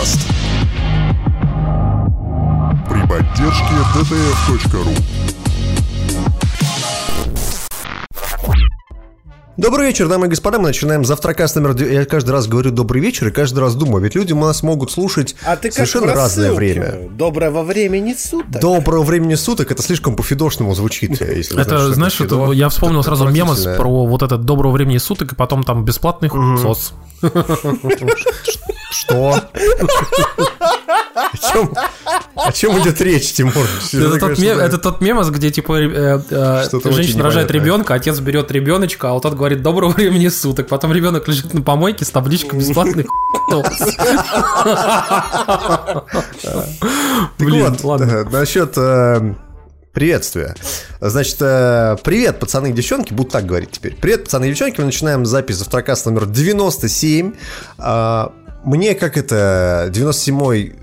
Завтракаст. При поддержке dtf.ru Добрый вечер, дамы и господа. Мы начинаем завтракаст номер... Я каждый раз говорю добрый вечер и каждый раз думаю, ведь люди у нас могут слушать А ты как совершенно разное время. Доброго времени суток. Доброго времени суток, это слишком по-фидошному звучит. если Это, знаешь, что это, я вспомнил сразу мемос про вот этот доброго времени суток, и потом там бесплатный сос. Что? О чем, о чем идет речь, Тимур? Это тот, мем- это тот мемос, где типа э, э, женщина рожает ребенка, отец берет ребеночка, а вот тот говорит доброго времени суток. Потом ребенок лежит на помойке с табличкой бесплатный сос». Блин, ладно. э, насчет приветствия. Значит, привет, пацаны и девчонки, буду так говорить теперь. Привет, пацаны и девчонки, мы начинаем запись завтракаст номер 97. Мне как это 97-й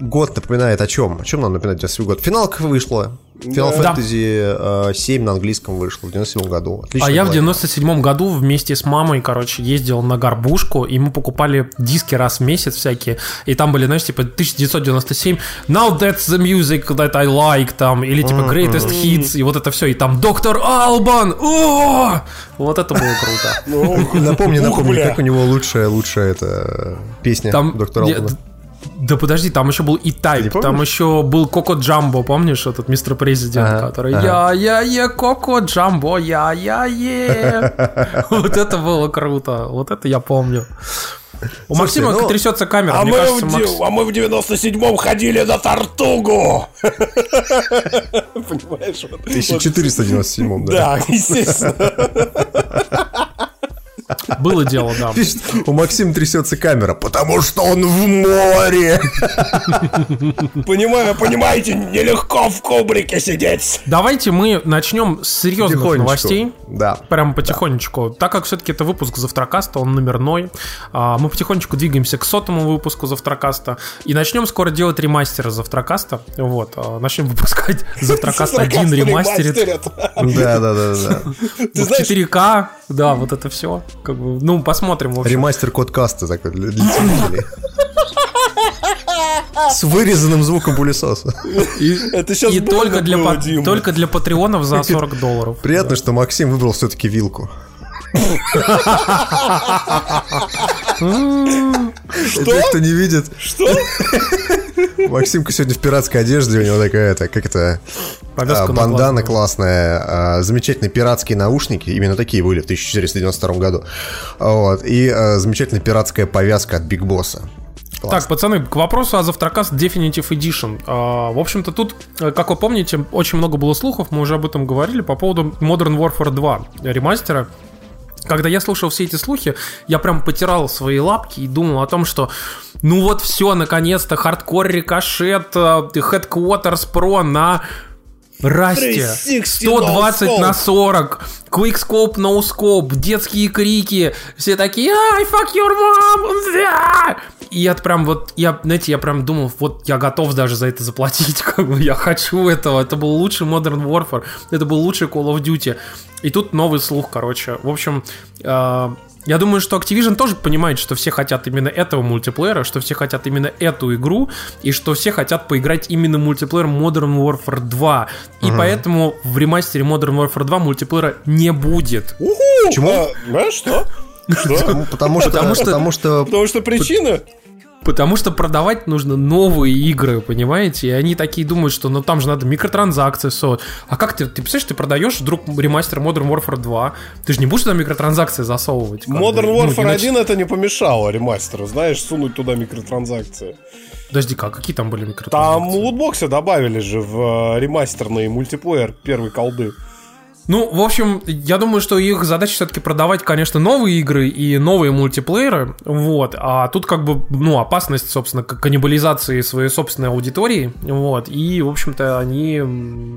год напоминает о чем? О чем нам напоминает 97 год? Финалка вышла. Final Да. Fantasy э, 7 на английском вышла в 97 году. Отлично А я в было. 97 году вместе с мамой, короче, ездил на горбушку, и мы покупали диски раз в месяц всякие, и там были, знаешь, типа 1997, Now that's the music that I like, там, или типа Greatest Hits, и вот это все, и там Доктор Албан, о Вот это было круто. Ну, Напомни, напомни, как у него лучшая, лучшая эта песня Там, доктора я- Албана. Да подожди, там еще был и помнишь? там еще был Коко Джамбо, помнишь, этот мистер президент, Ага, который ага. я, я, я, Коко Джамбо, я, я, е. Вот это было круто, вот это я помню. У Слушайте, Максима ну, трясется камера, А мне мы, кажется, в, Макс... а мы в 97-м ходили на Тартугу. Понимаешь? вот- 1497 да. Да, естественно. Было дело, да. Пишет, у Максима трясется камера, потому что он в море. Понимаю, понимаете, нелегко в кубрике сидеть. Давайте мы начнем с серьезных новостей. Да. Прямо потихонечку. Так как все-таки это выпуск Завтракаста, он номерной, а, мы потихонечку двигаемся к сотому выпуску Завтракаста. И начнем скоро делать ремастеры Завтракаста. Вот. а, Начнем выпускать Завтракаст 1 ремастерит. Да, да, да, да. В знаешь, 4К, да, вот это все. Как бы, ну, посмотрим. Ремастер код каста такой для для телевизорей. С вырезанным звуком пылесоса. И, Это щас и только, для, только для патреонов за 40 долларов. Приятно, что Максим выбрал все-таки вилку. Для тех, кто не видит, что? Максимка сегодня в пиратской одежде, у него такая, это, как это, а, на бандана классная, а, замечательные пиратские наушники, именно такие были в 1492 году, Вот, и а, замечательная пиратская повязка от Биг Босса. Так, пацаны, к вопросу о Завтракаст Definitive Edition. А, В общем-то, тут, э, как вы помните, очень много было слухов, мы уже об этом говорили, по поводу Modern Warfare 2 ремастера. Когда я слушал все эти слухи, я прям потирал свои лапки и думал о том, что ну вот все, наконец-то, hardcore ricochet, э, Headquarters Pro на Расте. 360 120 no на scope. 40. Quickscope, no scope, детские крики. Все такие, ай, fuck your mom. да!» И я прям вот, я, знаете, я прям думал, вот я готов даже за это заплатить, как бы я хочу этого. Это был лучший Modern Warfare, это был лучший Call of Duty. И тут новый слух, короче. В общем, э, я думаю, что Activision тоже понимает, что все хотят именно этого мультиплеера, что все хотят именно эту игру, и что все хотят поиграть именно мультиплеер Modern Warfare 2. И поэтому в ремастере Modern Warfare 2 мультиплеера не будет. Почему? А, Знаешь что? Что? Потому что, Потому что- потому что, Потому что причина? Потому что продавать нужно новые игры, понимаете? И они такие думают, что ну там же надо микротранзакции со. А как ты, ты представляешь, ты продаешь вдруг ремастер Modern Warfare 2, ты же не будешь туда микротранзакции засовывать. Modern Ну, Warfare иначе- 1 это не помешало ремастеру, знаешь, сунуть туда микротранзакции. Подожди, как? Какие там были Там микротранзакции? лутбоксы добавили же в э, ремастерный мультиплеер первой колды. Ну, в общем, я думаю, что их задача все-таки продавать, конечно, новые игры и новые мультиплееры, вот, а тут как бы, ну, опасность, собственно, каннибализации своей собственной аудитории, вот, и, в общем-то, они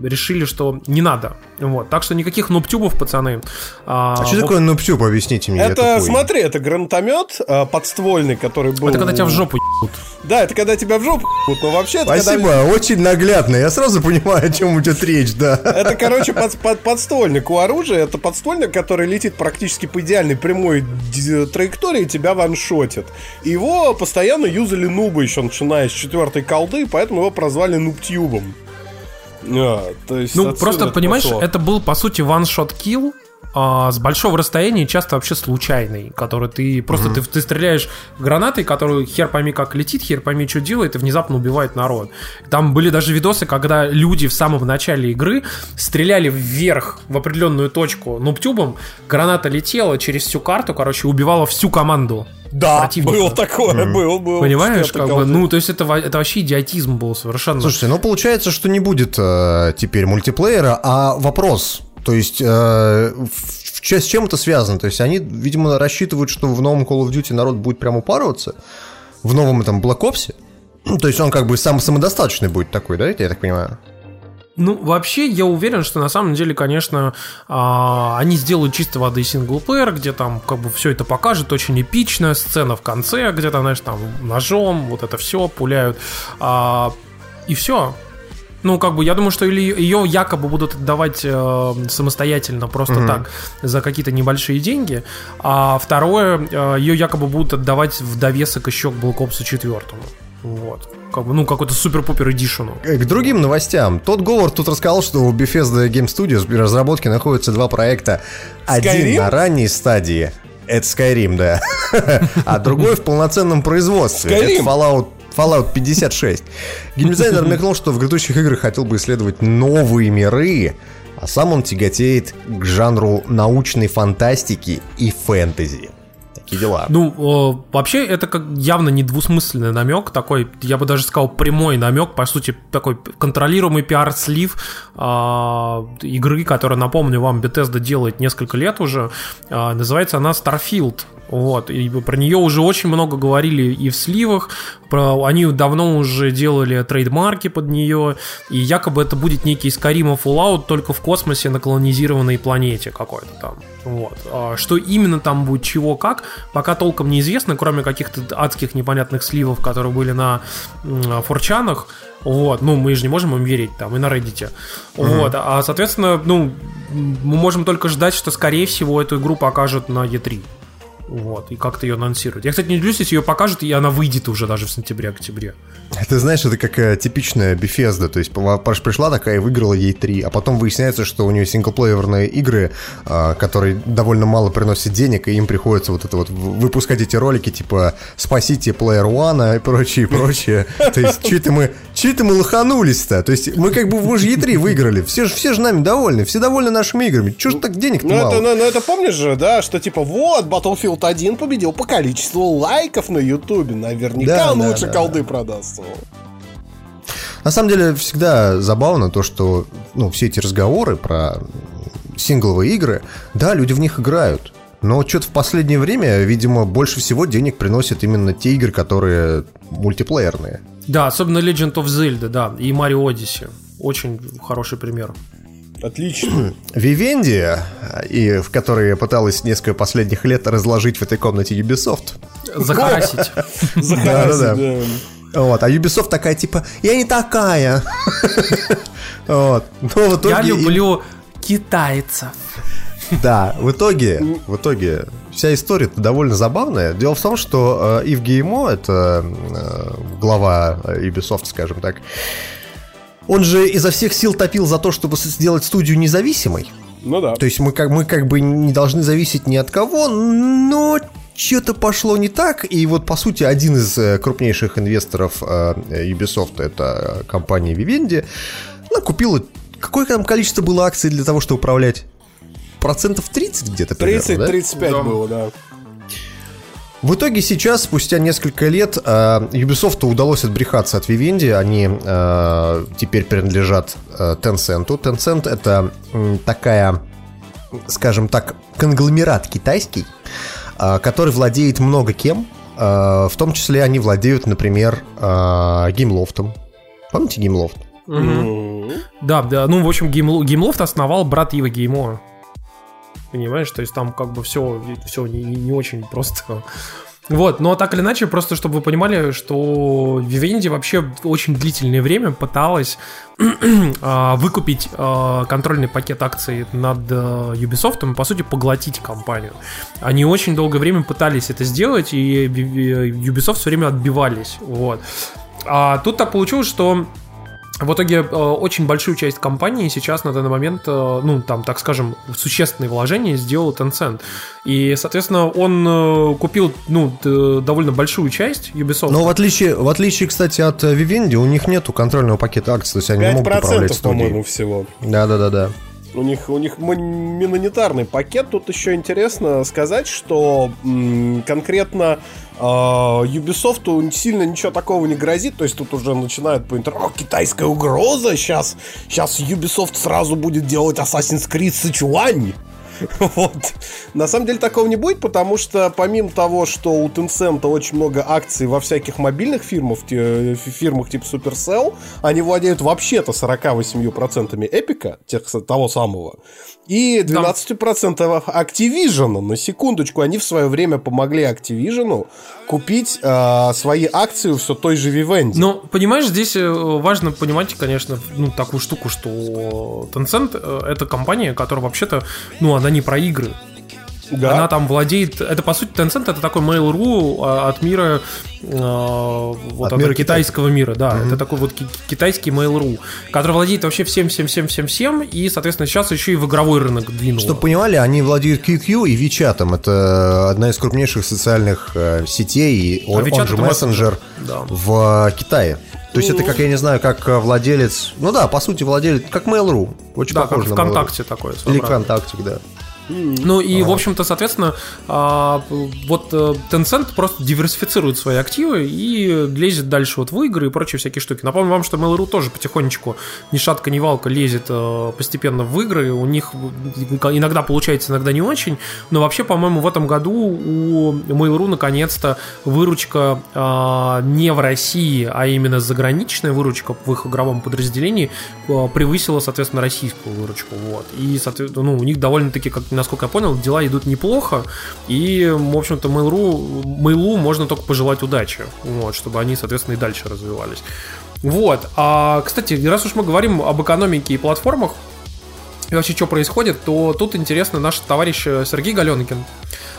решили, что не надо, вот, так что никаких нубтюбов, пацаны. А в что такое нубтюб, объясните мне. это, смотри, это гранатомет э, подствольный, который был... Это когда тебя в жопу ебут. Да, это когда тебя в жопу ебут, но вообще это когда- Спасибо, очень наглядно. Я сразу понимаю, о чем идет речь, да. Это, короче, под, под- подствольный подствольник у оружия. Это подствольник, который летит практически по идеальной прямой траектории и тебя ваншотит. Его постоянно юзали нубы еще, начиная с четвертой колды, поэтому его прозвали нубтюбом. А, то есть Ну, просто, понимаешь, пошло. это был, по сути, а, с большого расстояния, часто вообще случайный, который ты просто ты, ты стреляешь гранатой, которую хер пойми как летит, хер пойми что делает, и внезапно убивает народ. Там были даже видосы, когда люди в самом начале игры стреляли вверх в определенную точку нубтюбом, граната летела через всю карту, короче, убивала всю команду. Да, противника. было такое, был, был. Понимаешь, Четвёртой как бы, ну, то есть это, это вообще идиотизм был совершенно. Слушайте, ну получается, что не будет э, теперь мультиплеера, а вопрос, то есть э, с чем это связано? То есть они, видимо, рассчитывают, что в новом Call of Duty народ будет прям упарываться, в новом этом Black Ops, то есть он как бы сам самодостаточный будет такой, да, я так понимаю? Ну, вообще, я уверен, что на самом деле, конечно, а, они сделают чисто воды синглплеер, где там как бы все это покажет, очень эпичная сцена в конце, где то знаешь, там ножом, вот это все пуляют. А, и все. Ну, как бы, я думаю, что или ее якобы будут отдавать э, самостоятельно, просто так, за какие-то небольшие деньги. А второе, э, ее якобы будут отдавать в довесок еще к Black Ops 4. Вот. Как бы, ну, какой-то супер-пупер эдишену. К другим новостям. Тот Говард тут рассказал, что у Bethesda Game Studios при разработке находятся два проекта. Один Skyrim? на ранней стадии. Это Skyrim, да. А другой в полноценном производстве. Skyrim? Это Fallout Fallout 56. Геймдизайнер намекнул, что в грядущих играх хотел бы исследовать новые миры, а сам он тяготеет к жанру научной фантастики и фэнтези. Такие дела. Ну, э, вообще, это как явно недвусмысленный намек, такой, я бы даже сказал, прямой намек, по сути, такой контролируемый пиар-слив а, игры, которая, напомню вам, Bethesda делает несколько лет уже. А, называется она Starfield. Вот, и про нее уже очень много говорили и в сливах, про, они давно уже делали трейдмарки под нее, и якобы это будет некий Skyrim Fallout только в космосе на колонизированной планете какой-то там. Вот. А Что именно там будет, чего, как, пока толком неизвестно, кроме каких-то адских непонятных сливов, которые были на м, форчанах. Вот, ну, мы же не можем им верить там и на Reddit. Вот, а, соответственно, ну, мы можем только ждать, что, скорее всего, эту игру покажут на E3. Вот, и как-то ее анонсируют. Я, кстати, не удивлюсь, если ее покажут, и она выйдет уже даже в сентябре-октябре. Ты знаешь, это как э, типичная Bethesda, то есть пришла такая и выиграла ей три, а потом выясняется, что у нее синглплеерные игры, а, которые довольно мало приносят денег, и им приходится вот это вот выпускать эти ролики, типа «Спасите Player One» и прочее, прочее. То есть, что это мы, чё это мы лоханулись-то? То есть, мы как бы в же E3 выиграли, все же, все же нами довольны, все довольны нашими играми. Чего же так денег-то Ну это, мало? ну, ну, это помнишь же, да, что типа вот Battlefield 1 победил по количеству лайков на Ютубе. Наверняка Да, он да, лучше да. колды продаст. На самом деле всегда забавно то, что ну, все эти разговоры про сингловые игры, да, люди в них играют. Но что-то в последнее время, видимо, больше всего денег приносят именно те игры, которые мультиплеерные. Да, особенно Legend of Zelda, да, и Mario Odyssey. Очень хороший пример. Отлично. Vivendi, и в которой пыталась несколько последних лет разложить в этой комнате Ubisoft. Закрасить. Закрасить, да. Вот, а Ubisoft такая типа, я не такая. Вот. Но в итоге Я люблю китайцев. Да, в итоге, в итоге вся история довольно забавная. Дело в том, что э, Ив Геймо, это э, глава Ubisoft, скажем так, он же изо всех сил топил за то, чтобы сделать студию независимой. Ну да. То есть мы как, мы как бы не должны зависеть ни от кого, но что-то пошло не так. И вот, по сути, один из э, крупнейших инвесторов э, Ubisoft, это э, компания Vivendi, она купила... Какое там количество было акций для того, чтобы управлять? Процентов 30 где-то примерно, да? 30-35 Да. было, да. В итоге сейчас, спустя несколько лет, э, Ubisoft удалось отбрехаться от Vivendi. Они э, теперь принадлежат э, Tencent. Tencent это такая, скажем так, конгломерат китайский, который владеет много кем. В том числе они владеют, например, Gameloft ом. Помните Gameloft? М. Да, да, ну, в общем, Gamel- Gameloft основал брат Ива Гиймо. Понимаешь, то есть там как бы все, все не, не- очень просто. Вот, но так или иначе, просто чтобы вы понимали, что Vivendi вообще очень длительное время пыталась а, выкупить а, контрольный пакет акций над а, Ubisoft и, по сути, поглотить компанию. Они очень долгое время пытались это сделать, и Ubisoft все время отбивались. Вот. А тут так получилось, что в итоге э, очень большую часть компании сейчас на данный момент, э, ну, там, так скажем, существенные вложения сделал Tencent. И, соответственно, он э, купил, ну, довольно большую часть Ubisoft. Но в отличие, в отличие, кстати, от Vivendi, у них нету контрольного пакета акций, то есть они не могут управлять 5%, студией. по-моему, всего. Да-да-да-да. У них, у них минонетарный пакет. Тут еще интересно сказать, что м, конкретно Ubisoft сильно ничего такого не грозит. То есть тут уже начинают по интернету. Китайская угроза. Сейчас, сейчас Ubisoft сразу будет делать Assassin's Creed Sichuan. Вот. На самом деле такого не будет, потому что помимо того, что у Tencent очень много акций во всяких мобильных фирмах, фирмах типа Supercell, они владеют вообще-то 48% Эпика, тех, того самого, и 12% Activision. На секундочку, они в свое время помогли Activision купить э, свои акции все той же Vivendi. Но, понимаешь, здесь э, важно понимать, конечно, ну, такую штуку, что Tencent э, это компания, которая вообще-то, ну, она не про игры. Да. Она там владеет. Это по сути Tencent это такой Mail.ru а, от мира э, вот От от мира китайского мира, да. Это такой вот ки- китайский Mail.ru, который владеет вообще всем, всем, всем, всем, всем, и, соответственно, сейчас еще и в игровой рынок двинул. Чтобы понимали, они владеют QQ и WeChat. Это одна из крупнейших социальных э, сетей, и он, WeChat он же мессенджер Да. в Китае. То есть это, как я не знаю, как владелец... Ну да, по сути, владелец... Как Mail.ru. Очень Да, как похоже на Mail.ru. ВКонтакте такое. Или. ВКонтакте, да. Ну и, в общем-то, соответственно, а, вот э, Tencent просто диверсифицирует свои активы и лезет дальше вот в игры и прочие всякие штуки. Напомню вам, что Mail.ru тоже потихонечку ни шатка, ни валка лезет э, постепенно в игры. У них иногда получается, иногда не очень. Но вообще, по-моему, в этом году у Mail.ru наконец-то выручка а, не в России, а именно заграничная выручка в их игровом подразделении э, превысила, соответственно, российскую выручку. Вот. И, соответственно, ну, у них довольно-таки, как, насколько я понял, дела идут неплохо. И, в общем-то, Mail.ru, Mail.ru можно только пожелать удачи, вот, чтобы они, соответственно, и дальше развивались. Вот. А, кстати, раз уж мы говорим об экономике и платформах, и вообще, что происходит, то тут интересно, наш товарищ э, Сергей Галенкин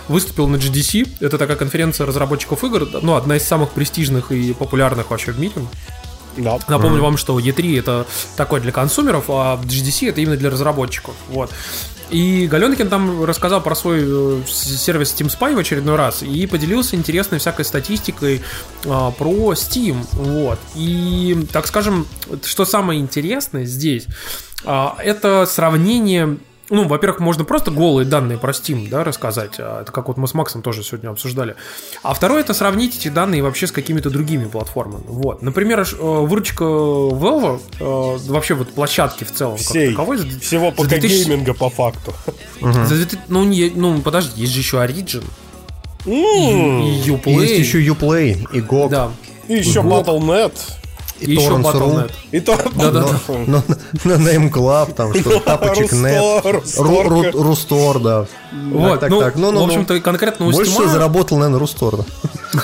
выступил на GDC. Это такая конференция разработчиков игр, ну, одна из самых престижных и популярных вообще в мире. Да. Напомню вам, что E3 это такой для консумеров, а GDC это именно для разработчиков. Вот. И Галенкин там рассказал про свой э, сервис Steam Spy в очередной раз и поделился интересной всякой статистикой а, про Steam. Вот. И, так скажем, что самое интересное здесь, а, это сравнение ну, во-первых, можно просто голые данные про Steam, да, рассказать. а, Это как вот мы с Максом тоже сегодня обсуждали. А второе, это сравнить эти данные вообще с какими-то другими платформами. Вот. Например, э, выручка Valve, э, вообще вот площадки в целом, Всей. как таковой, за- Всего пока 2000 гейминга по факту. за 2000 ну, не, ну, подожди, есть же еще Origin М, и Uplay. Есть еще Uplay, и GOG, Да. И еще. Battle.net. и, И Torrents.ru. И. Да-да-да. Ну, на Name Club, там что-то, тапочек нет. Рустор, да. Вот, так, ну, так, ну, ну, в ну. общем-то, конкретно у Больше заработал, наверное, Рустор. да.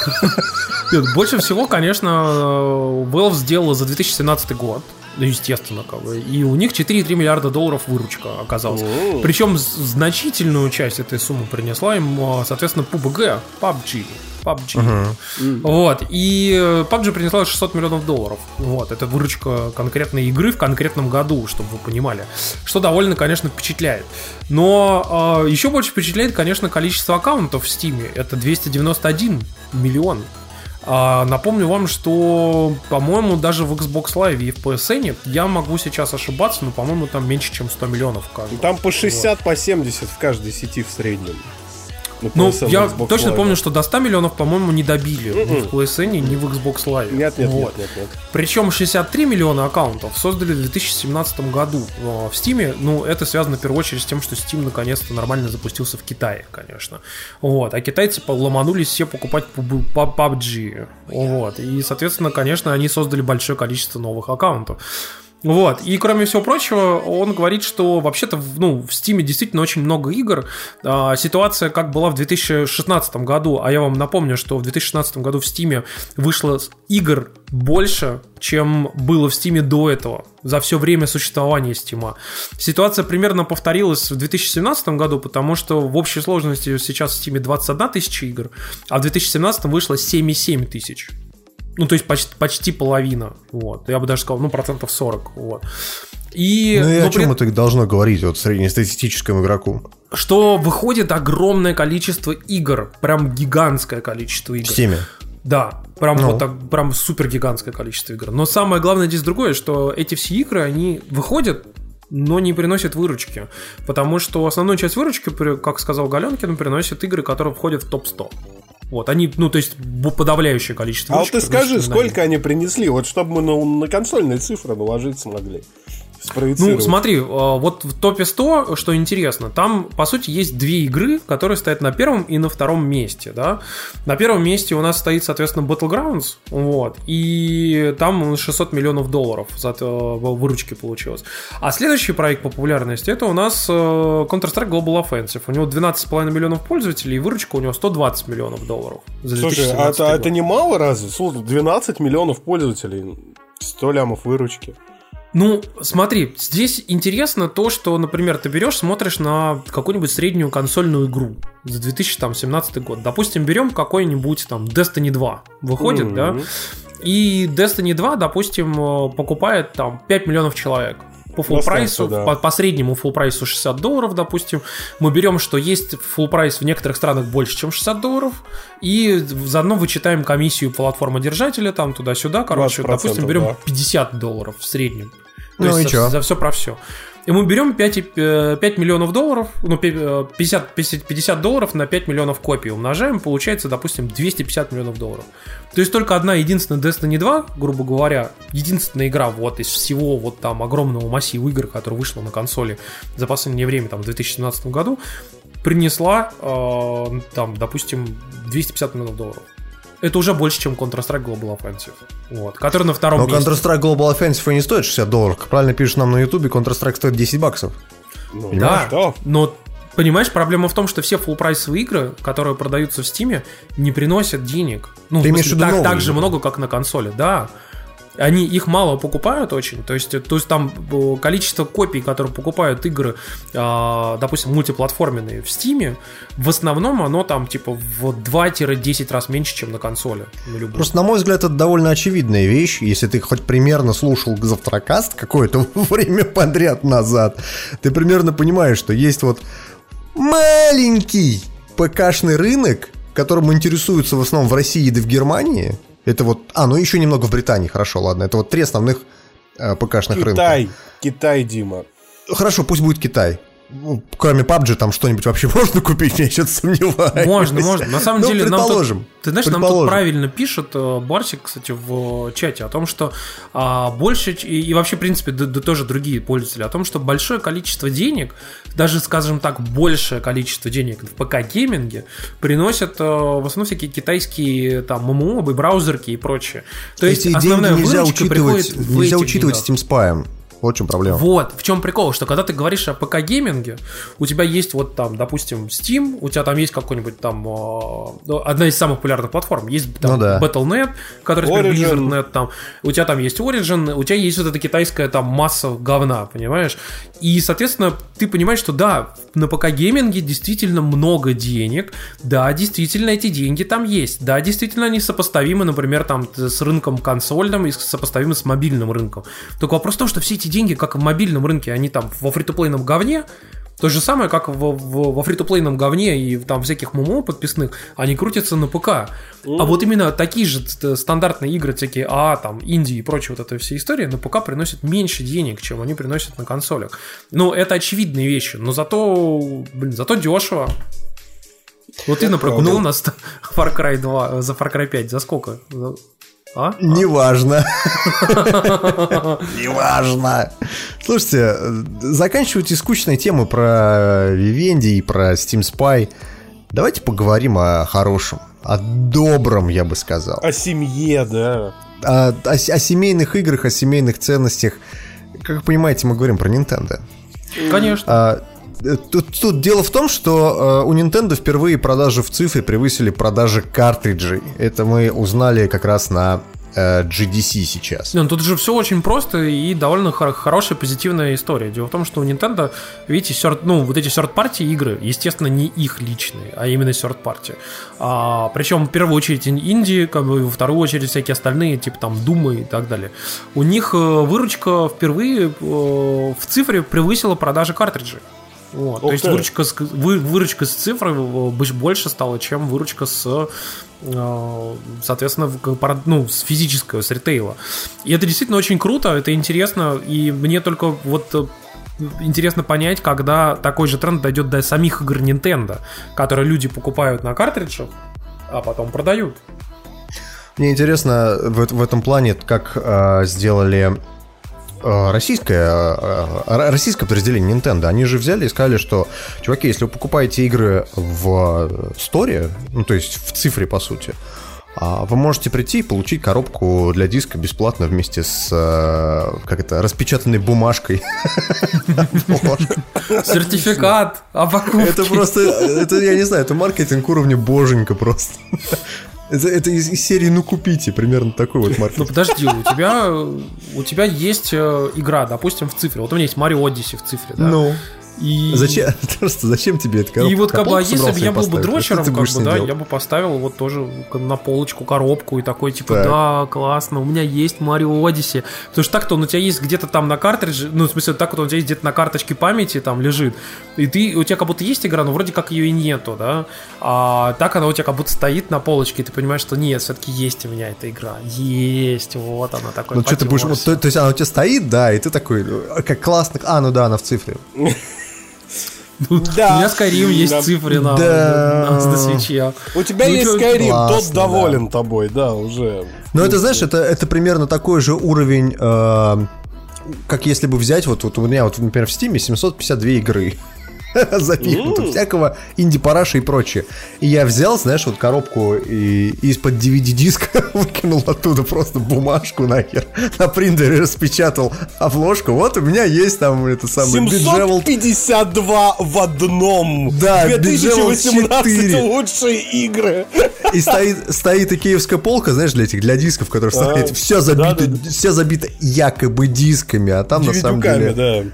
Нет, Больше всего, конечно, э, Valve сделала за 2017 год. Ну, естественно, как бы. И у них 4,3 миллиарда долларов выручка оказалась. Причем значительную часть этой суммы принесла им, э, соответственно, PUBG, PUBG. PUBG. Вот. И э, PUBG принесла 600 миллионов долларов. Вот. Это выручка конкретной игры в конкретном году, чтобы вы понимали. Что довольно, конечно, впечатляет. Но э, еще больше впечатляет, конечно, количество аккаунтов в Steam. Это 291 миллион. А, напомню вам, что, по-моему, даже в Xbox Live и в PSN, я могу сейчас ошибаться, но, по-моему, там меньше, чем 100 миллионов в каждом. Там по 60, по 70 в каждой сети в среднем. Ну, PSN, я Xbox точно Live. помню, что до 100 миллионов, по-моему, не добили ни в PSN, ни в Xbox Live. Нет, нет, Вот. нет, нет, нет. Причем 63 миллиона аккаунтов создали в 2017 году э, в Steam. Ну, это связано в первую очередь с тем, что Steam наконец-то нормально запустился в Китае, конечно. Вот. А китайцы ломанулись все покупать PUBG. Вот. И, соответственно, конечно, они создали большое количество новых аккаунтов. Вот, и кроме всего прочего, он говорит, что вообще-то ну, в Steam действительно очень много игр. А, ситуация как была в 2016 году, а я вам напомню, что в 2016 году в Steam вышло игр больше, чем было в Steam до этого, за все время существования Steam. Ситуация примерно повторилась в 2017 году, потому что в общей сложности сейчас в Steam 21 тысяча игр, а в 2017 вышло 7,7 тысяч. Ну, то есть почти, почти половина. Вот. Я бы даже сказал, ну, процентов 40. Вот. И, ну и о чем при- это должно говорить вот среднестатистическому игроку? Что выходит огромное количество игр. Прям гигантское количество игр. В. Да, прям Ну. вот так, прям супер гигантское количество игр. Но самое главное здесь другое, что эти все игры, они выходят, но не приносят выручки. Потому что основную часть выручки, как сказал Галенкин, приносят игры, которые входят в топ-100. Вот, они, ну, то есть подавляющее количество А вот ты скажи, сколько они принесли, вот чтобы мы на, на консольные цифры наложить смогли. Спроецировать. Ну, смотри, э, вот в топе 100, что интересно, там, по сути, есть две игры, которые стоят на первом и на втором месте, да. На первом месте у нас стоит, соответственно, Battlegrounds, вот, и там 600 миллионов долларов за это выручки получилось. А следующий проект по популярности, это у нас э, Counter-Strike Global Offensive. У него 12,5 миллионов пользователей, и выручка у него 120 миллионов долларов. За Слушай, а 2017 это, год. это не мало разве? Слушай, 12 миллионов пользователей, 100 лямов выручки. Ну, смотри, здесь интересно то, что, например, ты берешь, смотришь на какую-нибудь среднюю консольную игру за 2017 год. Допустим, берем какой-нибудь там Destiny 2 выходит, Мгм. да, и Destiny 2, допустим, э, покупает там 5 миллионов человек. По Достаточно, прайсу, да. по, по среднему full прайсу 60 долларов, допустим. Мы берем, что есть full прайс в некоторых странах больше, чем 60 долларов, и заодно вычитаем комиссию платформодержателя там туда-сюда. Короче, 20%, допустим, берем да. 50 долларов в среднем. То Ну есть и за, за все про все. И мы берем 5, и- э, 5 миллионов долларов, ну, пи- э, 50, 50, 50 долларов на 5 миллионов копий умножаем, получается, допустим, 250 миллионов долларов. То есть только одна единственная Destiny 2, грубо говоря, единственная игра вот из всего вот там огромного массива игр, которая вышла на консоли за последнее время, там, в 2017 году, принесла, э, там, допустим, 250 миллионов долларов. Это уже больше, чем Counter-Strike Global Offensive. Вот, который на втором Но месте. Counter-Strike Global Offensive и не стоит 60 долларов. Как правильно пишут нам на ютубе, Counter-Strike стоит 10 баксов. Ну, Да, что? но понимаешь, проблема в том, что все full прайсовые игры, которые продаются в Steam, не приносят денег. Ну, Ты в имеешь смысле, в виду так, новые так же игры? много, как на консоли, да. Они их мало покупают очень, то есть, то есть там э, количество копий, которые покупают игры, а, допустим, мультиплатформенные в Steam, в основном оно там типа в 2-10 раз меньше, чем на консоли. На. Просто, на мой взгляд, это довольно очевидная вещь. Если ты хоть примерно слушал завтракаст какое-то время подряд назад, ты примерно понимаешь, что есть вот маленький ПКшный рынок, которым интересуются в основном в России да в Германии. Это вот... А, ну еще немного в Британии, хорошо, ладно. Это вот три основных э, ПКшных рынка. Китай, Китай, Дима. Хорошо, пусть будет Китай. Ну, Кроме PUBG там что-нибудь вообще можно купить, я сейчас сомневаюсь. Можно, можно. На самом Ну, деле, нам тут- предположим. ты знаешь, нам тут предположим. правильно пишет э, Барсик, кстати, в э, чате о том, что а, больше, и, и вообще, в принципе, да, да тоже другие пользователи, о том, что большое количество денег, даже, скажем так, большее количество денег в ПК-гейминге приносят э, в основном всякие китайские там ММО, браузерки и прочее. То есть Эти основная деньги нельзя учитывать, нельзя учитывать деньгах. Steam Spy. Вот в чем проблема. Вот, в чем прикол, что когда ты говоришь о ПК-гейминге, у тебя есть вот там, допустим, Steam, у тебя там есть какой-нибудь там, э, ну, одна из самых популярных платформ, есть там Ну да. Battle.net, который теперь Origin. Blizzard.net там, у тебя там есть Origin, у тебя есть вот эта китайская там масса говна, понимаешь? И, соответственно, ты понимаешь, что да, на ПК-гейминге действительно много денег, да, действительно эти деньги там есть, да, действительно они сопоставимы, например, там с рынком консольным и сопоставимы с мобильным рынком. Только вопрос в том, что все эти деньги, как в мобильном рынке, они там во free-to-play ном говне, то же самое, как во, во, во free-to-play ном говне и там всяких ММО подписных, они крутятся на ПК. А вот именно такие же стандартные игры, всякие А, там, инди и прочие вот эта вся история, на ПК приносят меньше денег, чем они приносят на консолях. Ну, это очевидные вещи, но зато, блин, зато дешево. Вот ты, например, купил у нас Far Cry 2, за Far Cry 5, за сколько? А? Неважно. Неважно. Слушайте, заканчивайте скучные темы про Vivendi и про Steam Spy. Давайте поговорим о хорошем, о добром, я бы сказал. О семье, да. О, о о семейных играх, о семейных ценностях. как вы понимаете, мы говорим про Nintendo. Конечно. А, Тут, тут дело в том, что э, у Nintendo впервые продажи в цифре превысили продажи картриджей. Это мы узнали как раз на э, GDC сейчас. Ну тут же все очень просто и довольно хор- хорошая позитивная история. Дело в том, что у Nintendo, видите, third- ну, вот эти third-party игры, естественно, не их личные, а именно third-party. А, причем в первую очередь ин- инди, как бы, во вторую очередь всякие остальные, типа там Думы и так далее. У них э, выручка впервые э, в цифре превысила продажи картриджей. Вот. То есть выручка с, вы- выручка с больш- больше стала, чем выручка с э, соответственно, ну, с физического, с ритейла. И это действительно очень круто, это интересно, и мне только вот э, интересно понять, когда такой же тренд дойдет до самих игр Nintendo, которые люди покупают на картриджах, а потом продают. Мне интересно в, в этом плане, как э, сделали российское, э, э, российское подразделение Nintendo. Они же взяли и сказали, что, чуваки, если вы покупаете игры в сторе, ну, то есть в цифре, по сути, а, вы можете прийти и получить коробку для диска бесплатно вместе с, э, как это, распечатанной бумажкой. Сертификат о покупке. Это просто, это, я не знаю, это маркетинг уровня боженька просто. Это, это из, из серии «Ну купите», примерно такой вот Ну маркетинг. подожди, у тебя, у тебя есть э, игра, допустим, в цифре. Вот у меня есть Mario Odyssey в цифре, да? Ну, И... зачем, просто зачем тебе это И вот как бы, а если бы я был бы дрочером, как бы, да, я бы поставил вот тоже на полочку коробку и такой, типа, Так. да, классно, у меня есть Марио Odyssey. Потому что так-то он у тебя есть где-то там на картридже, ну, в смысле, так вот он у тебя есть где-то на карточке памяти там лежит, и ты, у тебя как будто есть игра, но вроде как ее и нету, да, а так она у тебя как будто стоит на полочке, и ты понимаешь, что нет, все-таки есть у меня эта игра, есть, вот она такой. Ну что ты будешь, вот, то, то есть она у тебя стоит, да, и ты такой, «А, как классно, а, ну да, она в цифре. Да. У меня Skyrim есть Да. цифре на, Да. на, на свече. У тебя Ну, есть Skyrim, классно, тот доволен тобой, да, уже. Но это, знаешь, это, это примерно такой же уровень, э, как если бы взять, вот, вот у меня, вот, например, в Steam 752 игры запихнуто, всякого инди-параша и прочее. И я взял, знаешь, вот коробку и, и из-под DVD-диска выкинул оттуда просто бумажку нахер, на принтере распечатал обложку. Вот у меня есть там это самое Bejeweled 752 в одном. Да, 2018 Bejeweled 4. лучшие игры. И стоит, стоит икеевская полка, знаешь, для этих, для дисков, которые стоят. А, все забито, да-да-да. все забито якобы дисками, а там на самом деле... да.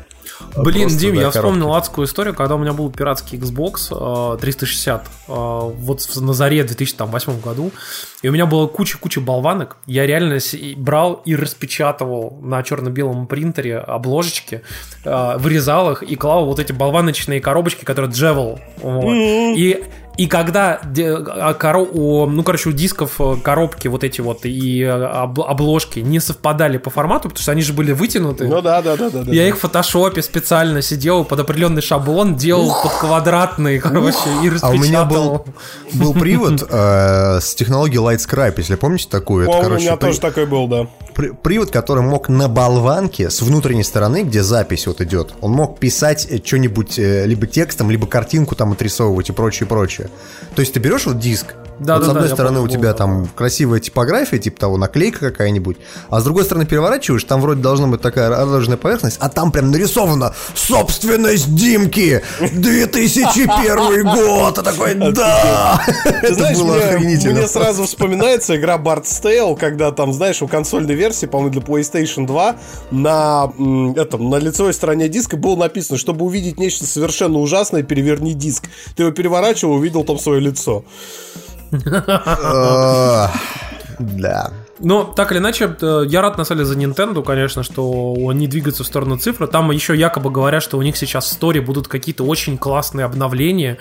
Блин, Просто, Дим, да, я коробки. вспомнил адскую историю, когда у меня был пиратский Xbox э, 360 э, вот в- на заре 2008 году, и у меня была куча-куча болванок. Я реально брал и распечатывал на черно-белом принтере обложечки, э, вырезал их и клал вот эти болваночные коробочки, которые джевел. Вот. И и когда а, коро- у- ну, короче, у дисков э, коробки вот эти вот и э, об- обложки не совпадали по формату, потому что они же были вытянуты. Ну да, да, да, да. да. Я их в фотошопе специально сидел под определенный шаблон, делал под квадратные, короче, и А у меня распечатал. был, был привод э, с технологией Lightscribe, если помните такую. Это, По-моему, у короче, меня при- тоже такой был, да. при- привод, который мог на болванке с внутренней стороны, где запись вот идет, он мог писать э, что-нибудь э, либо текстом, либо картинку там отрисовывать и прочее, прочее. То есть ты берешь вот диск, Да, вот да, с одной да, стороны помню, у тебя да. там красивая типография, типа того, наклейка какая-нибудь, а с другой стороны переворачиваешь, там вроде должна быть такая разложенная поверхность, а там прям нарисовано «Собственность Димки! 2001 год!» А такой «Да!» Ты Это знаешь, было мне, охренительно. мне сразу вспоминается игра Bard's Tale, когда там, знаешь, у консольной версии, по-моему, для PlayStation 2 на, этом, на лицевой стороне диска было написано, чтобы увидеть нечто совершенно ужасное, переверни диск. Ты его переворачивал, увидел там свое лицо. Да. Но так или иначе, э, я рад на самом деле за Nintendo, конечно, что они двигаются в сторону цифры. Там еще якобы говорят, что у них сейчас в сторе будут какие-то очень классные обновления.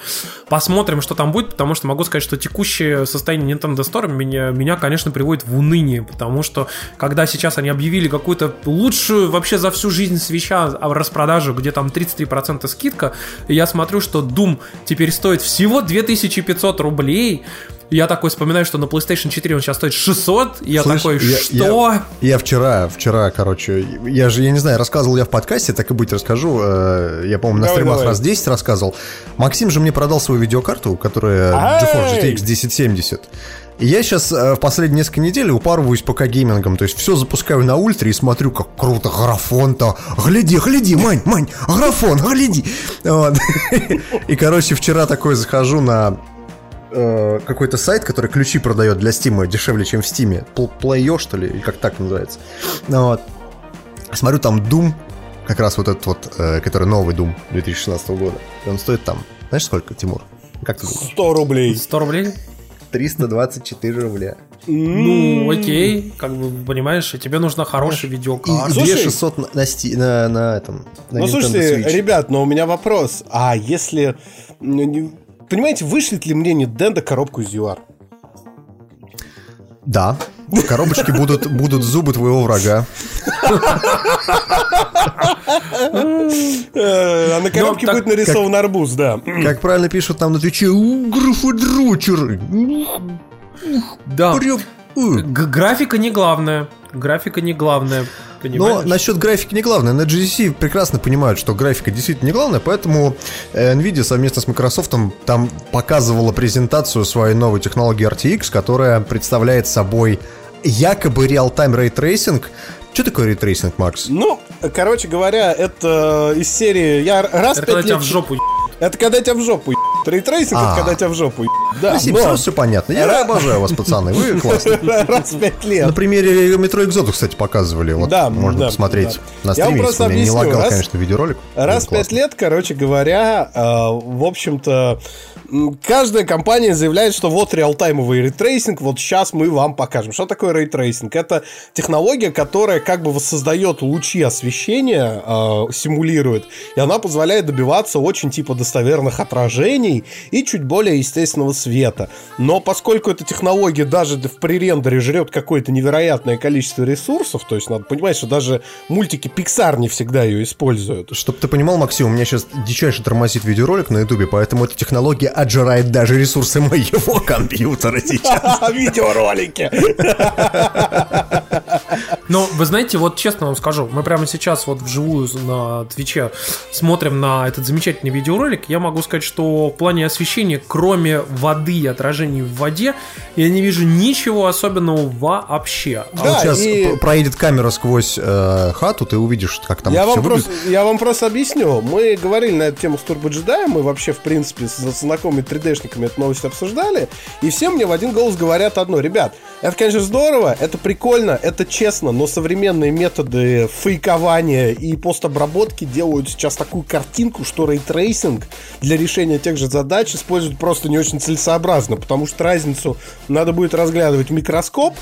Посмотрим, что там будет, потому что могу сказать, что текущее состояние Nintendo Store меня, меня конечно, приводит в уныние, потому что когда сейчас они объявили какую-то лучшую вообще за всю жизнь свеча распродажу, где там 33% скидка, я смотрю, что Doom теперь стоит всего 2500 рублей, я такой вспоминаю, что на PlayStation 4 он сейчас стоит 600, и я Слышь, такой, я- что? Я, я вчера, вчера, короче, я же, я не знаю, рассказывал я в подкасте, так и быть расскажу. э, Я, по-моему, на Давай, стримах давай. раз 10 рассказывал. Максим же мне продал свою видеокарту, которая! GeForce GTX 1070. И я сейчас в последние несколько недель упарываюсь пока геймингом. То есть все запускаю на ультре и смотрю, как круто графон-то. Гляди, гляди, Мань, Мань, графон, гляди. Вот. И, короче, вчера такой захожу на э, какой-то сайт, который ключи продает для Стима дешевле, чем в Стиме. Плейо, что ли, или как так называется. Вот. Смотрю, там Doom, как раз вот этот вот, э, который новый Doom 2016 года. И он стоит там, знаешь сколько, Тимур? Как ты думаешь? 100 рублей. 100 рублей? 324 рубля. Ну, окей, как бы, понимаешь, и тебе нужна хорошая И видеокарта. Слушай- 2600 на, на, на, на этом. На Ну, Nintendo слушайте, Switch. ребят, но у меня вопрос. А если... ну, Понимаете, вышлет ли мне Nintendo коробку из UR? Да. В коробочке будут, будут зубы твоего врага. Э, А на коробке так будет нарисован арбуз, да. Как правильно пишут там на Твиче, «У, графодрочер. Да. Прям, э». Г- Графика не главное. Графика не главное. Но Понимаешь? насчет графики не главное. На GDC прекрасно понимают, что графика действительно не главное, поэтому э, Nvidia совместно с Microsoft там показывала презентацию своей новой технологии RTX, которая представляет собой якобы real-time ray tracing. Что такое ray tracing, Макс? Ну, короче говоря, это из серии... Я раз Это пять тебя лет... в жопу е- Это когда тебя в жопу ебут. Ray tracing А. это когда тебя в жопу ебут. Да, Спасибо, но сразу все понятно. Я обожаю вас, пацаны, вы классные. раз в пять лет. На примере Metro Exodus, кстати, показывали. Вот Да, можно да, посмотреть да. на Я стриме, просто если у меня не объясню. лагал, Раз- конечно, видеоролик. Раз в пять лет, короче говоря, э, в общем-то, каждая компания заявляет, что вот real-time овый ray tracing, вот сейчас мы вам покажем. Что такое ray tracing? Это технология, которая как бы воссоздает лучи освещения, э, симулирует, и она позволяет добиваться очень типа достоверных отражений и чуть более естественного света. Но поскольку эта технология даже в пререндере жрет какое-то невероятное количество ресурсов, то есть надо понимать, что даже мультики Pixar не всегда ее используют. Чтобы ты понимал, Максим, у меня сейчас дичайше тормозит видеоролик на ютубе, поэтому эта технология отжирает даже ресурсы моего компьютера сейчас. Видеоролики. Но вы знаете, вот честно вам скажу, мы прямо сейчас вот вживую на Твиче смотрим на этот замечательный видеоролик. Я могу сказать, что в плане освещения, кроме воды и отражений в воде, я не вижу ничего особенного вообще. А Да, вот сейчас и- проедет камера сквозь э, хату, ты увидишь, как там Я все вам, выглядит. просто, я вам просто объясню. Мы говорили на эту тему с Turbo Jedi, мы вообще, в принципе, с знакомыми 3D-шниками эту новость обсуждали, и все мне в один голос говорят одно. Ребят, это, конечно, здорово, это прикольно, это честно, но современные методы фейкования и постобработки делают сейчас такую картинку, что ray tracing для решения тех же задач используют просто не очень целесообразно, потому что разницу надо будет разглядывать микроскоп,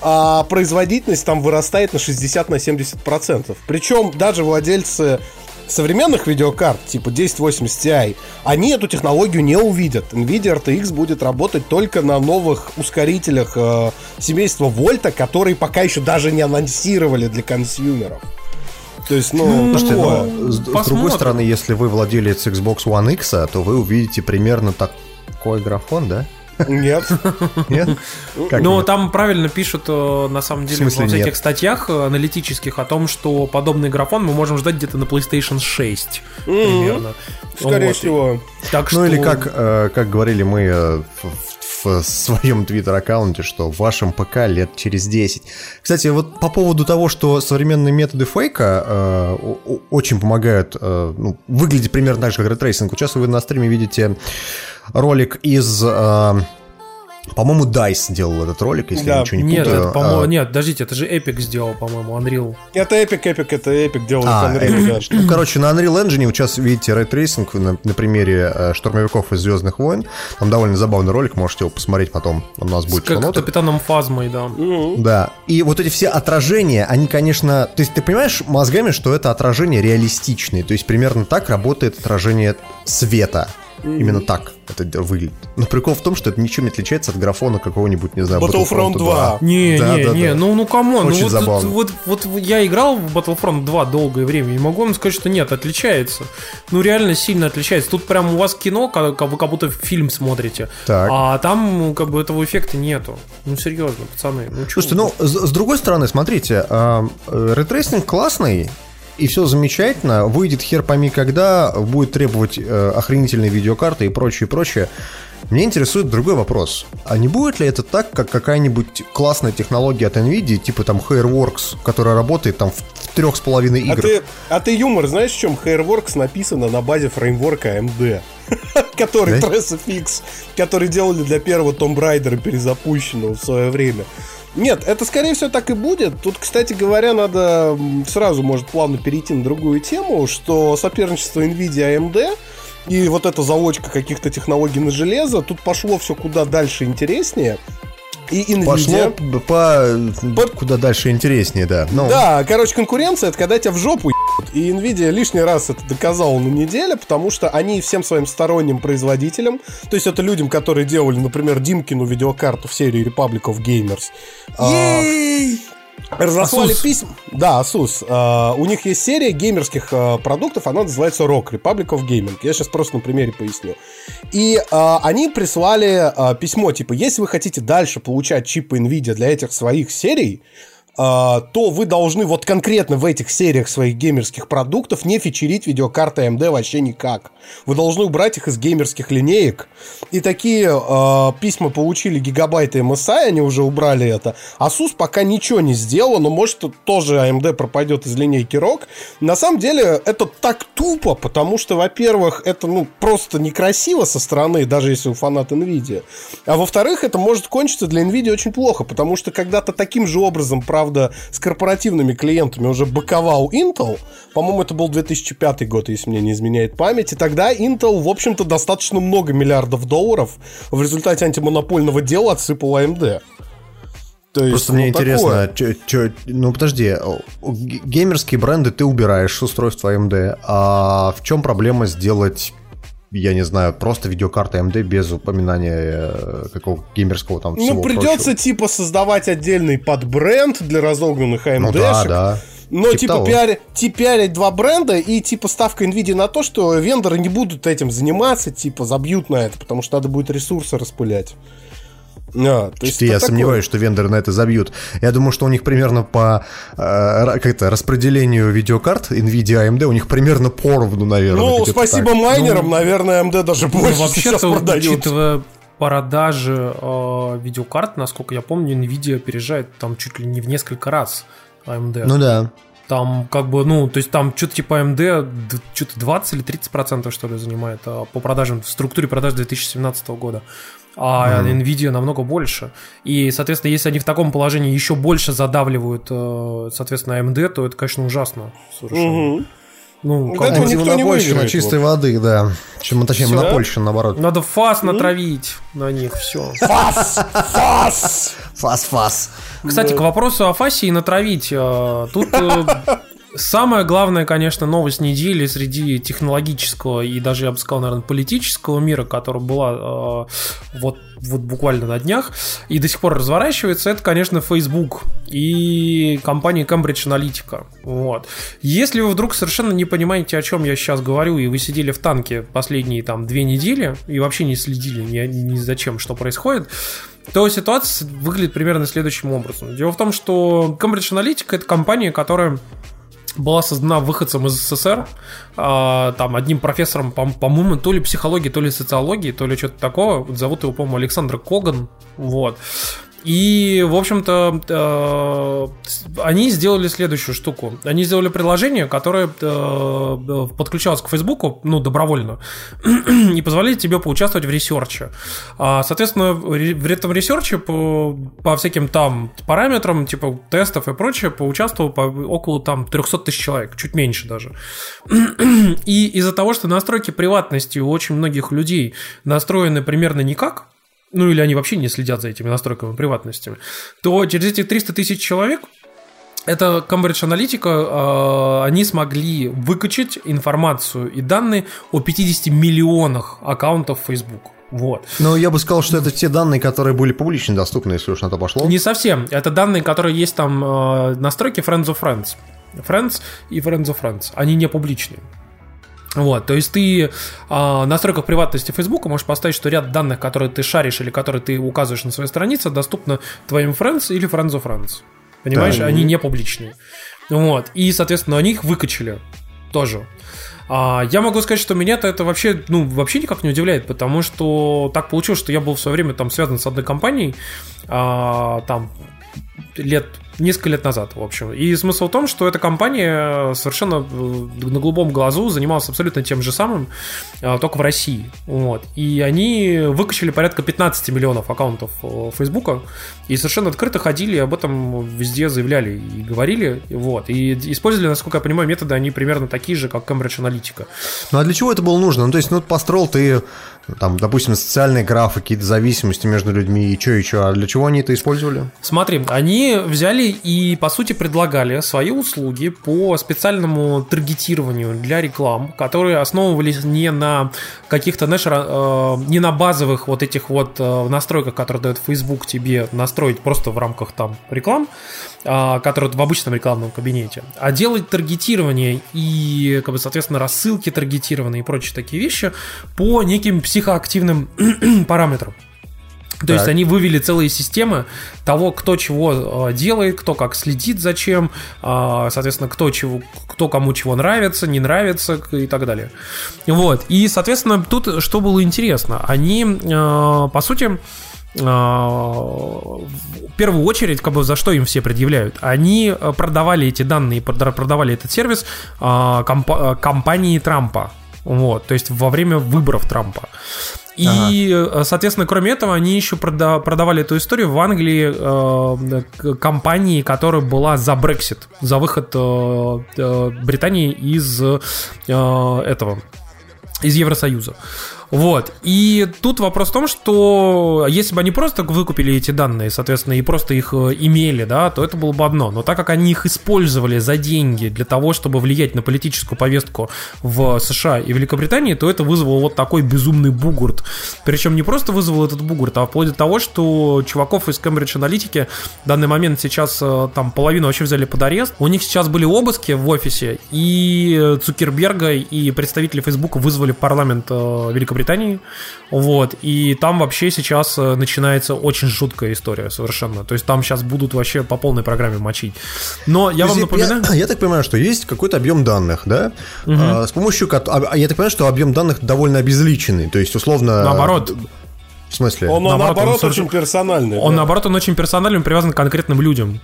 а производительность там вырастает на 60 на 70 процентов. Причем даже владельцы современных видеокарт, типа 1080 Ti, они эту технологию не увидят. NVIDIA RTX будет работать только на новых ускорителях э, семейства Вольта, которые пока еще даже не анонсировали для консюмеров. То есть, ну, Слушайте, такое. ну, с, с другой стороны, если вы владелец Xbox One X, то вы увидите примерно такой графон, да? Нет. Нет? Но нет? там правильно пишут, э, на самом деле, во всяких статьях э, аналитических о том, что подобный графон мы можем ждать где-то на PlayStation 6 примерно. Скорее всего. Так Ну или как, э, как говорили мы в, своем твиттер-аккаунте, что в вашем ПК лет через 10. Кстати, вот по поводу того, что современные методы фейка э, очень помогают э, ну, выглядеть примерно так же, как ray tracing. Вот сейчас вы на стриме видите ролик из... э, по-моему, DICE делал этот ролик, если Да. я ничего не Нет, путаю. это, по-моему, А, нет, подождите, это же Epic сделал, по-моему, Unreal. Это Epic, Epic, это Epic делает А, Unreal, да. Ну, короче, на Unreal Engine вот сейчас видите ray tracing на, на примере э, штурмовиков из Звездных войн. Там довольно забавный ролик, можете его посмотреть потом. У нас будет Как show notes ах. капитаном Фазмой, да. Да. И вот эти все отражения, они, конечно... То есть ты понимаешь мозгами, что это отражения реалистичные. То есть примерно так работает отражение света. Именно так это выглядит. Но прикол в том, что это ничем не отличается от графона какого-нибудь, не знаю, Battlefront 2. Не, Да, не, да, не, да. ну, ну, come on, ну, Очень вот, забавно. вот, вот, вот я играл в Battlefront 2 долгое время, и могу вам сказать, что нет, отличается. Ну, реально сильно отличается. Тут прям у вас кино, как, как вы как будто фильм смотрите, Так. а там ну, как бы этого эффекта нету. Ну, серьезно, пацаны. Ну, Слушайте, вы? ну, с, с другой стороны, смотрите, а, э, ray tracing классный, и все замечательно, выйдет хер пойми когда, будет требовать э, охренительные видеокарты и прочее, прочее. Мне интересует другой вопрос. А не будет ли это так, как какая-нибудь классная технология от NVIDIA, типа там Hairworks, которая работает там в трех с половиной А игр? ты, а ты юмор знаешь, в чем Hairworks написано на базе фреймворка AMD? который Да? FX, который делали для первого Tomb Raider перезапущенного в свое время. Нет, это скорее всего так и будет. Тут, кстати говоря, надо сразу, может, плавно перейти на другую тему, что соперничество NVIDIA и AMD и вот эта заочка каких-то технологий на железо, тут пошло все куда дальше интереснее. И NVIDIA... Пошло по... куда дальше интереснее, да. Ну, Да, короче, конкуренция это когда тебя в жопу ебут. И Nvidia лишний раз это доказала на неделе, потому что они всем своим сторонним производителям, то есть это людям, которые делали, например, Димкину видеокарту в серии Republic of Gamers, разослали Asus. письма. Да, Asus. А, у них есть серия геймерских а, продуктов, она называется ROG, Republic of Gaming. Я сейчас просто на примере поясню. И а, они прислали а, письмо, типа, если вы хотите дальше получать чипы NVIDIA для этих своих серий, то вы должны вот конкретно в этих сериях своих геймерских продуктов не фичерить видеокарты AMD вообще никак. Вы должны убрать их из геймерских линеек. И такие а, письма получили гигабайты MSI, они уже убрали это. Asus пока ничего не сделал, но может тоже AMD пропадет из линейки ROG. На самом деле это так тупо, потому что, во-первых, это ну просто некрасиво со стороны, даже если у фаната NVIDIA. А во-вторых, это может кончиться для NVIDIA очень плохо, потому что когда-то таким же образом, правда, с корпоративными клиентами уже боковал Intel, по-моему, это был 2005 год, если мне не изменяет память, и тогда Intel, в общем-то, достаточно много миллиардов долларов в результате антимонопольного дела отсыпал AMD. То есть, Просто мне такое. интересно, чё- чё- ну подожди, геймерские бренды ты убираешь с устройства AMD, а в чем проблема сделать, я не знаю, просто видеокарты AMD без упоминания э, какого геймерского там всего Ну, придется, прочего? типа, создавать отдельный подбренд для разогнанных AMD. Ну да, да. Но, Типа типа, ти- пиарить два бренда и, типа, ставка NVIDIA на то, что вендоры не будут этим заниматься, типа, забьют на это, потому что надо будет ресурсы распылять. А, то есть я это такое. сомневаюсь, что вендоры на это забьют. Я думаю, что у них примерно по э, ра- как-то распределению видеокарт NVIDIA AMD у них примерно поровну, наверное. Ну, спасибо так. майнерам, наверное, AMD даже Ну, больше сейчас вообще-то, продает. учитывая продажи э, видеокарт, насколько я помню, Nvidia опережает там чуть ли не в несколько раз AMD. Ну да. Там как бы, ну, то есть там что-то типа AMD что-то 20 или 30 процентов, что ли, занимает а, по продажам, в структуре продаж 2017 года. А Nvidia намного больше. И, соответственно, если они в таком положении еще больше задавливают, э, соответственно, AMD, то это, конечно, ужасно. Совершенно. Мгм. Ну, Ну, как бы- никто не выиграет, чистой воды, да. Чем, точнее, Всё. монопольщина, наоборот. надо фас натравить на них, все. Фас! Фас! Фас-фас. Кстати, к вопросу о фасе и натравить. э, Тут э, самая главная, конечно, новость недели среди технологического и даже, я бы сказал, наверное, политического мира, которая была э, вот, вот буквально на днях и до сих пор разворачивается, это, конечно, Facebook и компания Cambridge Analytica. Вот. Если вы вдруг совершенно не понимаете, о чем я сейчас говорю, и вы сидели в танке последние там две недели и вообще не следили ни, ни за чем, что происходит, то ситуация выглядит примерно следующим образом. Дело в том, что Cambridge Analytica это компания, которая была создана выходцем из СССР, а, там одним профессором, по- по-моему, то ли психологии, то ли социологии, то ли что-то такого. Зовут его, по-моему, Александр Коган. Вот. И, в общем-то, э, они сделали следующую штуку. Они сделали приложение, которое э, подключалось к Фейсбуку, ну, добровольно, и позволяет тебе поучаствовать в research е. А, Соответственно, в этом research е по, по всяким там параметрам, типа тестов и прочее, поучаствовало по- около там 300 тысяч человек, чуть меньше даже. И из-за того, что настройки приватности у очень многих людей настроены примерно никак, ну или они вообще не следят за этими настройками приватности, то через эти 300 тысяч человек это Cambridge Analytica, э, они смогли выкачать информацию и данные о 50 миллионах аккаунтов Facebook. Вот. Ну, я бы сказал, что это те данные, которые были публично доступны, если уж на то пошло. Не совсем. Это данные, которые есть там э, настройки Friends of Friends. Friends и Friends of Friends. Они не публичные. Вот, то есть ты э, в настройках приватности Facebook можешь поставить, что ряд данных, которые ты шаришь или которые ты указываешь на своей странице, доступны твоим Friends или Friends of Friends. Понимаешь, Да. они не публичные. Вот, и, соответственно, они их выкачали тоже. А, я могу сказать, что меня-то это вообще, ну, вообще никак не удивляет, потому что так получилось, что я был в свое время там связан с одной компанией, а, там лет несколько лет назад, в общем. И смысл в том, что эта компания совершенно э, на голубом глазу занималась абсолютно тем же самым, э, только в России. Вот. И они выкачали порядка 15 миллионов аккаунтов э, Фейсбука и совершенно открыто ходили об этом везде заявляли и говорили. Вот. И использовали, насколько я понимаю, методы они примерно такие же, как Cambridge Analytica. Ну а для чего это было нужно? Ну то есть, ну построил ты там, допустим, социальные графы, какие-то зависимости между людьми, и что, и что, а для чего они это использовали? Смотри, они взяли и, по сути, предлагали свои услуги по специальному таргетированию для реклам, которые основывались не на каких-то, знаешь, э, не на базовых вот этих вот э, настройках, которые дает Facebook тебе настроить просто в рамках там реклам, э, которые в обычном рекламном кабинете, а делать таргетирование и, как бы, соответственно, рассылки таргетированные и прочие такие вещи по неким психоактивным параметрам. То так. есть они вывели целые системы того, кто чего э, делает, кто как следит, зачем, э, соответственно, кто, чего, кто кому чего нравится, не нравится и так далее. Вот. И, соответственно, тут что было интересно. Они, э, по сути, в первую очередь, как бы за что им все предъявляют, они продавали эти данные, продавали этот сервис компании Трампа. Вот, то есть во время выборов Трампа. И, ага. Э, соответственно, кроме этого, они еще прода- продавали эту историю в Англии э, компании, которая была за Брексит, за выход э, э, Британии из э, этого, из Евросоюза. Вот. И тут вопрос в том, что если бы они просто выкупили эти данные, соответственно, и просто их э, имели, да, то это было бы одно. Но так как они их использовали за деньги для того, чтобы влиять на политическую повестку в США и Великобритании, то это вызвало вот такой безумный бугурт. Причем не просто вызвал этот бугурт, а вплоть до того, что чуваков из Cambridge Аналитики в данный момент сейчас э, там половину вообще взяли под арест. У них сейчас были обыски в офисе, и Цукерберга и представители Фейсбука вызвали парламент э, Великобритании Великобритании, вот, и там вообще сейчас э, начинается очень жуткая история совершенно, то есть там сейчас будут вообще по полной программе мочить. Но я вам напоминаю... Я, я так понимаю, что есть какой-то объем данных, да, угу. а, с помощью... А, я так понимаю, что объем данных довольно обезличенный, то есть условно... Наоборот. В смысле? Он, наоборот, наоборот он очень персональный. Он, да? наоборот, он очень персональный, он привязан к конкретным людям.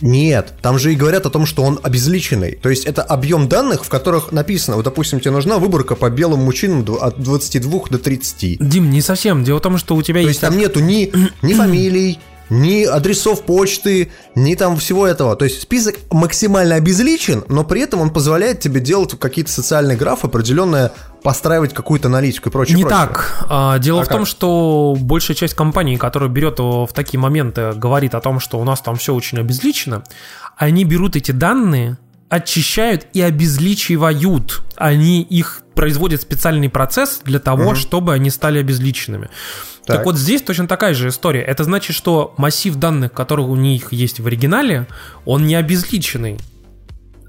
Нет, там же и говорят о том, что он обезличенный. То есть это объем данных, в которых написано, вот, допустим, тебе нужна выборка по белым мужчинам от 22 до 30. Дим, не совсем. Дело в том, что у тебя То есть... То есть там нету ни, ни фамилий, ни адресов почты, ни там всего этого. То есть список максимально обезличен, но при этом он позволяет тебе делать какие-то социальные графы, определенное постраивать какую-то аналитику и прочее. Не прочее. так. А, дело а в как? том, что большая часть компаний, которая берет в такие моменты, говорит о том, что у нас там все очень обезличено, они берут эти данные, очищают и обезличивают. Они их производят специальный процесс для того, угу. чтобы они стали обезличенными. Так. так вот здесь точно такая же история. Это значит, что массив данных, которые у них есть в оригинале, он не обезличенный.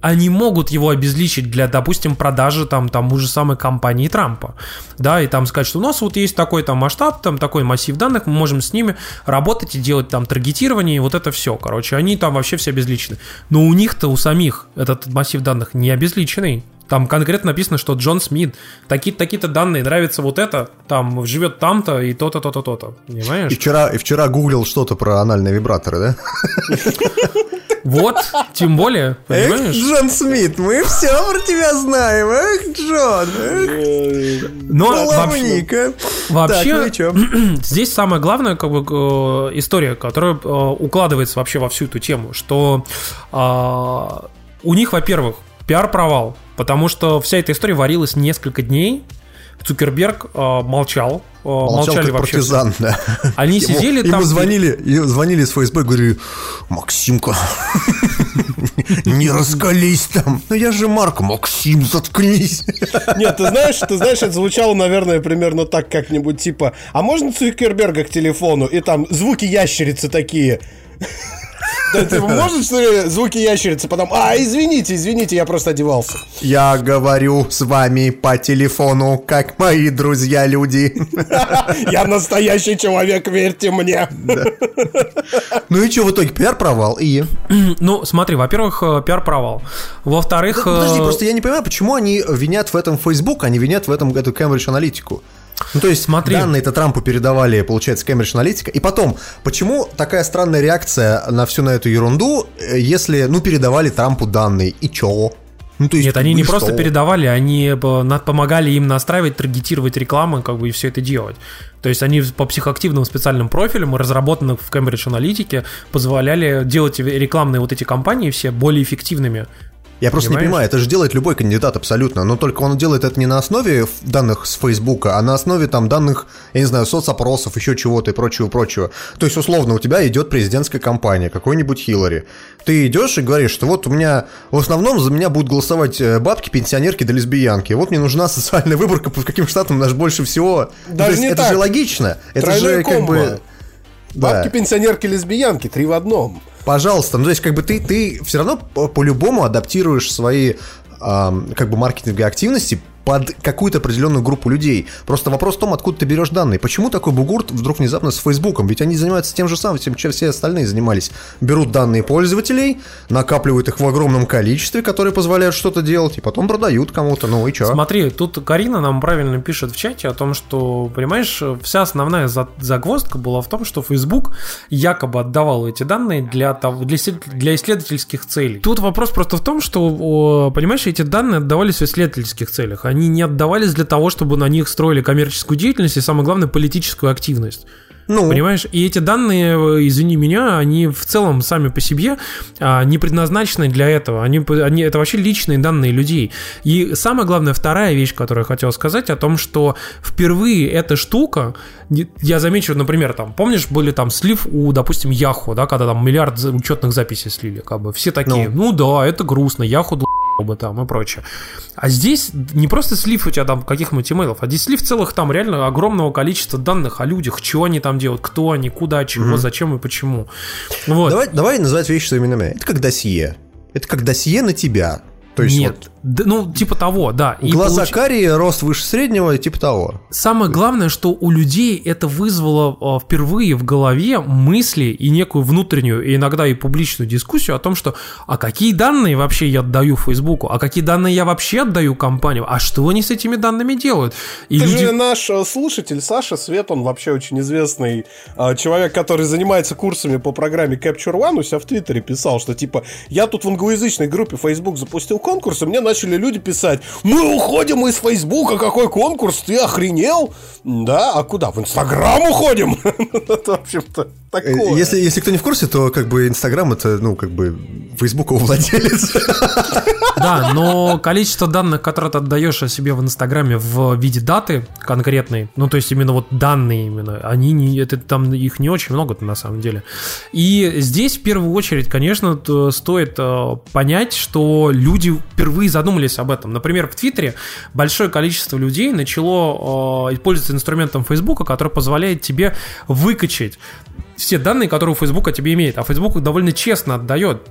Они могут его обезличить для, допустим, продажи там тому же самой компании Трампа. Да, и там сказать, что у нас вот есть такой там масштаб, там такой массив данных, мы можем с ними работать и делать там таргетирование, и вот это все. Короче, они там вообще все обезличены. Но у них-то, у самих, этот массив данных не обезличенный. Там конкретно написано, что Джон Смит, такие-то такие данные, нравится вот это, там живет там-то и то-то, то-то, то-то. Понимаешь? И вчера, и вчера гуглил что-то про анальные вибраторы, да? Вот, тем более, понимаешь? Эх, Джон Смит, мы все про тебя знаем, эх, Джон, эх. Но вообще, вообще так, ну здесь самое главное, как бы, э, история, которая э, укладывается вообще во всю эту тему, что а, у них, во-первых, пиар-провал, потому что вся эта история варилась несколько дней. Цукерберг э, молчал, э, молчал молчали как вообще. партизан, да. Они ему, сидели ему там. Ему звонили, ему звонили с ФСБ, говорили, Максимка, не раскались там. Ну я же Марк, Максим, заткнись. Нет, ты знаешь, ты знаешь, это звучало, наверное, примерно так как-нибудь типа, а можно Цукерберга к телефону? И там звуки ящерицы такие. Можно, что ли, звуки ящерицы потом? А, извините, извините, я просто одевался. Я говорю с вами по телефону, как мои друзья-люди. Я настоящий человек, верьте мне. Ну и что в итоге? Пиар-провал и... Ну, смотри, во-первых, э, пиар-провал. Во-вторых... Подожди, э, просто я не понимаю, почему они винят в этом Facebook, а не винят в этом эту Cambridge Аналитику. Ну, то есть, Смотри. данные-то Трампу передавали, получается, Cambridge Аналитика. И потом, почему такая странная реакция на всю на эту ерунду, э, если, ну, передавали Трампу данные, и чё? Ну, то есть, Нет, они не и просто что? передавали, они помогали им настраивать, таргетировать рекламу, как бы и все это делать. То есть они по психоактивным специальным профилям, разработанных в Cambridge Аналитике, позволяли делать рекламные вот эти кампании все более эффективными. Я просто не Понимаешь? понимаю, это же делает любой кандидат абсолютно, но только он делает это не на основе данных с Фейсбука, а на основе там данных, я не знаю, соцопросов, еще чего-то и прочего-прочего. То есть, условно, у тебя идет президентская кампания, какой-нибудь Хиллари. Ты идешь и говоришь, что вот у меня, в основном за меня будут голосовать э, бабки, пенсионерки да лесбиянки. Вот мне нужна социальная выборка, по каким штатам наш больше всего. Даже есть не это так. же логично. Это Тройное же как комбо. бы... Да. Бабки, пенсионерки, лесбиянки, три в одном. Пожалуйста, ну то есть как бы ты, ты все равно по- по-любому адаптируешь свои как бы маркетинговые активности под какую-то определенную группу людей. Просто вопрос в том, откуда ты берешь данные. Почему такой бугурт вдруг внезапно с Фейсбуком? Ведь они занимаются тем же самым, чем все остальные занимались. Берут данные пользователей, накапливают их в огромном количестве, которые позволяют что-то делать, и потом продают кому-то. Ну и что? Смотри, тут Карина нам правильно пишет в чате о том, что, понимаешь, вся основная за- загвоздка была в том, что Facebook якобы отдавал эти данные для, для, для исследовательских целей. Тут вопрос просто в том, что, понимаешь, эти данные отдавались в исследовательских целях. Они не отдавались для того, чтобы на них строили коммерческую деятельность и, самое главное, политическую активность. Ну, Понимаешь? И эти данные, э, извини меня, они в целом сами по себе а, не предназначены для этого. Они, они, это вообще личные данные людей. И самая главная вторая вещь, которую я хотел сказать, о том, что впервые эта штука, я замечу, например, там, помнишь, были там слив у, допустим, Яху, да, когда там миллиард учетных записей слили, как бы, все такие, ну, да, это грустно, Яху бы там и прочее. А здесь не просто слив у тебя там каких-нибудь имейлов, а здесь слив целых там реально огромного количества данных о людях, чего они там делают, кто они, куда, чего, зачем и почему. Вот. давай, давай называть вещи своими именами. Это как досье. Это как досье на тебя. То есть Нет, вот Да, ну типа того, да. И глаза получ- карие, рост выше среднего, типа того. Самое главное, что у людей это вызвало а, впервые в голове мысли и некую внутреннюю, и иногда и публичную дискуссию о том, что а какие данные вообще я отдаю Фейсбуку, а какие данные я вообще отдаю компаниям, а что они с этими данными делают? И Ты люди... же наш э, слушатель Саша Свет, он вообще очень известный э, человек, который занимается курсами по программе Capture One, у себя в Твиттере писал, что типа я тут в англоязычной группе Facebook запустил конкурс, и мне начали люди писать, мы уходим из Фейсбука, какой конкурс, ты охренел? Да, а куда? В Инстаграм уходим? В общем-то, такое. Если, если кто не в курсе, то как бы Инстаграм это, ну, как бы Facebook его владелец. Да, но количество данных, которые ты отдаешь о себе в Инстаграме в виде даты конкретной, ну то есть именно вот данные именно, они не, это там их не очень много на самом деле. И здесь в первую очередь, конечно, стоит э, понять, что люди впервые задумались об этом. Например, в Твиттере большое количество людей начало э, пользоваться инструментом Фейсбука, который позволяет тебе выкачать все данные, которые у Фейсбука тебе имеет. А Фейсбук их довольно честно отдает.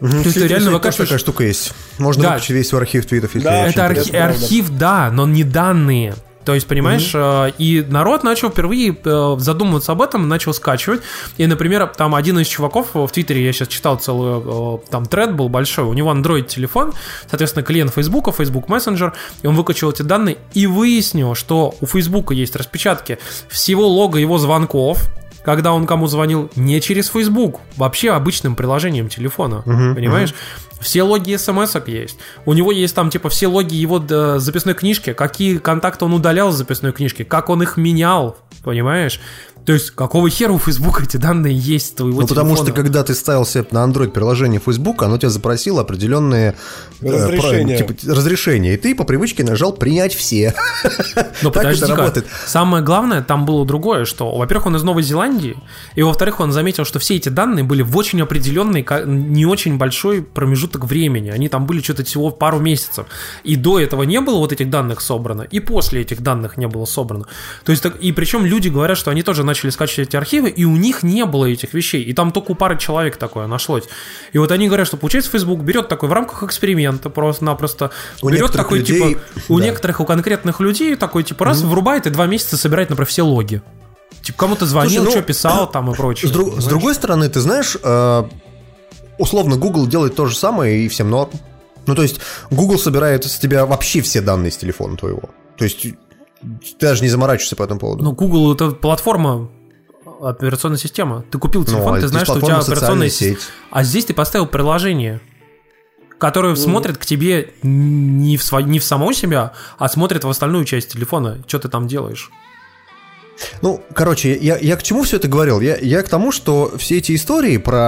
То есть ты реально выкачиваешь такая штука есть. Можно Да. выкачать весь архив твитов, если Да, это архи- архив, да, но не данные. То есть, понимаешь, э, и народ начал впервые э, задумываться об этом, начал скачивать. И, например, там один из чуваков в Твиттере, я сейчас читал целый, э, там тред был большой, у него Android-телефон, соответственно, клиент Фейсбука, Facebook Messenger, и он выкачал эти данные и выяснил, что у Фейсбука есть распечатки всего лога его звонков, когда он кому звонил не через Facebook, вообще обычным приложением телефона, понимаешь? Все логи смс есть. У него есть там, типа, все логи его да, записной книжки, какие контакты он удалял с записной книжки, как он их менял, понимаешь? То есть, какого хера у Facebook эти данные есть с твоего Ну, потому что, телефона? когда ты ставил себе на Android приложение Facebook, оно тебя запросило определенные э, Разрешения. про- типа, разрешения. И ты по привычке нажал принять все. Но Так это работает. Самое главное, там было другое, что, во-первых, он из Новой Зеландии, и, во-вторых, он заметил, что все эти данные были в очень определенный, не очень большой промежуток времени. Они там были что-то всего пару месяцев. И до этого не было вот этих данных собрано, и после этих данных не было собрано. То есть, так- и причем люди говорят, что они тоже начали начали скачивать эти архивы, и у них не было этих вещей. И там только у пары человек такое нашлось. И вот они говорят, что получается Facebook берет такой в рамках эксперимента просто-напросто. У берет такой, людей- типа, у да. некоторых, у конкретных людей такой, типа, раз врубает и два месяца собирает, например, все логи. Типа, кому-то звонил, Слушай, ну, что писал там и прочее. С, друг- с другой стороны, ты знаешь, э, условно, Google делает то же самое и всем норм. Ну, то есть, Google собирает с тебя вообще все данные с телефона твоего. То есть, ты даже не заморачиваешься по этому поводу. Ну, Google это платформа, операционная система. Ты купил телефон, а ты знаешь, что у тебя операционная сеть. А здесь ты поставил приложение, которое смотрит к тебе не в, сво- не в само себя, а смотрит в остальную часть телефона. Что ты там делаешь? Ну, короче, я, я к чему все это говорил? Я, я к тому, что все эти истории про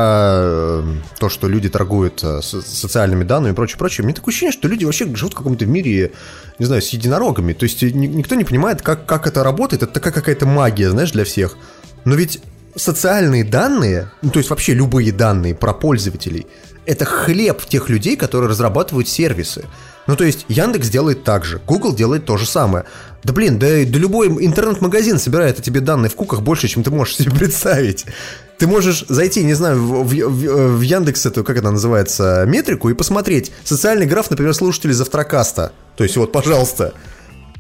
э, то, что люди торгуют э, со- социальными данными и прочее, прочее, мне такое ощущение, что люди вообще живут в каком-то мире, не знаю, с единорогами. То есть ни- никто не понимает, как, как это работает. Это такая какая-то магия, знаешь, для всех. Но ведь социальные данные, ну, то есть вообще любые данные про пользователей, это хлеб тех людей, которые разрабатывают сервисы. Ну, то есть Яндекс делает так же, Google делает то же самое. Да блин, да, да любой интернет-магазин собирает о тебе данные в куках больше, чем ты можешь себе представить. Ты можешь зайти, не знаю, в, в- в- в Яндекс эту, как это называется, метрику и посмотреть социальный граф, например, слушателей Завтракаста. То есть вот, пожалуйста,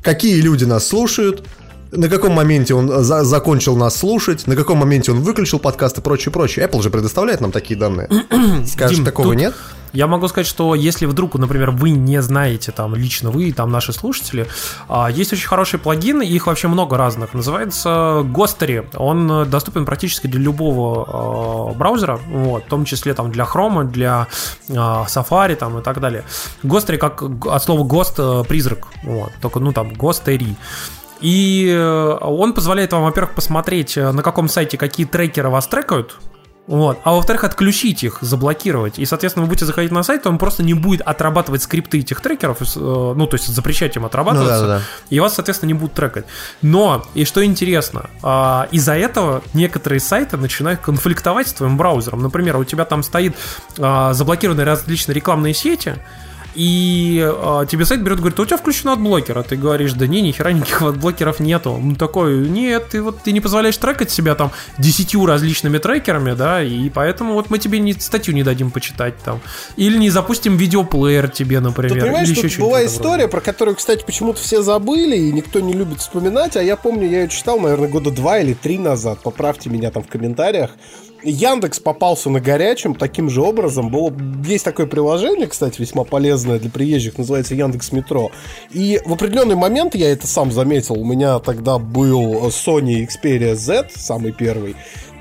какие люди нас слушают, на каком моменте он за- закончил нас слушать, на каком моменте он выключил подкаст и прочее, прочее. Apple же предоставляет нам такие данные. Скажешь, Дим, такого нет? Я могу сказать, что если вдруг, например, вы не знаете, там, лично вы, там, наши слушатели, а, есть очень хорошие плагины, их вообще много разных. Называется Ghostery. Он э, доступен практически для любого э, браузера, вот, в том числе там для Chrome, для э, Safari там, и так далее. Ghostery как от слова Ghost э, призрак, вот, только, ну, там, Ghostery. И э, он позволяет вам, во-первых, посмотреть, э, на каком сайте какие трекеры вас трекают, вот. А во-вторых, отключить их, заблокировать. И, соответственно, вы будете заходить на сайт, он просто не будет отрабатывать скрипты этих трекеров, э, ну, то есть запрещать им отрабатываться, Ну да, да, и вас, соответственно, не будут трекать. Но, и что интересно, а, из-за этого некоторые сайты начинают конфликтовать с твоим браузером. Например, у тебя там стоит а, заблокированные различные рекламные сети, и а, тебе сайт берет, говорит, у тебя включен adblocker, а ты говоришь, да не, ни хера никаких отблокеров нету. Он такой, нет, ты вот ты не позволяешь трекать себя там десятью различными трекерами, да, и поэтому вот мы тебе не, статью не дадим почитать там. Или не запустим видеоплеер тебе, например. Ты понимаешь, или еще была история, про которую, кстати, почему-то все забыли, и никто не любит вспоминать, а я помню, я ее читал, наверное, года два или три назад, поправьте меня там в комментариях. Яндекс попался на горячем таким же образом. Было, есть такое приложение, кстати, весьма полезное для приезжих, называется Яндекс Метро. И в определенный момент, я это сам заметил, у меня тогда был Sony Xperia Z, самый первый,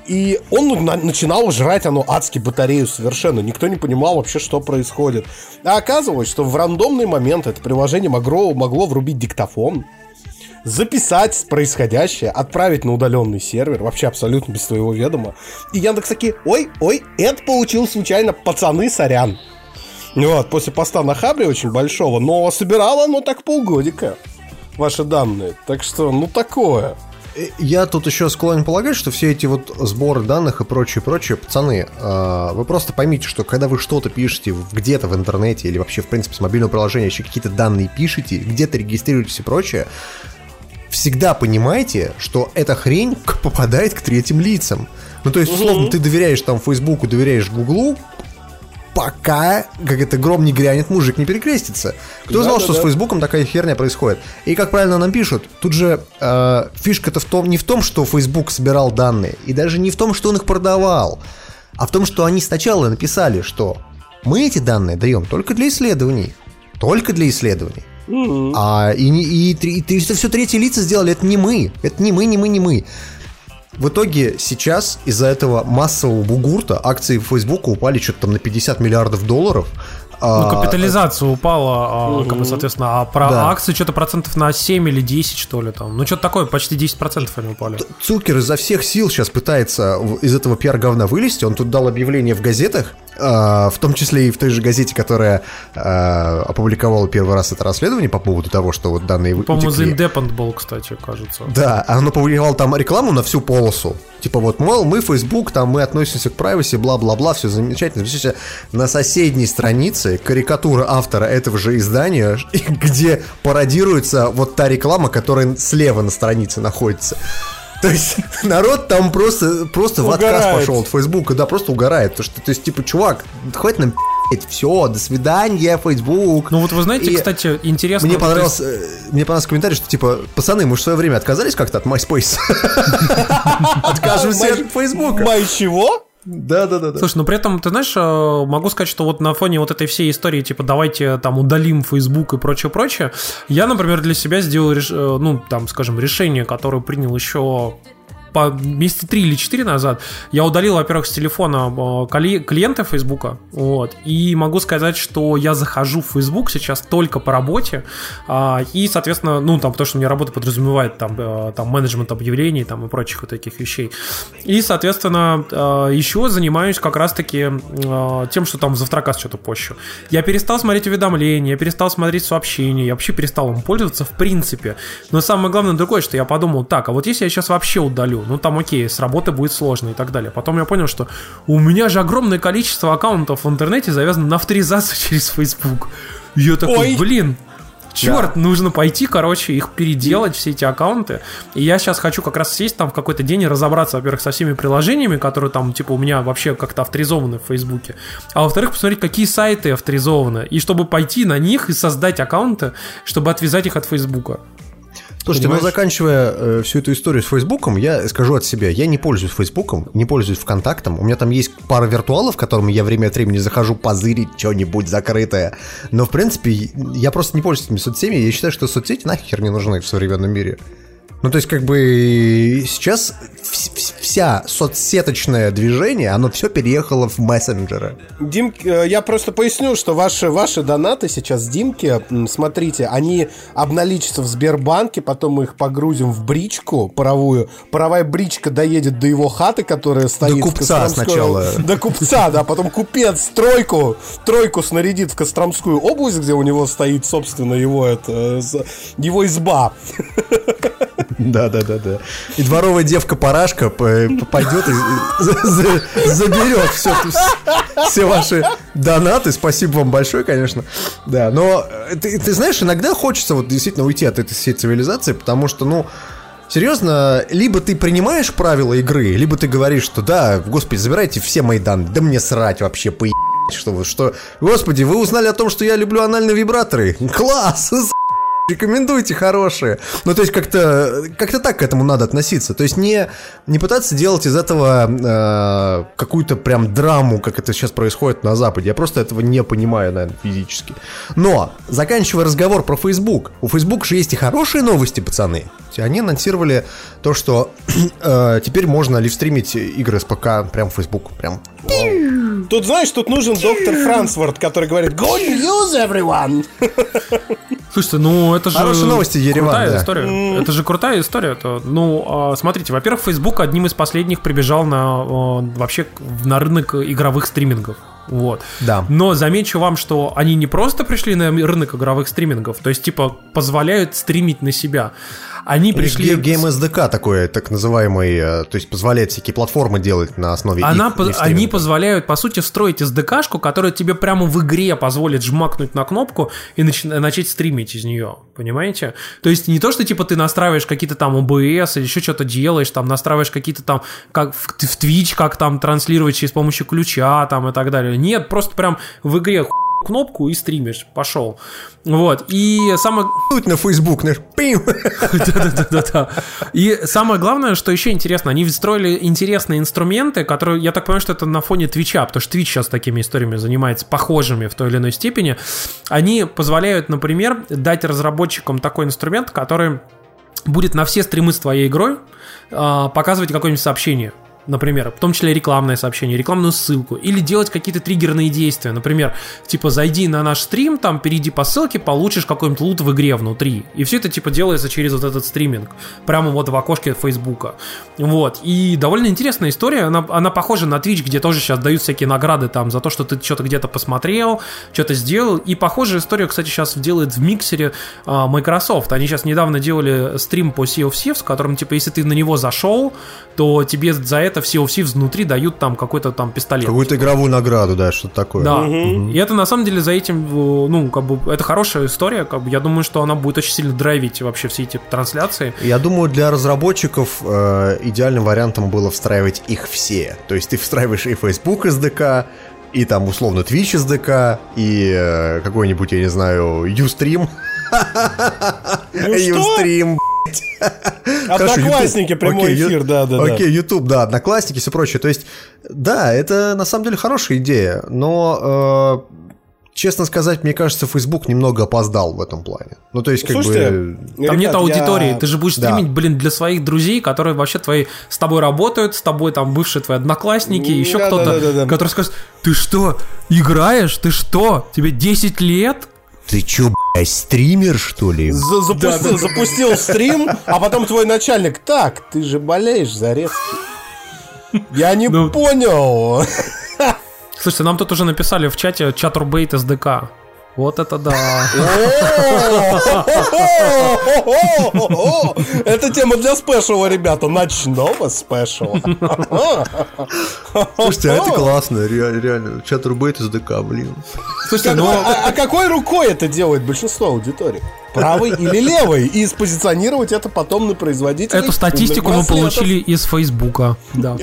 и он на- начинал жрать оно адски батарею совершенно. Никто не понимал вообще, что происходит. А оказывалось, что в рандомный момент это приложение могло, могло врубить диктофон, записать происходящее, отправить на удаленный сервер, вообще абсолютно без твоего ведома. И Яндекс такие, ой, ой, это получил случайно, пацаны, сорян. Вот, после поста на Хабре очень большого, но собирало оно так полгодика, ваши данные. Так что, ну такое. Э, Я тут еще склонен полагать, что все эти вот сборы данных и прочее, прочее, пацаны, э, вы просто поймите, что когда вы что-то пишете где-то в интернете или вообще, в принципе, с мобильного приложения еще какие-то данные пишете, где-то регистрируетесь и прочее, всегда понимайте, что эта хрень попадает к третьим лицам. Ну, то есть, условно, ты доверяешь там Фейсбуку, доверяешь Гуглу, пока, как это, гром не грянет, мужик не перекрестится. Кто знал, что с Да-да-да. Фейсбуком такая херня происходит? И как правильно нам пишут, тут же э, фишка-то в том, не в том, что Facebook собирал данные, и даже не в том, что он их продавал, а в том, что они сначала написали, что мы эти данные даем только для исследований. Только для исследований. А и, и, три- и, это все третьи лица сделали, это не мы. Это не мы, не мы, не мы. В итоге сейчас из-за этого массового бугурта акции Фейсбука упали что-то там на 50 миллиардов долларов. Ну, А, капитализация упала, а, как бы, соответственно, а про Да. акции что-то процентов на 7 или 10, что ли, там. Ну, что-то такое, почти 10% они упали. Цукер изо всех сил сейчас пытается из этого пиар-говна вылезти. Он тут дал объявление в газетах, а, в том числе и в той же газете, которая а, опубликовала первый раз это расследование по поводу того, что вот данные По-моему. The Independent был, кстати, кажется. Да, а он опубликовал там рекламу на всю полосу. Типа вот, мол, мы Facebook, там мы относимся к privacy, бла-бла-бла, все замечательно. Смотрите, На соседней странице карикатура автора этого же издания, где пародируется вот та реклама, которая слева на странице находится. То есть народ там просто, просто в отказ Угорает. пошел от Фейсбука, да, просто угорает. То, что, то есть, типа, чувак, хватит нам все, до свидания, Фейсбук. Ну вот вы знаете, И кстати, интересно... Мне понравился, э, мне понравился комментарий, что типа, пацаны, мы же в свое время отказались как-то от MySpace. Откажемся от Фейсбука. Май чего? Да, да, да. Слушай, но при этом, ты знаешь, э, могу сказать, что вот на фоне вот этой всей истории, типа, давайте там удалим Facebook и прочее-прочее, я, например, для себя сделал, э, ну, там, скажем, решение, которое принял еще по месяца три или четыре назад я удалил, во-первых, с телефона коли- клиента Фейсбука, вот, и могу сказать, что я захожу в Facebook сейчас только по работе, а, и, соответственно, ну, там, потому что у меня работа подразумевает там, э, там менеджмент объявлений там и прочих вот таких вещей. И, соответственно, э, еще занимаюсь как раз-таки тем, что там завтракас что-то пощу. Я перестал смотреть уведомления, я перестал смотреть сообщения, я вообще перестал им пользоваться в принципе. Но самое главное другое, что я подумал, так, а вот если я сейчас вообще удалю, ну там окей, с работы будет сложно и так далее. Потом я понял, что у меня же огромное количество аккаунтов в интернете завязано на авторизацию через Facebook. И Я такой, Ой. блин, Черт, нужно пойти, короче, их переделать, все эти аккаунты. И я сейчас хочу как раз сесть там в какой-то день и разобраться, во-первых, со всеми приложениями, которые там, типа, у меня вообще как-то авторизованы в Фейсбуке. А во-вторых, посмотреть, какие сайты авторизованы. И чтобы пойти на них и создать аккаунты, чтобы отвязать их от Фейсбука. Слушайте, Понимаешь? ну заканчивая э, всю эту историю с Фейсбуком, я скажу от себя, я не пользуюсь Фейсбуком, не пользуюсь ВКонтактом. У меня там есть пара виртуалов, которыми я время от времени захожу позырить что-нибудь закрытое. Но, в принципе, я просто не пользуюсь этими соцсетями. Я считаю, что соцсети нахер не нужны в современном мире. Ну, то есть, как бы сейчас вся соцсеточное движение, оно все переехало в мессенджеры. Дим, э, я просто поясню, что ваши, ваши донаты сейчас Димке, м, смотрите, они обналичатся в Сбербанке, потом мы их погрузим в бричку паровую. Паровая бричка доедет до его хаты, которая стоит... в купца Костромской- сначала. До купца, да, потом купец тройку, тройку снарядит в Костромскую область, где у него стоит, собственно, его, это, з- его изба. Да, да, да, да. И дворовая девка парашка п- пойдет и за- за- заберет все, все ваши донаты. Спасибо вам большое, конечно. Да, но э, ты, ты знаешь, иногда хочется вот действительно уйти от этой всей цивилизации, потому что, ну, Серьезно, либо ты принимаешь правила игры, либо ты говоришь, что да, господи, забирайте все мои данные, да мне срать вообще, по что вы, что... Господи, вы узнали о том, что я люблю анальные вибраторы? Класс! Рекомендуйте хорошие. Ну, то есть как-то как так к этому надо относиться. То есть не, не пытаться делать из этого э, какую-то прям драму, как это сейчас происходит на Западе. Я просто этого не понимаю, наверное, физически. Но, заканчивая разговор про Facebook, у Facebook же есть и хорошие новости, пацаны. Они анонсировали то, что э, теперь можно ливстримить игры с ПК прям в Facebook. Прям. Тут, знаешь, тут нужен доктор Франсворт, который говорит «Good news, everyone!» Слушайте, ну это же Хорошие новости, Ереван, крутая да. история. Это же крутая история. То, ну, а, смотрите, во-первых, Facebook одним из последних прибежал на а, вообще на рынок игровых стримингов. Вот. Да. Но замечу вам, что они не просто пришли на рынок игровых стримингов, то есть, типа, позволяют стримить на себя. Они пришли... Game SDK такой, так называемый, э, то есть позволяет всякие платформы делать на основе Она, их по- они позволяют, по сути, встроить SDK-шку, которая тебе прямо в игре позволит жмакнуть на кнопку и нач- начать стримить из нее. Понимаете? То есть не то, что типа ты настраиваешь какие-то там OBS или еще что-то делаешь, там настраиваешь какие-то там, как в, в Twitch, как там транслировать через помощью ключа там и так далее. Нет, просто прям в игре ху- кнопку и стримишь. Пошел. Вот. И самое... На Facebook, знаешь, пим. Да-да-да-да. И самое главное, что еще интересно, они встроили интересные инструменты, которые, я так понимаю, что это на фоне Твича, потому что Twitch сейчас такими историями занимается, похожими в той или иной степени. Они позволяют, например, дать разработчикам такой инструмент, который будет на все стримы с твоей игрой а, показывать какое-нибудь сообщение. Например, в том числе рекламное сообщение, рекламную ссылку, или делать какие-то триггерные действия. Например, типа зайди на наш стрим, там перейди по ссылке, получишь какой-нибудь лут в игре внутри. И все это типа делается через вот этот стриминг, прямо вот в окошке Фейсбука. Вот. И довольно интересная история. Она, она похожа на Twitch, где тоже сейчас дают всякие награды там за то, что ты что-то где-то посмотрел, что-то сделал. И похожая история, кстати, сейчас делает в миксере а, Microsoft. Они сейчас недавно делали стрим по Sea of Thieves, в котором, типа, если ты на него зашел, то тебе за это где-то в Sea внутри дают там какой-то там пистолет. Какую-то игровую награду, да, что-то такое. Да. И это на самом деле за этим, э, ну, как бы, это хорошая история. Как бы, я думаю, что она будет очень сильно драйвить вообще все эти трансляции. Я думаю, для разработчиков э, идеальным вариантом было встраивать их все. То есть ты встраиваешь и Facebook SDK, и там условно Twitch SDK, и э, какой-нибудь, я не знаю, Ustream. Ustream, Одноклассники, прямой Окей, эфир, да, да, да. Окей, YouTube, да, Одноклассники, все прочее. То есть, да, это на самом деле хорошая идея, но, э, честно сказать, мне кажется, Facebook немного опоздал в этом плане. Ну, то есть, как Слушайте, бы... Там ребят, нет я- аудитории, ты же будешь Да. стримить, блин, для своих друзей, которые вообще твои с тобой работают, с тобой там бывшие твои одноклассники, еще Да, кто-то, да, да, да, да. который скажет, ты что, играешь? Ты что? Тебе 10 лет? Ты чё, блядь, стример, что ли? За- запустил, запустил стрим, а потом твой начальник, так, ты же болеешь за резкий. Я не Ну. понял. Слушайте, нам тут уже написали в чате чатурбейт СДК. Вот это да. Это тема для спешала, ребята, ночного спешала. Слушайте, а это классно, реально. Чат Рубейт из ДК, блин. Слушайте. А какой рукой это делает большинство аудитории? Правой или левой? И спозиционировать это потом на производителя. Эту статистику мы получили из Фейсбука. Да.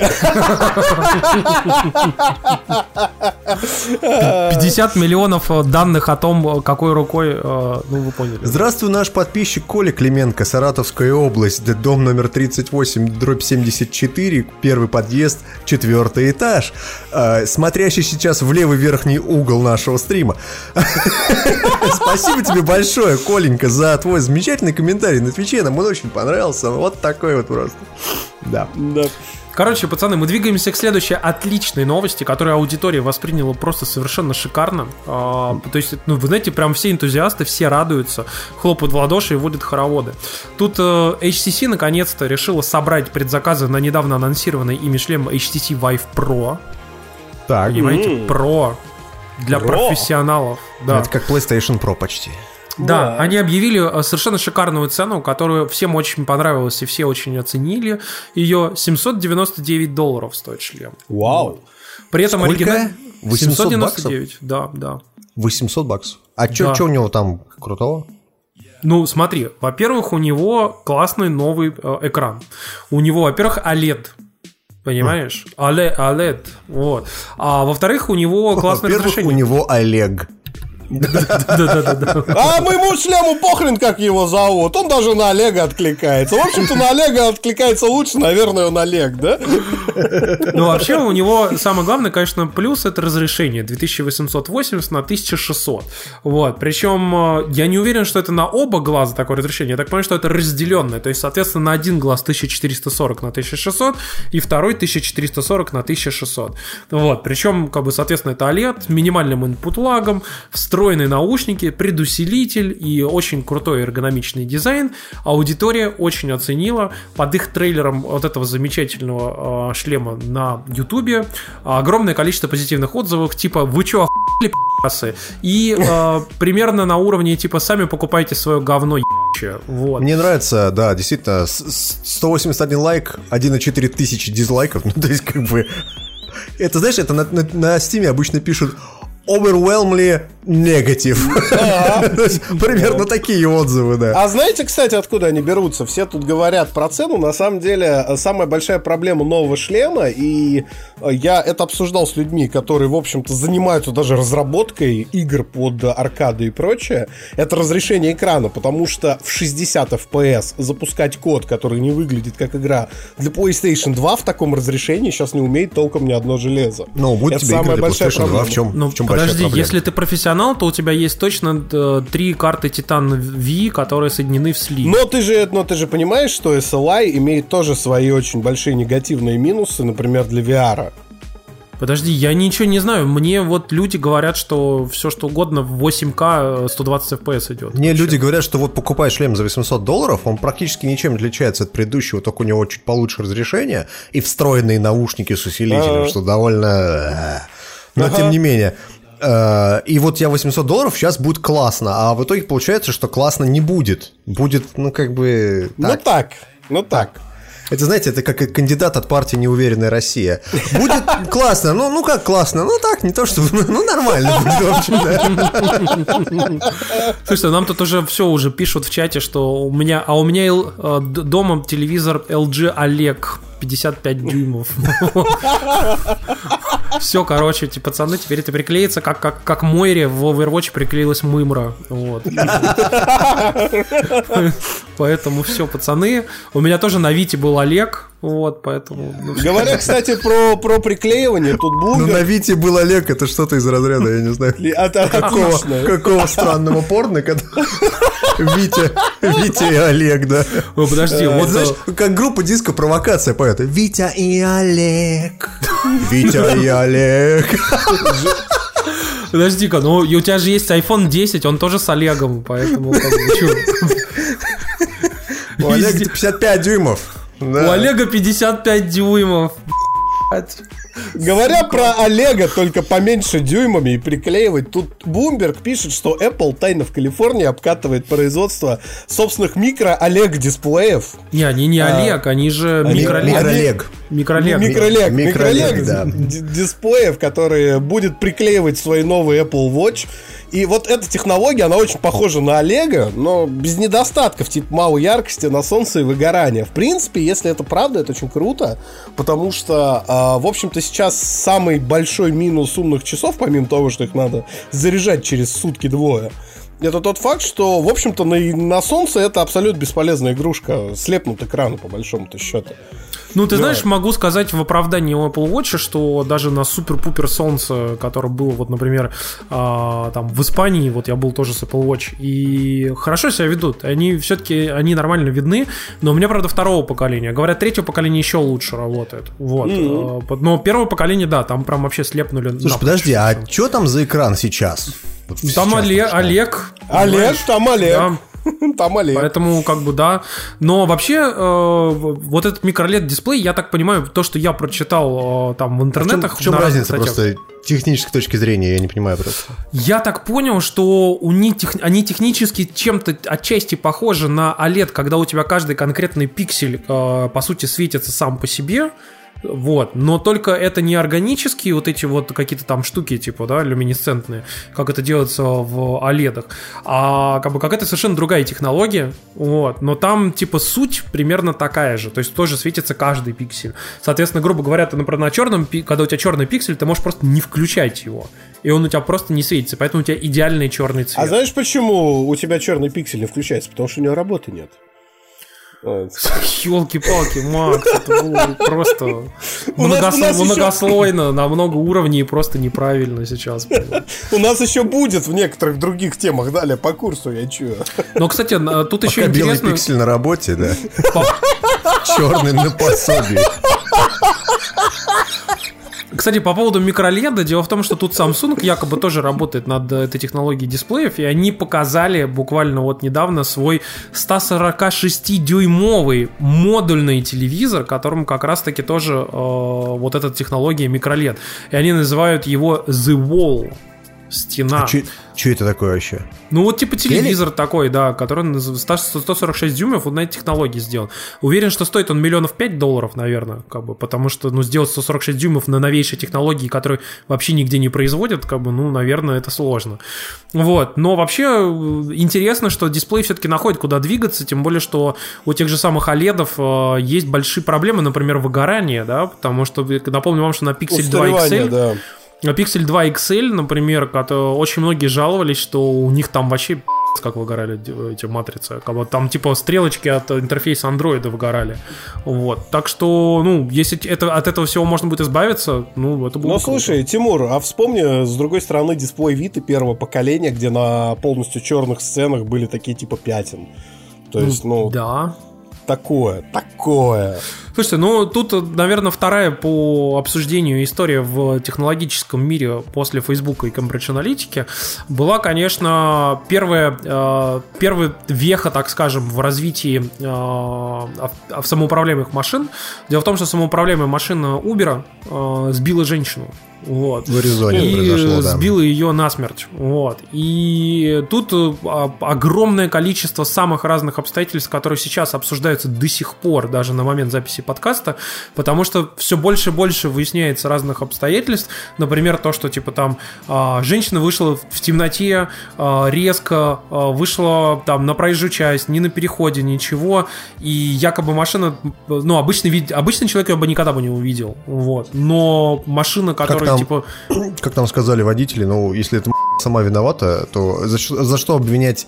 50 миллионов данных о том, э, какой рукой, э, ну вы поняли. Здравствуй, наш подписчик Коля Клименко, Саратовская область, дом номер 38, дробь 74, первый подъезд, четвертый этаж, Э, смотрящий сейчас в левый верхний угол нашего стрима. Спасибо тебе большое, Коленька, за твой замечательный комментарий на Твиче, нам он очень понравился, вот такой вот просто. Да. Да. Короче, пацаны, мы двигаемся к следующей отличной новости, которую аудитория восприняла просто совершенно шикарно. А, то есть, ну, вы знаете, прям все энтузиасты, все радуются, хлопают в ладоши и водят хороводы. Тут э, HTC наконец-то решила собрать предзаказы на недавно анонсированный ими шлем HTC Vive Pro. Так, Понимаете. Pro для Pro. профессионалов. Да. это как PlayStation Pro почти. Да, Да. они объявили э, совершенно шикарную цену, которую всем очень понравилась и все очень оценили. Ее 799 долларов стоит шлем. Вау. При этом Сколько? оригинал... 800 799, да, да. 800 баксов. А Да. что у него там крутого? Ну, смотри, во-первых, у него классный новый э, экран. У него, во-первых, OLED. Понимаешь? OLED, OLED. Вот. А во-вторых, у него классное Во-первых, у разрешение. него Олег. А моему шлему похрен, как его зовут. Он даже на Олега откликается. В общем-то, на Олега откликается лучше, наверное, он Олег, да? Ну, вообще, у него самое главное, конечно, плюс это разрешение 2880 на 1600. Вот. Причем э, я не уверен, что это на оба глаза такое разрешение. Я так понимаю, что это разделенное. То есть, соответственно, на один глаз 1440 на 1600 и второй 1440 на 1600. Вот. Причем, как бы, соответственно, это OLED, минимальным input лагом, встроенные наушники, предусилитель и очень крутой эргономичный дизайн. Аудитория очень оценила. Под их трейлером вот этого замечательного э, шлема на Ютубе огромное количество позитивных отзывов, типа «Вы чё, охуели, пи***сы?» И э, примерно на уровне типа «Сами покупайте свое говно, ебучее». Вот. Мне нравится, да, действительно, с- с- 181 лайк, 1,4 тысячи дизлайков, ну, то есть, как бы, это, знаешь, это на, на, на Steam обычно пишут overwhelmingly есть, Примерно такие отзывы, да. А знаете, кстати, откуда они берутся? Все тут говорят про цену. На самом деле, самая большая проблема нового шлема, и э, я это обсуждал с людьми, которые, в общем-то, занимаются даже разработкой игр под аркады и прочее, это разрешение экрана, потому что в 60 FPS запускать код, который не выглядит как игра, для PlayStation 2 в таком разрешении сейчас не умеет толком ни одно железо. Ну, будет это тебе самая игры для большая PlayStation 2, проблема. в чем, Ну, в чем большая подожди, проблема? если ты профессионал, то у тебя есть точно э, три карты Titan V, которые соединены в слив. Но ты же, но ты же понимаешь, что SLI имеет тоже свои очень большие негативные минусы, например, для VR. Подожди, я ничего не знаю. Мне вот люди говорят, что все что угодно в 8К э, 120 FPS идет. Мне Вообще. люди говорят, что вот покупай шлем за 800 долларов, он практически ничем не отличается от предыдущего, только у него чуть получше разрешение и встроенные наушники с усилителем, Ага. что довольно... э, Но тем не менее... э, И вот я 800 долларов, сейчас будет классно, а в итоге получается, что классно не будет. Будет, ну, как бы... Ну так. так, ну так. Это, знаете, это как кандидат от партии «Неуверенная Россия». Будет классно, ну, ну как классно, ну так, не то что, ну нормально будет, в общем, да. Слушайте, нам тут уже все уже пишут в чате, что у меня, а у меня э, дома телевизор LG Олег 55 дюймов. Все, короче, эти пацаны, теперь это приклеится, как, как, как Мойре в Overwatch приклеилась Мымра. Вот. Поэтому все, пацаны. У меня тоже на Вите был Олег, вот, поэтому... ну. Говоря, кстати, про, про приклеивание, тут Ну, на. Вите был Олег, это что-то из разряда, я не знаю. Это Какого, какого странного порно, когда Витя, Витя и Олег, да. Ой, подожди, Вот вот... знаешь, э, как группа диско провокация поэта. Витя и Олег. Витя и Олег. Подожди-ка, ну у тебя же есть iPhone 10, он тоже с Олегом, поэтому как бы? У Олега Везде- 55 дюймов. У Да. Олега 55 дюймов. блядь. Говоря про Олега, только поменьше дюймами и приклеивать, тут Bloomberg пишет, что Apple тайно в Калифорнии обкатывает производство собственных микро-Олег-дисплеев. Не, они не Олег, они же они- микролег. Микролег. Микролег. Микролег, Ми- микролег, микролег, да. дисплеев, которые будет приклеивать свои новые Apple Watch. И вот эта технология, она очень похожа на Олега, но без недостатков, типа малой яркости на солнце и выгорания. В принципе, если это правда, это очень круто, потому что, а, в общем-то, сейчас самый большой минус умных часов, помимо того, что их надо заряжать через сутки-двое, это тот факт, что, в общем-то, на, на солнце это абсолютно бесполезная игрушка. Слепнут экраны, по большому-то счету. Ну, ты знаешь, могу сказать в оправдании у Apple Watch, что даже на супер-пупер солнце, которое было, вот, например, а, там в Испании, вот я был тоже с Apple Watch, и хорошо себя ведут. Они все-таки, они нормально видны, но у меня, правда, второго поколения. Говорят, третьего поколения еще лучше работает. Вот. Под- Но первое поколение, да, там прям вообще слепнули. Слушай, напрочь подожди, а что там за экран сейчас? Вот Там сейчас Олег, начинаем. Олег. Олег, там Олег. Да. Там Олег. Поэтому, как бы, да. Но вообще, э, вот этот микролет дисплей, я так понимаю, то, что я прочитал э, там в А В чем, интернетах. в чем разница статьях, просто технической точки зрения, я не понимаю просто. Я так понял, что у них тех- они технически чем-то отчасти похожи на OLED, когда у тебя каждый конкретный пиксель, э, по сути, светится сам по себе. Вот, но только это не органические вот эти вот какие-то там штуки, типа, да, люминесцентные, как это делается в OLED, а как бы какая-то совершенно другая технология, вот, но там, типа, суть примерно такая же, то есть тоже светится каждый пиксель. Соответственно, грубо говоря, ты, например, на черном, когда у тебя черный пиксель, ты можешь просто не включать его, и он у тебя просто не светится, поэтому у тебя идеальный черный цвет. А знаешь, почему у тебя черный пиксель не включается? Потому что у него работы нет. Елки-палки, Макс, это было просто многослойно, на много уровней и просто неправильно сейчас. У нас еще будет в некоторых других темах далее по курсу, я чую. Но, кстати, тут еще Пока белый интересно... пиксель на работе, да. Черный на пособии. Кстати, по поводу микроледа, дело в том, что тут Samsung якобы тоже работает над этой технологией дисплеев, и они показали буквально вот недавно свой 146-дюймовый модульный телевизор, которым как раз-таки тоже э, вот эта технология микролед. И они называют его The Wall. Стена. Что это такое вообще? Ну вот типа телевизор такой, да, который наз- 100 146 дюймов вот на этой технологии сделан. Уверен, что стоит он миллионов 5 долларов, наверное, как бы, потому что, ну, сделать 146 дюймов на новейшей технологии, которую вообще нигде не производят, как бы, ну, наверное, это сложно. Вот, но вообще э, интересно, что дисплей все-таки находит, куда двигаться, тем более, что у тех же самых OLED э, есть большие проблемы, например, выгорание, да, потому что, э, напомню вам, что на Pixel 2 Устаревание, XL да. А Pixel 2 XL, например, очень многие жаловались, что у них там вообще как выгорали эти матрицы. Там типа стрелочки от интерфейса андроида выгорали. Вот. Так что, ну, если это, от этого всего можно будет избавиться, ну, это будет Ну, слушай, Тимур, а вспомни, с другой стороны, дисплей Вита первого поколения, где на полностью черных сценах были такие типа пятен. То есть, ну, Да. Такое, такое. Слушайте, ну тут, наверное, вторая по обсуждению история в технологическом мире после Фейсбука и Cambridge Analytica была, конечно, первая, э, первая веха, так скажем, в развитии э, ав- ав- самоуправляемых машин. Дело в том, что самоуправляемая машина Uber э, сбила женщину. Вот. В Аризоне и произошло, да. сбила ее насмерть. Вот. И тут э, а- огромное количество самых разных обстоятельств, которые сейчас обсуждаются до сих пор, даже на момент записи подкаста, потому что все больше и больше выясняется разных обстоятельств. Например, то, что типа там а, женщина вышла в темноте а, резко, вышла там на проезжую часть, не на переходе, ничего, и якобы машина, ну, обычный, обычный человек ее бы никогда бы не увидел, вот. Но машина, которая там? типа... Как нам сказали водители, ну, если это сама виновата, то за, что- за что обвинять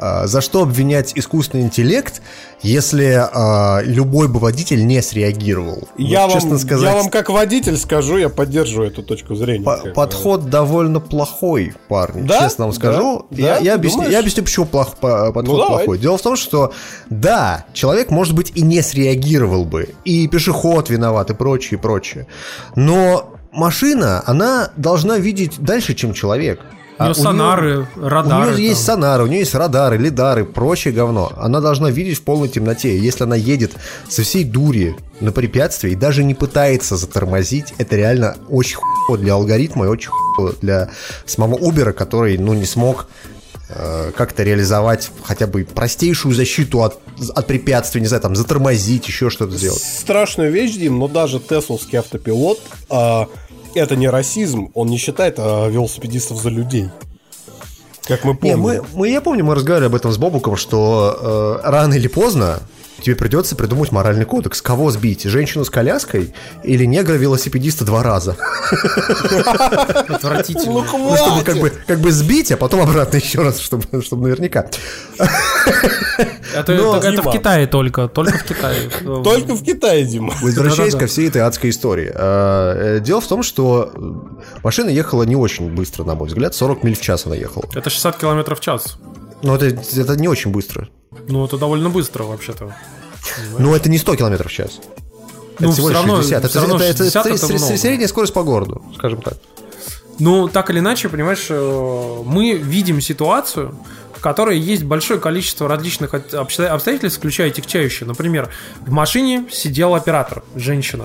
а, за что обвинять искусственный интеллект, если а, любой бы водитель не среагировал? Я, Вот, вам, честно сказать, я вам как водитель скажу, я поддерживаю эту точку зрения. по- подход довольно плохой, парни. Да? Честно вам скажу. Да? Я, Да? я, объясню, думаешь? я объясню, почему плох- по- подход Ну, давай. плохой. Дело в том, что да, человек, может быть, и не среагировал бы, и пешеход виноват, и прочее, и прочее. Но машина, она должна видеть дальше, чем человек. У нее А сонары, радары. У нее есть там. сонары, у нее есть радары, лидары, прочее говно. Она должна видеть в полной темноте. Если она едет со всей дури на препятствие и даже не пытается затормозить, это реально очень хуево для алгоритма и очень хуево для самого Uber, который, ну, не смог э, как-то реализовать хотя бы простейшую защиту от, от препятствий, не знаю, там, затормозить, еще что-то сделать. Страшную вещь, Дим, но даже тесловский автопилот а, это не расизм, он не считает а, велосипедистов за людей. Как мы Не, помним. мы, мы, я помню, мы разговаривали об этом с Бобуком, что э, рано или поздно тебе придется придумать моральный кодекс. Кого сбить? Женщину с коляской или негра-велосипедиста два раза? Отвратительно. Ну, Ну, чтобы как бы, как бы сбить, а потом обратно еще раз, чтобы, чтобы наверняка. Это, Но- это- это в. Китае только, только в Китае. Только в Китае, Дима. Возвращаясь ко всей этой адской истории. Э, э, Дело в том, что машина ехала не очень быстро, на мой взгляд. 40 миль в час она ехала. Это 60 километров в час. Но это, это не очень быстро. Ну, это довольно быстро вообще-то. Но это не 100 километров в час. Ну, это всего лишь равно- 60. Это, равно это- это 60 это сре- много. средняя скорость по городу, скажем так. Ну, так или иначе, понимаешь, э, мы видим ситуацию, в которой есть большое количество различных обстоятельств, включая тягчающие. Например, в машине сидел оператор, женщина,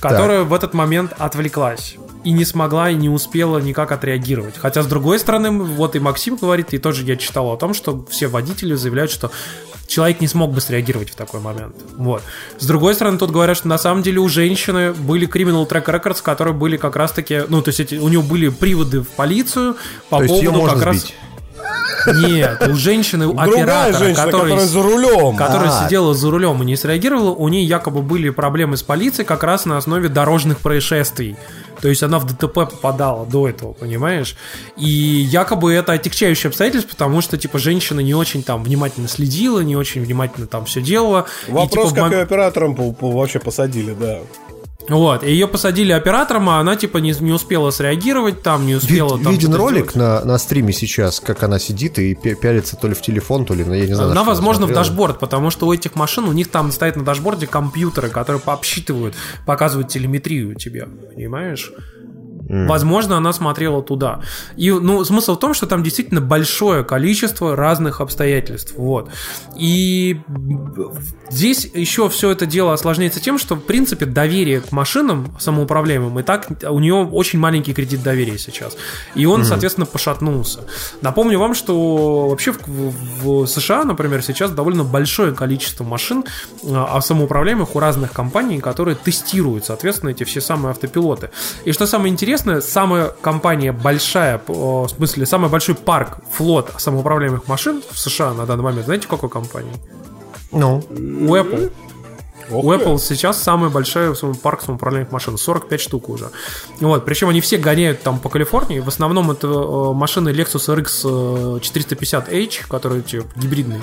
которая в этот момент отвлеклась и не смогла и не успела никак отреагировать. Хотя, с другой стороны, вот и Максим говорит, и тоже я читал о том, что все водители заявляют, что человек не смог бы среагировать в такой момент. Вот. С другой стороны, тут говорят, что на самом деле у женщины были criminal track records, которые были как раз-таки, ну, то есть эти, у нее были приводы в полицию по То поводу как раз... сбить. Нет, у женщины, у оператора, женщина, который, которая за рулем. которая А. сидела за рулем и не среагировала, у нее якобы были проблемы с полицией как раз на основе дорожных происшествий. То есть она в ДТП попадала до этого, понимаешь? И якобы это отягчающее обстоятельство, потому что, типа, женщина не очень там внимательно следила, не очень внимательно там все делала. И, Вопрос, типа, в как мом- ее оператором по- по- вообще посадили, да. Вот, и ее посадили оператором, а она, типа, не, не успела среагировать там, не Вид- успела там виден ролик сделать. на, на стриме сейчас, как она сидит и пя- пялится то ли в телефон, то ли, ну, я не знаю. на Она, возможно, в смотрела. дашборд, потому что у этих машин, у них там стоят на дашборде компьютеры, которые пообсчитывают, показывают телеметрию тебе, понимаешь? Возможно, она смотрела туда. И, ну, смысл в том, что там действительно большое количество разных обстоятельств. Вот. И здесь еще все это дело осложняется тем, что, в принципе, доверие к машинам самоуправляемым, и так у нее очень маленький кредит доверия сейчас. И он, соответственно, пошатнулся. Напомню вам, что вообще в, в- в США, например, сейчас довольно большое количество машин а, самоуправляемых у разных компаний, которые тестируют, соответственно, эти все самые автопилоты. И что самое интересное, самая компания большая, в смысле, самый большой парк, флот самоуправляемых машин в США на данный момент, знаете, какой компании? Ну, У Apple. Ох У. Apple сейчас самый большой парк самоуправляемых машин, 45 штук уже. Вот, причем они все гоняют там по Калифорнии. В основном это э, машины Lexus RX э, 450H, которые типа, гибридные.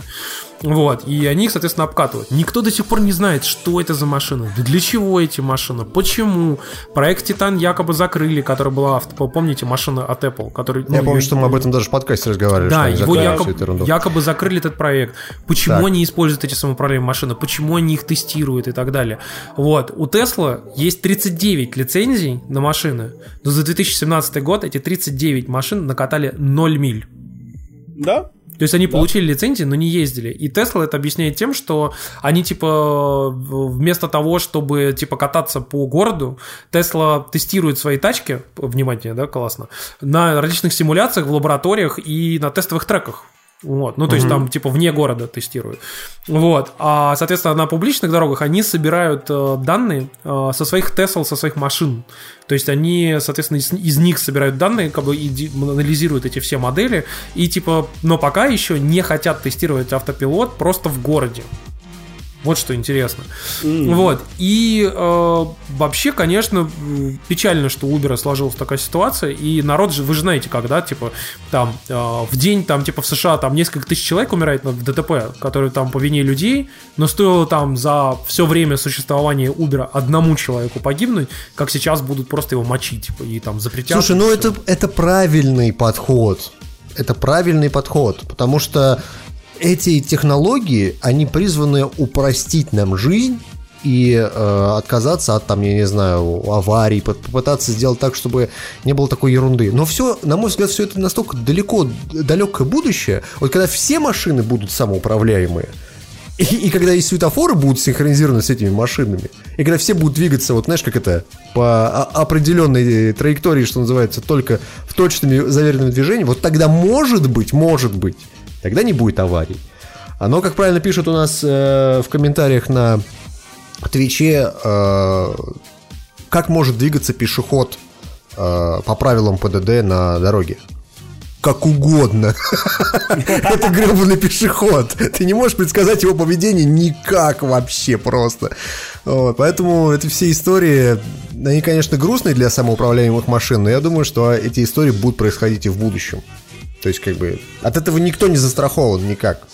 Вот, и они их, соответственно, обкатывают. Никто до сих пор не знает, что это за машина, для чего эти машины, почему. Проект Титан якобы закрыли, который была, авто- помните, машина от Apple, который... я ну, помню, её- что мы об этом даже в подкасте разговаривали. да, его якобы, якобы закрыли этот проект. Почему Так. они используют эти самоуправляемые машины? Почему они их тестируют и так далее? Вот. У Тесла есть 39 лицензий на машины, но за 2017 год эти 39 машин накатали 0 миль. Да? То есть они получили лицензии, но не ездили. И Tesla это объясняет тем, что они типа вместо того, чтобы типа кататься по городу, Tesla тестирует свои тачки, внимание, да, классно, на различных симуляциях в лабораториях и на тестовых треках. Вот, ну, то есть там типа вне города тестируют. Вот, а, соответственно, на публичных дорогах они собирают э, данные э, со своих Тесл, со своих машин. То есть они, соответственно, из, из них собирают данные, как бы и анализируют эти все модели, и типа, но пока еще не хотят тестировать автопилот просто в городе. Вот что интересно. Вот. И э, вообще, конечно, печально, что у Uber сложилась такая ситуация. И народ же, вы же знаете, когда, типа, там э, в день, там, типа, в США там несколько тысяч человек умирает в ДТП, которые там по вине людей, но стоило там за все время существования Uber одному человеку погибнуть, как сейчас будут просто его мочить типа, и там запретят. Слушай, ну это, это правильный подход. Это правильный подход, потому что эти технологии, они призваны упростить нам жизнь и э, отказаться от, там, я не знаю, аварий, по- попытаться сделать так, чтобы не было такой ерунды. Но все, на мой взгляд, все это настолько далеко, далекое будущее. Вот когда все машины будут самоуправляемые, и, и когда и светофоры будут синхронизированы с этими машинами, и когда все будут двигаться, вот знаешь, как это, по определенной траектории, что называется, только в точными заверенными движениями, вот тогда может быть, может быть, тогда не будет аварий. Оно, как правильно пишут у нас э, в комментариях на Твиче, э, как может двигаться пешеход э, по правилам ПДД на дороге? Как угодно. Это гребаный пешеход. Ты не можешь предсказать его поведение никак вообще просто. Вот, Поэтому это все истории, они, конечно, грустные для самоуправляемых машин, но я думаю, что эти истории будут происходить и в будущем. То есть, как бы, от этого никто не застрахован никак.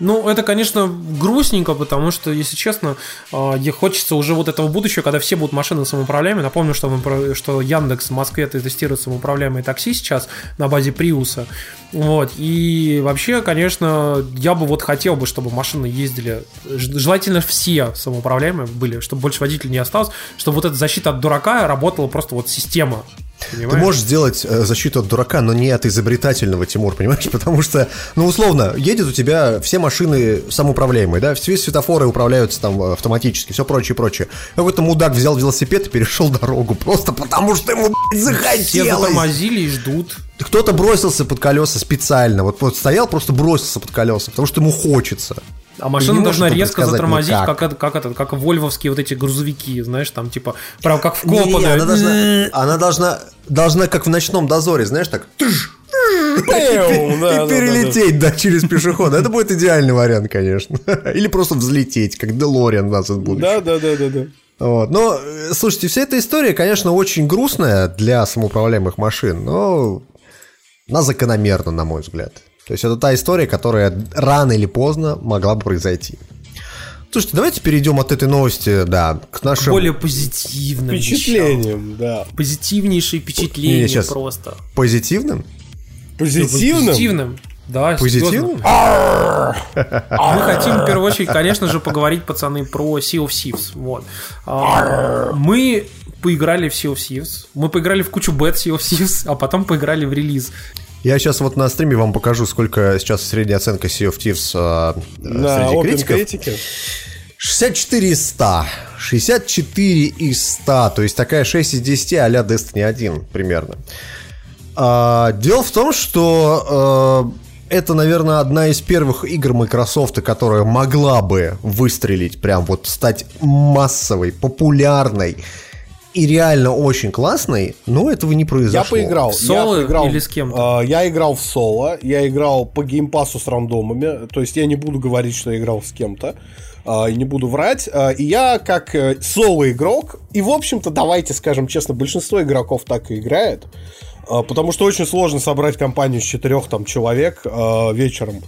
Ну, это, конечно, грустненько, потому что, если честно, э, хочется уже вот этого будущего, когда все будут машины самоуправляемые. Напомню, что, мы что Яндекс в Москве тестирует самоуправляемые такси сейчас на базе Приуса. Вот. И вообще, конечно, я бы вот хотел бы, чтобы машины ездили, желательно все самоуправляемые были, чтобы больше водителей не осталось, чтобы вот эта защита от дурака работала просто вот система. Ты Понимаешь? можешь сделать э, защиту от дурака, но не от изобретательного, Тимур, понимаешь? Потому что, ну, условно, едет у тебя все машины самоуправляемые, да, все светофоры управляются там э, автоматически, все прочее, прочее. Какой-то мудак взял велосипед и перешел дорогу, просто потому что ему, блядь, Все захотелось. затормозили и ждут. Кто-то бросился под колеса специально, вот, вот стоял, просто бросился под колеса, потому что ему хочется. А машина должна резко затормозить, никак. как, как, это, как вольвовские вот эти грузовики, знаешь, там типа, прям как Не, вкопанные. она должна, она должна, должна как в ночном дозоре, знаешь, так и перелететь, да, через пешехода. Это будет идеальный вариант, конечно. Или просто взлететь, как Делориан в будущее. Да, да, да, да, да. Вот. Но, э, слушайте, вся эта история, конечно, очень грустная для самоуправляемых машин, но она закономерна, на мой взгляд. То есть это та история, которая рано или поздно могла бы произойти. Слушайте, давайте перейдем от этой новости, да, к нашим Более позитивным вещам. Впечатлением, да. Позитивнейшие впечатления Не, щас. просто. позитивным. Позитивным? Позитивным. Да, Позитивным? серьезно. Мы хотим, в первую очередь, конечно же, поговорить, пацаны, про Sea of Thieves. Вот. А, Мы поиграли в Sea of Thieves. Мы поиграли в кучу бет Sea of Thieves, а потом поиграли в релиз. Я сейчас вот на стриме вам покажу, сколько сейчас средняя оценка Sea of Thieves э, На среди Open критиков. критике. 64 из 100. 64 из 100. То есть такая 6 из 10 а-ля Destiny 1 примерно. А, дело в том, что э, это, наверное, одна из первых игр Microsoft, которая могла бы выстрелить, прям вот стать массовой, популярной и реально очень классной, но этого не произошло. Я поиграл. В соло я поиграл, или с кем-то? э, я играл в соло, я играл по геймпасу с рандомами, то есть я не буду говорить, что я играл с кем-то, э, и не буду врать. э, и я как э, соло-игрок, и в общем-то, давайте скажем честно, большинство игроков так и играет, э, потому что очень сложно собрать компанию из четырех там человек э, вечером,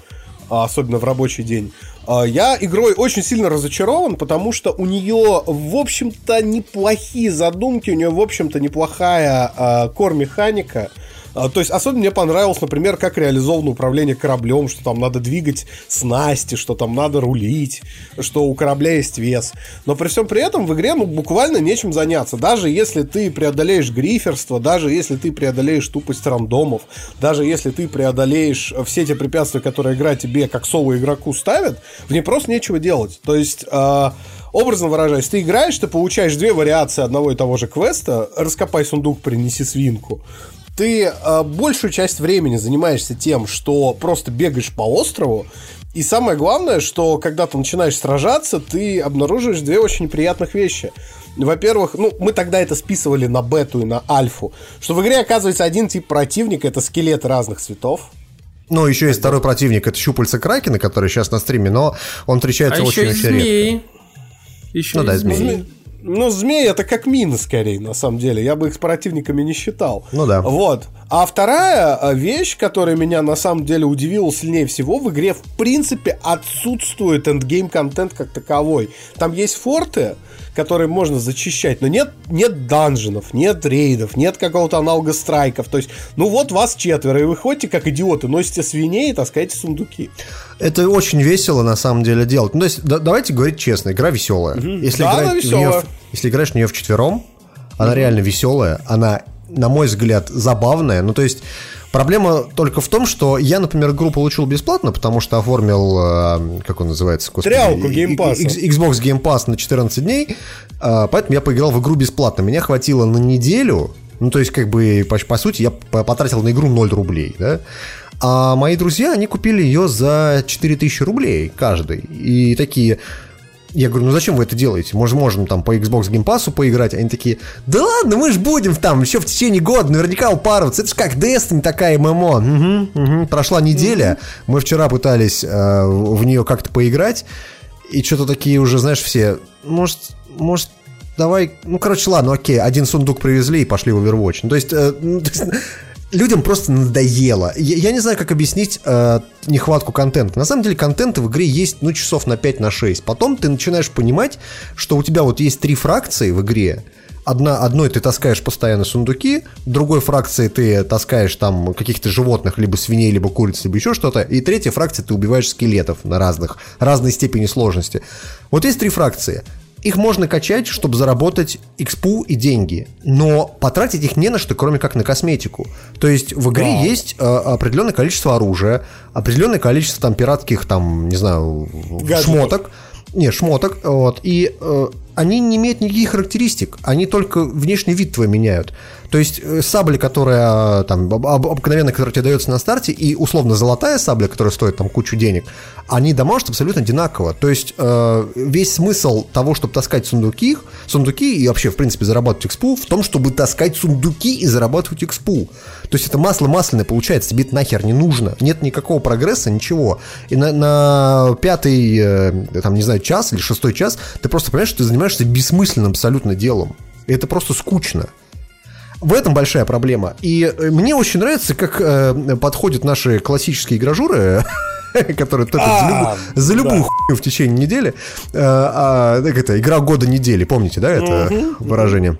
особенно в рабочий день. А, Я игрой очень сильно разочарован, потому что у нее, в общем-то, неплохие задумки, у нее, в общем-то, неплохая а, кор-механика, А, То есть особенно мне понравилось, например, как реализовано управление кораблем, что там надо двигать снасти, что там надо рулить, что у корабля есть вес. Но при всем при этом в игре ну, буквально нечем заняться. Даже если ты преодолеешь гриферство, даже если ты преодолеешь тупость рандомов, даже если ты преодолеешь все те препятствия, которые игра тебе как соло-игроку ставит, в ней просто нечего делать. То есть... а, Образно выражаясь, ты играешь, ты получаешь две вариации одного и того же квеста. Раскопай сундук, принеси свинку. Ты э, большую часть времени занимаешься тем, что просто бегаешь по острову. И самое главное, что когда ты начинаешь сражаться, ты обнаруживаешь две очень приятных вещи. Во-первых, ну, мы тогда это списывали на бету и на альфу, что в игре оказывается один тип противника, это скелеты разных цветов. Ну, еще есть второй противник, это щупальца Кракена, который сейчас на стриме, но он А встречается и очень-очень редко. змеи. Еще Ну да, змеи. Ну, змеи это как мины, скорее, на самом деле. Я бы их с противниками не считал. Ну да. Вот. А вторая э, вещь, которая меня на самом деле удивила сильнее всего, в игре в принципе отсутствует эндгейм контент как таковой. Там есть форты, которые можно зачищать, но нет, нет данженов, нет рейдов, нет какого-то аналога страйков. То есть, ну вот вас четверо, и вы ходите как идиоты, носите свиней и таскаете сундуки. Это очень весело на самом деле делать. Ну, то есть, да- давайте говорить честно, игра веселая. Если, Да, играть она веселая. в- если играешь в нее в четвером, она реально веселая, она, на мой взгляд, забавная. Ну, то есть, проблема только в том, что я, например, игру получил бесплатно, потому что оформил, э, как он называется, господи, Тряпку и- Game Pass. Xbox Game Pass на 14 дней, э, поэтому я поиграл в игру бесплатно. Меня хватило на неделю, ну, то есть, как бы, по, по сути, я потратил на игру 0 рублей, да. А мои друзья, они купили ее за 4000 рублей каждый. И такие... Я говорю, ну зачем вы это делаете? Может, можем там по Xbox Game Pass поиграть? Они такие, да ладно, мы ж будем там еще в течение года наверняка упарываться. Это ж как Destiny такая ММО. Мгм, мгм. Прошла неделя, мы вчера пытались э, в нее как-то поиграть, и что-то такие уже, знаешь, все, может, может, давай, ну, короче, ладно, окей, один сундук привезли и пошли в Overwatch. Ну, то есть, э, ну, то есть, людям просто надоело. Я, я не знаю, как объяснить э, нехватку контента. На самом деле, контента в игре есть, ну, часов на 5 на 6. Потом ты начинаешь понимать, что у тебя вот есть три фракции в игре, Одна, одной ты таскаешь постоянно сундуки, другой фракции ты таскаешь там каких-то животных, либо свиней, либо куриц, либо еще что-то, и третья фракция ты убиваешь скелетов на разных, разной степени сложности. Вот есть три фракции. Их можно качать, чтобы заработать экспу и деньги, но потратить их не на что, кроме как на косметику. То есть в игре Да. есть э, определенное количество оружия, определенное количество там пиратских, там, не знаю, Гаджетов. шмоток, не, шмоток, вот, и э, они не имеют никаких характеристик, они только внешний вид твой меняют. То есть э, сабля, которая э, там об- об- обыкновенно, которая тебе дается на старте, и условно золотая сабля, которая стоит там кучу денег, они дамажат абсолютно одинаково. То есть э, весь смысл того, чтобы таскать сундуки, сундуки и вообще, в принципе, зарабатывать экспу, в том, чтобы таскать сундуки и зарабатывать экспу. То есть это масло масляное получается, тебе это нахер не нужно. Нет никакого прогресса, ничего. И на, на пятый, э, там, не знаю, час или шестой час ты просто понимаешь, что ты занимаешься бессмысленным абсолютно делом. И это просто скучно. В этом большая проблема. И э, мне очень нравится, как э, подходят наши классические игражуры, которые топят за, А, любую- за любую да. хуйню в течение недели. Э, а, так это, игра года недели, помните, да, это выражение?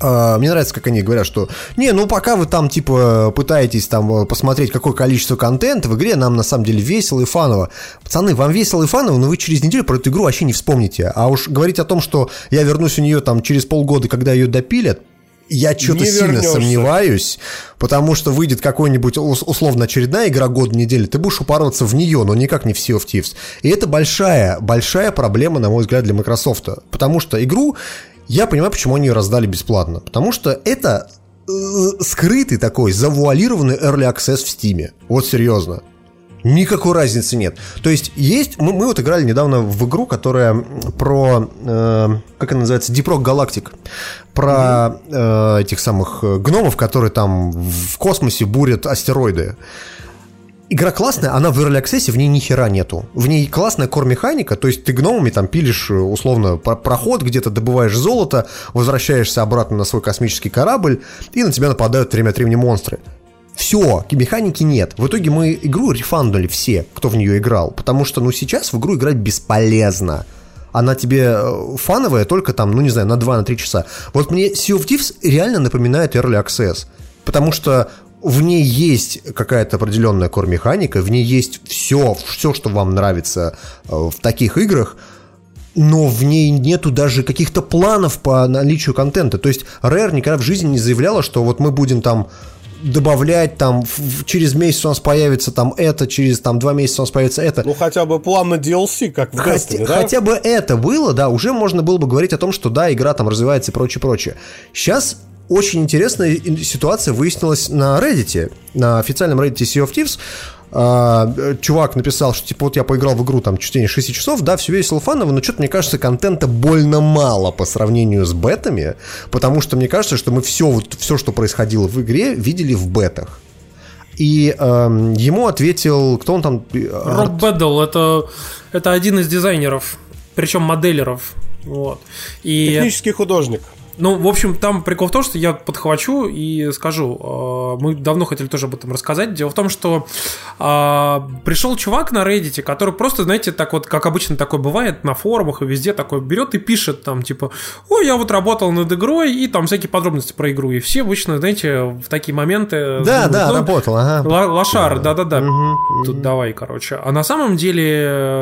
А, Мне нравится, как они говорят, что не, ну пока вы там типа пытаетесь там э, посмотреть, какое количество контента в игре, нам на самом деле весело и фаново. Пацаны, вам весело и фаново, но вы через неделю про эту игру вообще не вспомните. А уж говорить о том, что я вернусь у нее там через полгода, когда ее допилят, я что-то сильно вернешься. сомневаюсь, потому что выйдет какой-нибудь ус- условно очередная игра года недели, ты будешь упарываться в нее, но никак не в Sea of Thieves. И это большая, большая проблема, на мой взгляд, для Microsoft. Потому что игру, я понимаю, почему они ее раздали бесплатно. Потому что это э, скрытый такой, завуалированный early access в Steam. Вот серьезно. Никакой разницы нет. То есть есть... Мы, мы вот играли недавно в игру, которая про... э, как она называется? Deep Rock Galactic. Про э, этих самых э, гномов, которые там в космосе бурят астероиды. Игра классная, она в Early Access, в ней ни хера нету. В ней классная кор-механика, то есть ты гномами там пилишь, э, условно, про- проход, где-то добываешь золото, возвращаешься обратно на свой космический корабль, и на тебя нападают время от времени монстры. Все, механики нет. В итоге мы игру рефанднули все, кто в нее играл, потому что, ну, сейчас в игру играть бесполезно. Она тебе э, фановая только там, ну, не знаю, на 2-3 часа. Вот мне Sea of Thieves реально напоминает Early Access. потому что в ней есть какая-то определенная кор-механика, в ней есть все, все, что вам нравится э, в таких играх, но в ней нету даже каких-то планов по наличию контента. То есть Rare никогда в жизни не заявляла, что вот мы будем там добавлять там в- через месяц у нас появится там это, через там два месяца у нас появится это. Ну, хотя бы план на DLC, как в Хотя, Destiny, да? хотя бы это было, да, уже можно было бы говорить о том, что да, игра там развивается и прочее, прочее. Сейчас очень интересная ин- ситуация выяснилась на Reddit, на официальном Reddit Sea of Thieves. А, э, чувак написал, что типа вот я поиграл в игру там чуть не 6 часов, да, все весело, фаново, но что-то мне кажется контента больно мало по сравнению с бетами, потому что мне кажется, что мы все вот все, что происходило в игре, видели в бетах. И эм, ему ответил, кто он там? э, Роб Бэддл это, это один из дизайнеров, причем моделеров. Вот. И Технический художник. Ну, в общем, там прикол в том, что я подхвачу и скажу. э, Мы давно хотели тоже об этом рассказать. Дело в том, что э, пришел чувак на Reddit, который просто, знаете, так вот, как обычно такое бывает на форумах и везде такой берет и пишет там, типа, ой, я вот работал над игрой, и там всякие подробности про игру. И все обычно, знаете, в такие моменты... Да, думают, да, «Ну, работал, ага. Лошар, да-да-да. Тут давай, короче. А на самом деле,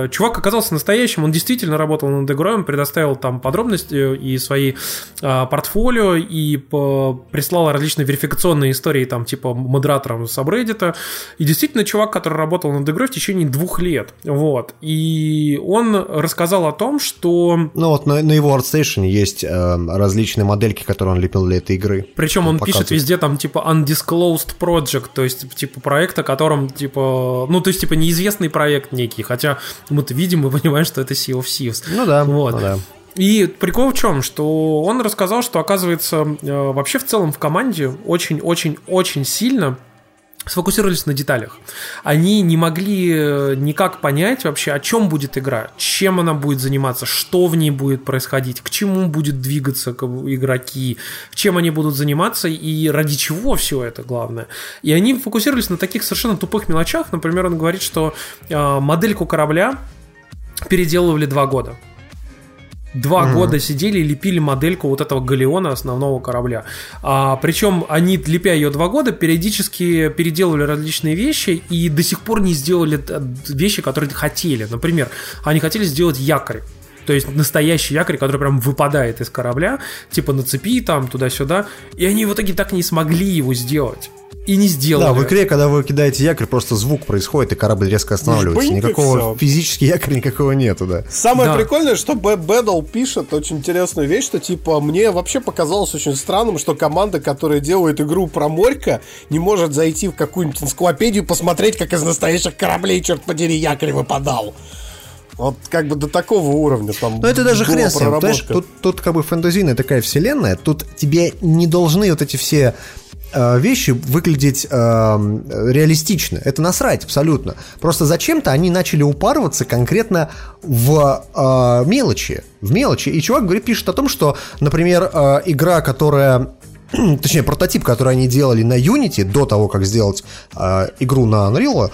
э, чувак оказался настоящим, он действительно работал над игрой, он предоставил там подробности и свои а, портфолио, и по- прислал различные верификационные истории, там, типа, модераторам с Subreddit. И действительно, чувак, который работал над игрой в течение двух лет. Вот. И он рассказал о том, что Ну вот на, на его ArtStation есть э, различные модельки, которые он лепил для этой игры. Причем он пишет Показывает. везде там типа undisclosed project, то есть типа проект, о котором типа, ну то есть типа неизвестный проект некий, хотя мы-то видим и понимаем, что это Sea of Thieves. Ну да, Вот. ну да. И прикол в чем, что он рассказал, что оказывается э, вообще в целом в команде очень-очень-очень сильно сфокусировались на деталях. Они не могли э, никак понять вообще, о чем будет игра, чем она будет заниматься, что в ней будет происходить, к чему будет двигаться игроки, чем они будут заниматься и ради чего все это главное. И они фокусировались на таких совершенно тупых мелочах. Например, он говорит, что э, модельку корабля переделывали два года. Два года сидели и лепили модельку вот этого галеона основного корабля. А, причем они, лепя ее два года, периодически переделывали различные вещи и до сих пор не сделали вещи, которые хотели. Например, они хотели сделать якорь. То есть настоящий якорь, который прям выпадает из корабля, типа на цепи там туда-сюда. И они в итоге так не смогли его сделать. И не сделали. Да, в игре, когда вы кидаете якорь, просто звук происходит, и корабль резко останавливается. Никакого всё. физически якоря никакого нету, да. Самое Да. прикольное, что Б- Бэддл пишет очень интересную вещь, что типа мне вообще показалось очень странным, что команда, которая делает игру про морька, не может зайти в какую-нибудь энциклопедию посмотреть, как из настоящих кораблей, черт подери, якорь выпадал. Вот как бы до такого уровня там. Но это даже хрен с ним. Понимаешь, проработка. тут, тут как бы фэнтезийная такая вселенная, тут тебе не должны вот эти все э, вещи выглядеть э, реалистично. Это насрать абсолютно. Просто зачем-то они начали упарываться конкретно в э, мелочи. В мелочи. И чувак говорит, пишет о том, что, например, э, игра, которая точнее, прототип, который они делали на Unity до того, как сделать э, игру на Unreal,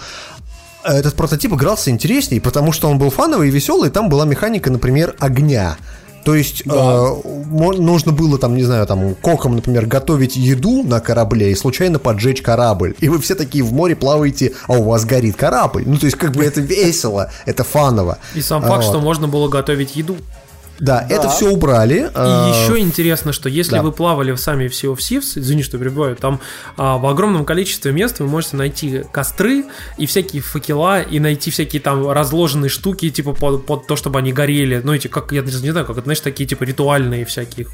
этот прототип игрался интересней, потому что он был фановый и веселый, и там была механика, например, огня. То есть э, мо- нужно было там, не знаю, там коком, например, готовить еду на корабле и случайно поджечь корабль. И вы все такие в море плаваете, а у вас горит корабль. Ну, то есть, как бы это весело, это фаново. И сам факт, Вот. что можно было готовить еду. Да, это все убрали. И э, еще интересно, что если да. вы плавали сами в Sea of Thieves, извини, что перебиваю, там а, в огромном количестве мест вы можете найти костры и всякие факела, и найти всякие там разложенные штуки, типа под, под то, чтобы они горели. Ну, эти, как, я не знаю, как это, знаешь, такие типа ритуальные всякие.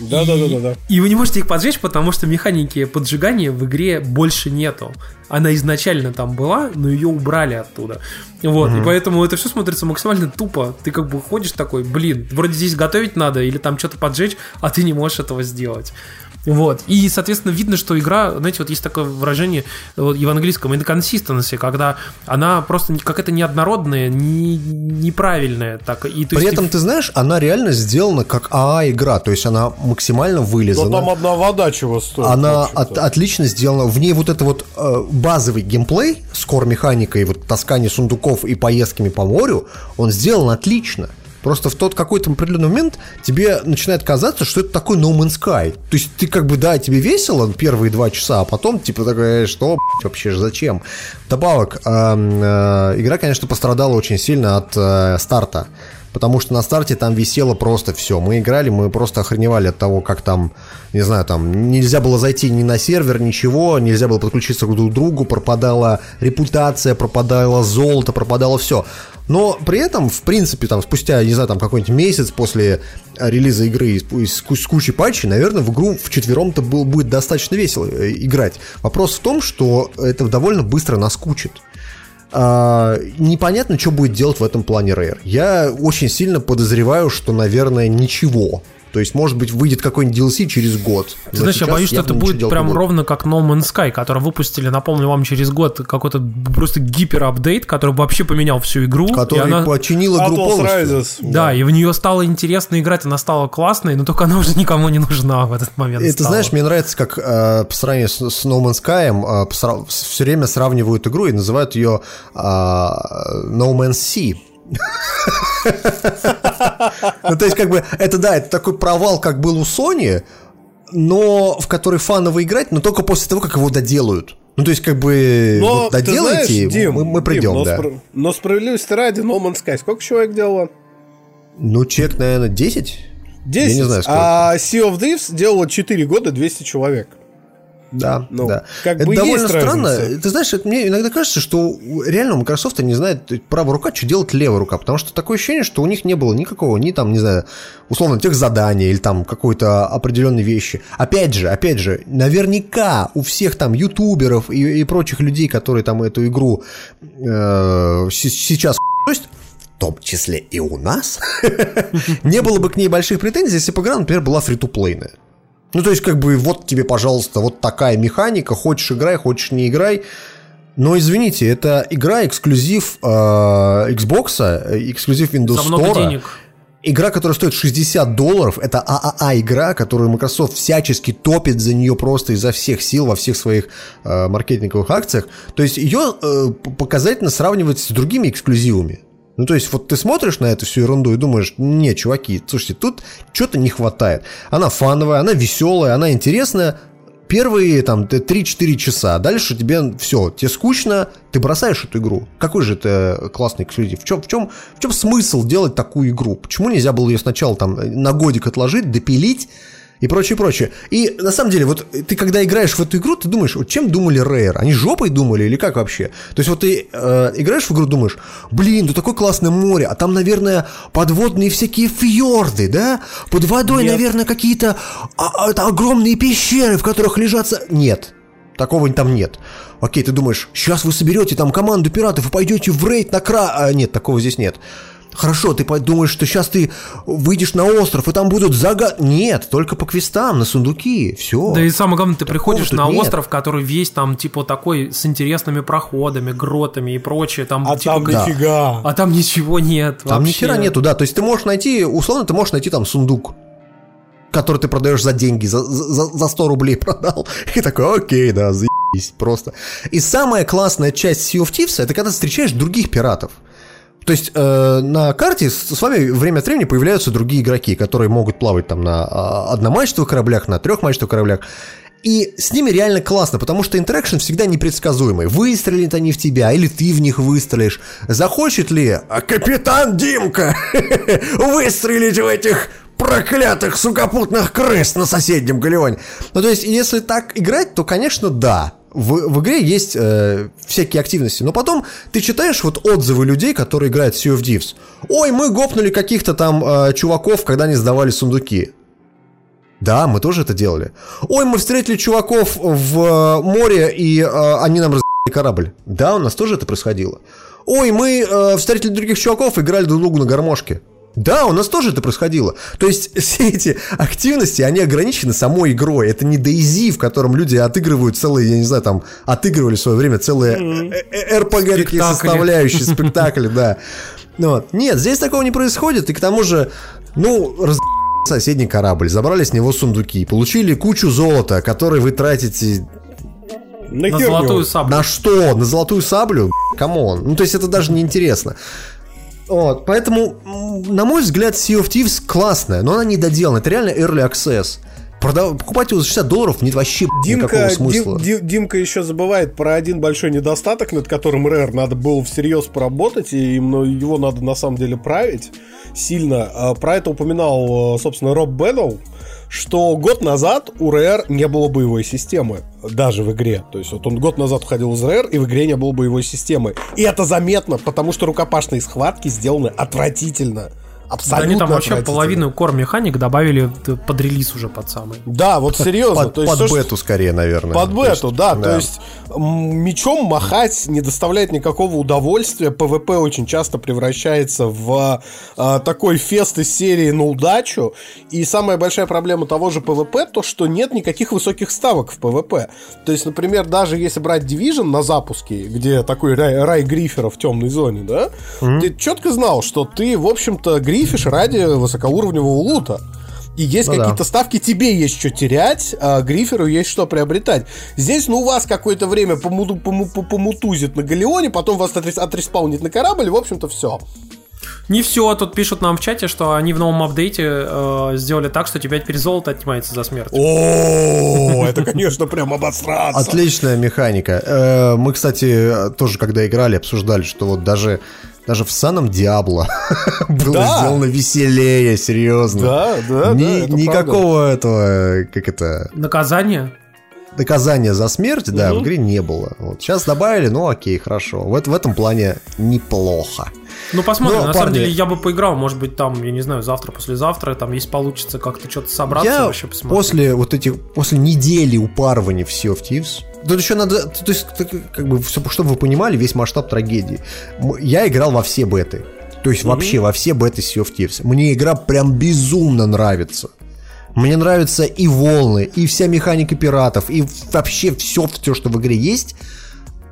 Да, да, да, да, да. И вы не можете их поджечь, потому что механики поджигания в игре больше нету. Она изначально там была, но ее убрали оттуда. Вот, и поэтому это все смотрится максимально тупо. Ты как бы ходишь такой, блин, вроде здесь готовить надо или там что-то поджечь, а ты не можешь этого сделать. Вот. И, соответственно, видно, что игра, знаете, вот есть такое выражение вот, и в английском inconsistency, когда она просто какая-то неоднородная, не, неправильная. Так, и, то При есть этом, ты знаешь, она реально сделана как АА-игра, то есть она максимально Но вылезана. там одна вода чего стоит. Она от- отлично сделана. В ней вот это вот э, базовый геймплей с кор-механикой, вот таскание сундуков и поездками по морю, он сделан отлично. Просто в тот какой-то определенный момент тебе начинает казаться, что это такой No Man's Sky. То есть ты как бы, да, тебе весело первые два часа, а потом типа такая, что блядь, вообще же зачем? Добавок, э, э, игра, конечно, пострадала очень сильно от э, старта. Потому что на старте там висело просто все. Мы играли, мы просто охреневали от того, как там, не знаю, там нельзя было зайти ни на сервер, ничего, нельзя было подключиться друг к другу, пропадала репутация, пропадало золото, пропадало все. Но при этом, в принципе, там, спустя, не знаю, там, какой-нибудь месяц после релиза игры с, с кучей патчей, наверное, в игру в четвером-то был, будет достаточно весело э, играть. Вопрос в том, что это довольно быстро наскучит. А, непонятно, что будет делать в этом плане Rare. Я очень сильно подозреваю, что, наверное, ничего. То есть, может быть, выйдет какой-нибудь DLC через год. Ты знаешь, я боюсь, что это будет прям будет. ровно как No Man's Sky, который выпустили, напомню вам, через год какой-то просто гипер-апдейт, который вообще поменял всю игру. Который она... починил игру полностью. Rises. Да, да, и в нее стало интересно играть, она стала классной, но только она уже никому не нужна в этот момент. Это, знаешь, мне нравится, как э, по сравнению с, с No Man's Sky э, все время сравнивают игру и называют ее э, No Man's Sea ну, то есть, как бы, это да, это такой провал, как был у Sony, но в который фаново играть, но только после того, как его доделают. Ну, то есть, как бы, но, вот доделайте, знаешь, Дим, мы, мы придем, Дим, но да. Спро... Но справедливости ради, No Man's Sky, сколько человек делало? Ну, человек, наверное, 10? 10, Я не знаю, сколько. а Sea of Thieves делало 4 года 200 человек. Да, ну, да. Как это бы довольно странно. Разница. Ты знаешь, это мне иногда кажется, что реально у Microsoft не знает правая рука, что делать левая рука, потому что такое ощущение, что у них не было никакого, ни там, не знаю, условно, тех заданий или там какой-то определенной вещи. Опять же, опять же, наверняка у всех там ютуберов и, и прочих людей, которые там эту игру э, сейчас в том числе и у нас, не было бы к ней больших претензий, если бы игра, например, была фри-то-плейная. Ну, то есть, как бы, вот тебе, пожалуйста, вот такая механика, хочешь играй, хочешь не играй. Но извините, это игра эксклюзив э, Xbox, эксклюзив Windows За много Store. денег. Игра, которая стоит 60 долларов, это ААА игра, которую Microsoft всячески топит за нее просто изо всех сил во всех своих э, маркетинговых акциях. То есть ее э, показательно сравнивать с другими эксклюзивами. Ну, то есть, вот ты смотришь на эту всю ерунду и думаешь, не, чуваки, слушайте, тут что-то не хватает. Она фановая, она веселая, она интересная. Первые там 3-4 часа, дальше тебе все, тебе скучно, ты бросаешь эту игру. Какой же это классный эксклюзив? В чем, в чем, в чем смысл делать такую игру? Почему нельзя было ее сначала там на годик отложить, допилить, и прочее, прочее. И на самом деле, вот ты когда играешь в эту игру, ты думаешь, вот чем думали Rare? Они жопой думали или как вообще? То есть вот ты э, играешь в игру, думаешь, блин, тут такое классное море, а там, наверное, подводные всякие фьорды, да? Под водой, Нет. наверное, какие-то а, а, огромные пещеры, в которых лежатся... Нет, Такого там нет. Окей, ты думаешь, сейчас вы соберете там команду пиратов и пойдете в рейд на кра... А, нет, такого здесь нет. Хорошо, ты думаешь, что сейчас ты выйдешь на остров, и там будут загад... Нет, только по квестам, на сундуки, все. Да и самое главное, ты приходишь на нет. остров, который весь там, типа, такой, с интересными проходами, гротами и прочее. Там, а типа, там да. нифига. А там ничего нет Там вообще. ни хера нету, да. То есть ты можешь найти, условно, ты можешь найти там сундук, который ты продаешь за деньги, за, за, за 100 рублей продал. И такой, окей, да, заебись просто. И самая классная часть Sea of Thieves, это когда ты встречаешь других пиратов. То есть э, на карте с, с вами время от времени появляются другие игроки, которые могут плавать там на э, одномачтовых кораблях, на трехмачтовых кораблях. И с ними реально классно, потому что интеракшн всегда непредсказуемый. Выстрелят они в тебя, или ты в них выстрелишь. Захочет ли а капитан Димка выстрелить в этих проклятых сукопутных крыс на соседнем галеоне? Ну, то есть, если так играть, то, конечно, да в, в игре есть э, всякие активности, но потом ты читаешь вот отзывы людей, которые играют в Sea of Thieves. Ой, мы гопнули каких-то там э, чуваков, когда они сдавали сундуки. Да, мы тоже это делали. Ой, мы встретили чуваков в э, море, и э, они нам разъебали корабль. Да, у нас тоже это происходило. Ой, мы э, встретили других чуваков, играли друг другу на гармошке. Да, у нас тоже это происходило. То есть все эти активности, они ограничены самой игрой. Это не DayZ, в котором люди отыгрывают целые, я не знаю, там, отыгрывали в свое время целые RPG такие составляющие, спектакли, да. Ну вот. Нет, здесь такого не происходит, и к тому же, ну, раз соседний корабль, забрали с него сундуки, получили кучу золота, который вы тратите на, на золотую саблю. На что? На золотую саблю? Come on. Ну, то есть это даже не интересно. Вот, поэтому, на мой взгляд, Sea of Thieves классная, но она не доделана. Это реально early access. Продав- Покупать его за 60 долларов нет вообще никакого Димка, смысла. Дим- Дим- Димка еще забывает про один большой недостаток, над которым Rare надо было всерьез поработать, и ну, его надо на самом деле править сильно. А, Про это упоминал, э, собственно, Роб Беннелл, что год назад у Rare не было боевой системы, даже в игре. То есть вот он год назад уходил из Rare, и в игре не было боевой системы. И это заметно, потому что рукопашные схватки сделаны отвратительно. Да Абсолютно они там вообще половину core механик добавили под релиз уже под самый. Да, вот серьезно. Под, то есть под то, бету скорее, наверное. Под То есть, бету, да, То есть мечом махать не доставляет никакого удовольствия. PvP очень часто превращается в а, такой фест из серии на удачу. И самая большая проблема того же PvP, то что нет никаких высоких ставок в PvP. То есть, например, даже если брать Division на запуске, где такой рай, рай грифера в темной зоне, да, ты четко знал, что ты, в общем-то, грифишь ради высокоуровневого лута. И есть Ну да. какие-то ставки, тебе есть что терять, а Гриферу есть что приобретать. Здесь, ну, у вас какое-то время помуду- пому- по- помутузит на галеоне, потом вас отрес- отреспаунит на корабль, и, в общем-то, все. Не все, тут пишут нам в чате, что они в новом апдейте э, сделали так, что тебя теперь золото отнимается за смерть. О, это, конечно, прям обосраться. Отличная механика. Э, Мы, кстати, тоже когда играли, обсуждали, что вот даже даже в самом Диабло было Да. сделано веселее, серьезно. Да, да, Ни- да, это Никакого этого, как это, Наказание? наказания за смерть, да, в игре не было. Вот сейчас добавили, ну окей, хорошо. В, эт- в этом плане неплохо. Ну, посмотрим. Но, На самом парни- деле, я бы поиграл, может быть, там, я не знаю, завтра, послезавтра, там, если получится как-то что-то собраться, Я вообще посмотрим. после вот этих, после недели упарывания в Sea of Thieves, тут еще надо, то есть, как бы, чтобы вы понимали весь масштаб трагедии. Я играл во все беты. То есть вообще во все беты Sea of Thieves. Мне игра прям безумно нравится. Мне нравятся и волны, и вся механика пиратов, и вообще все, все, что в игре есть,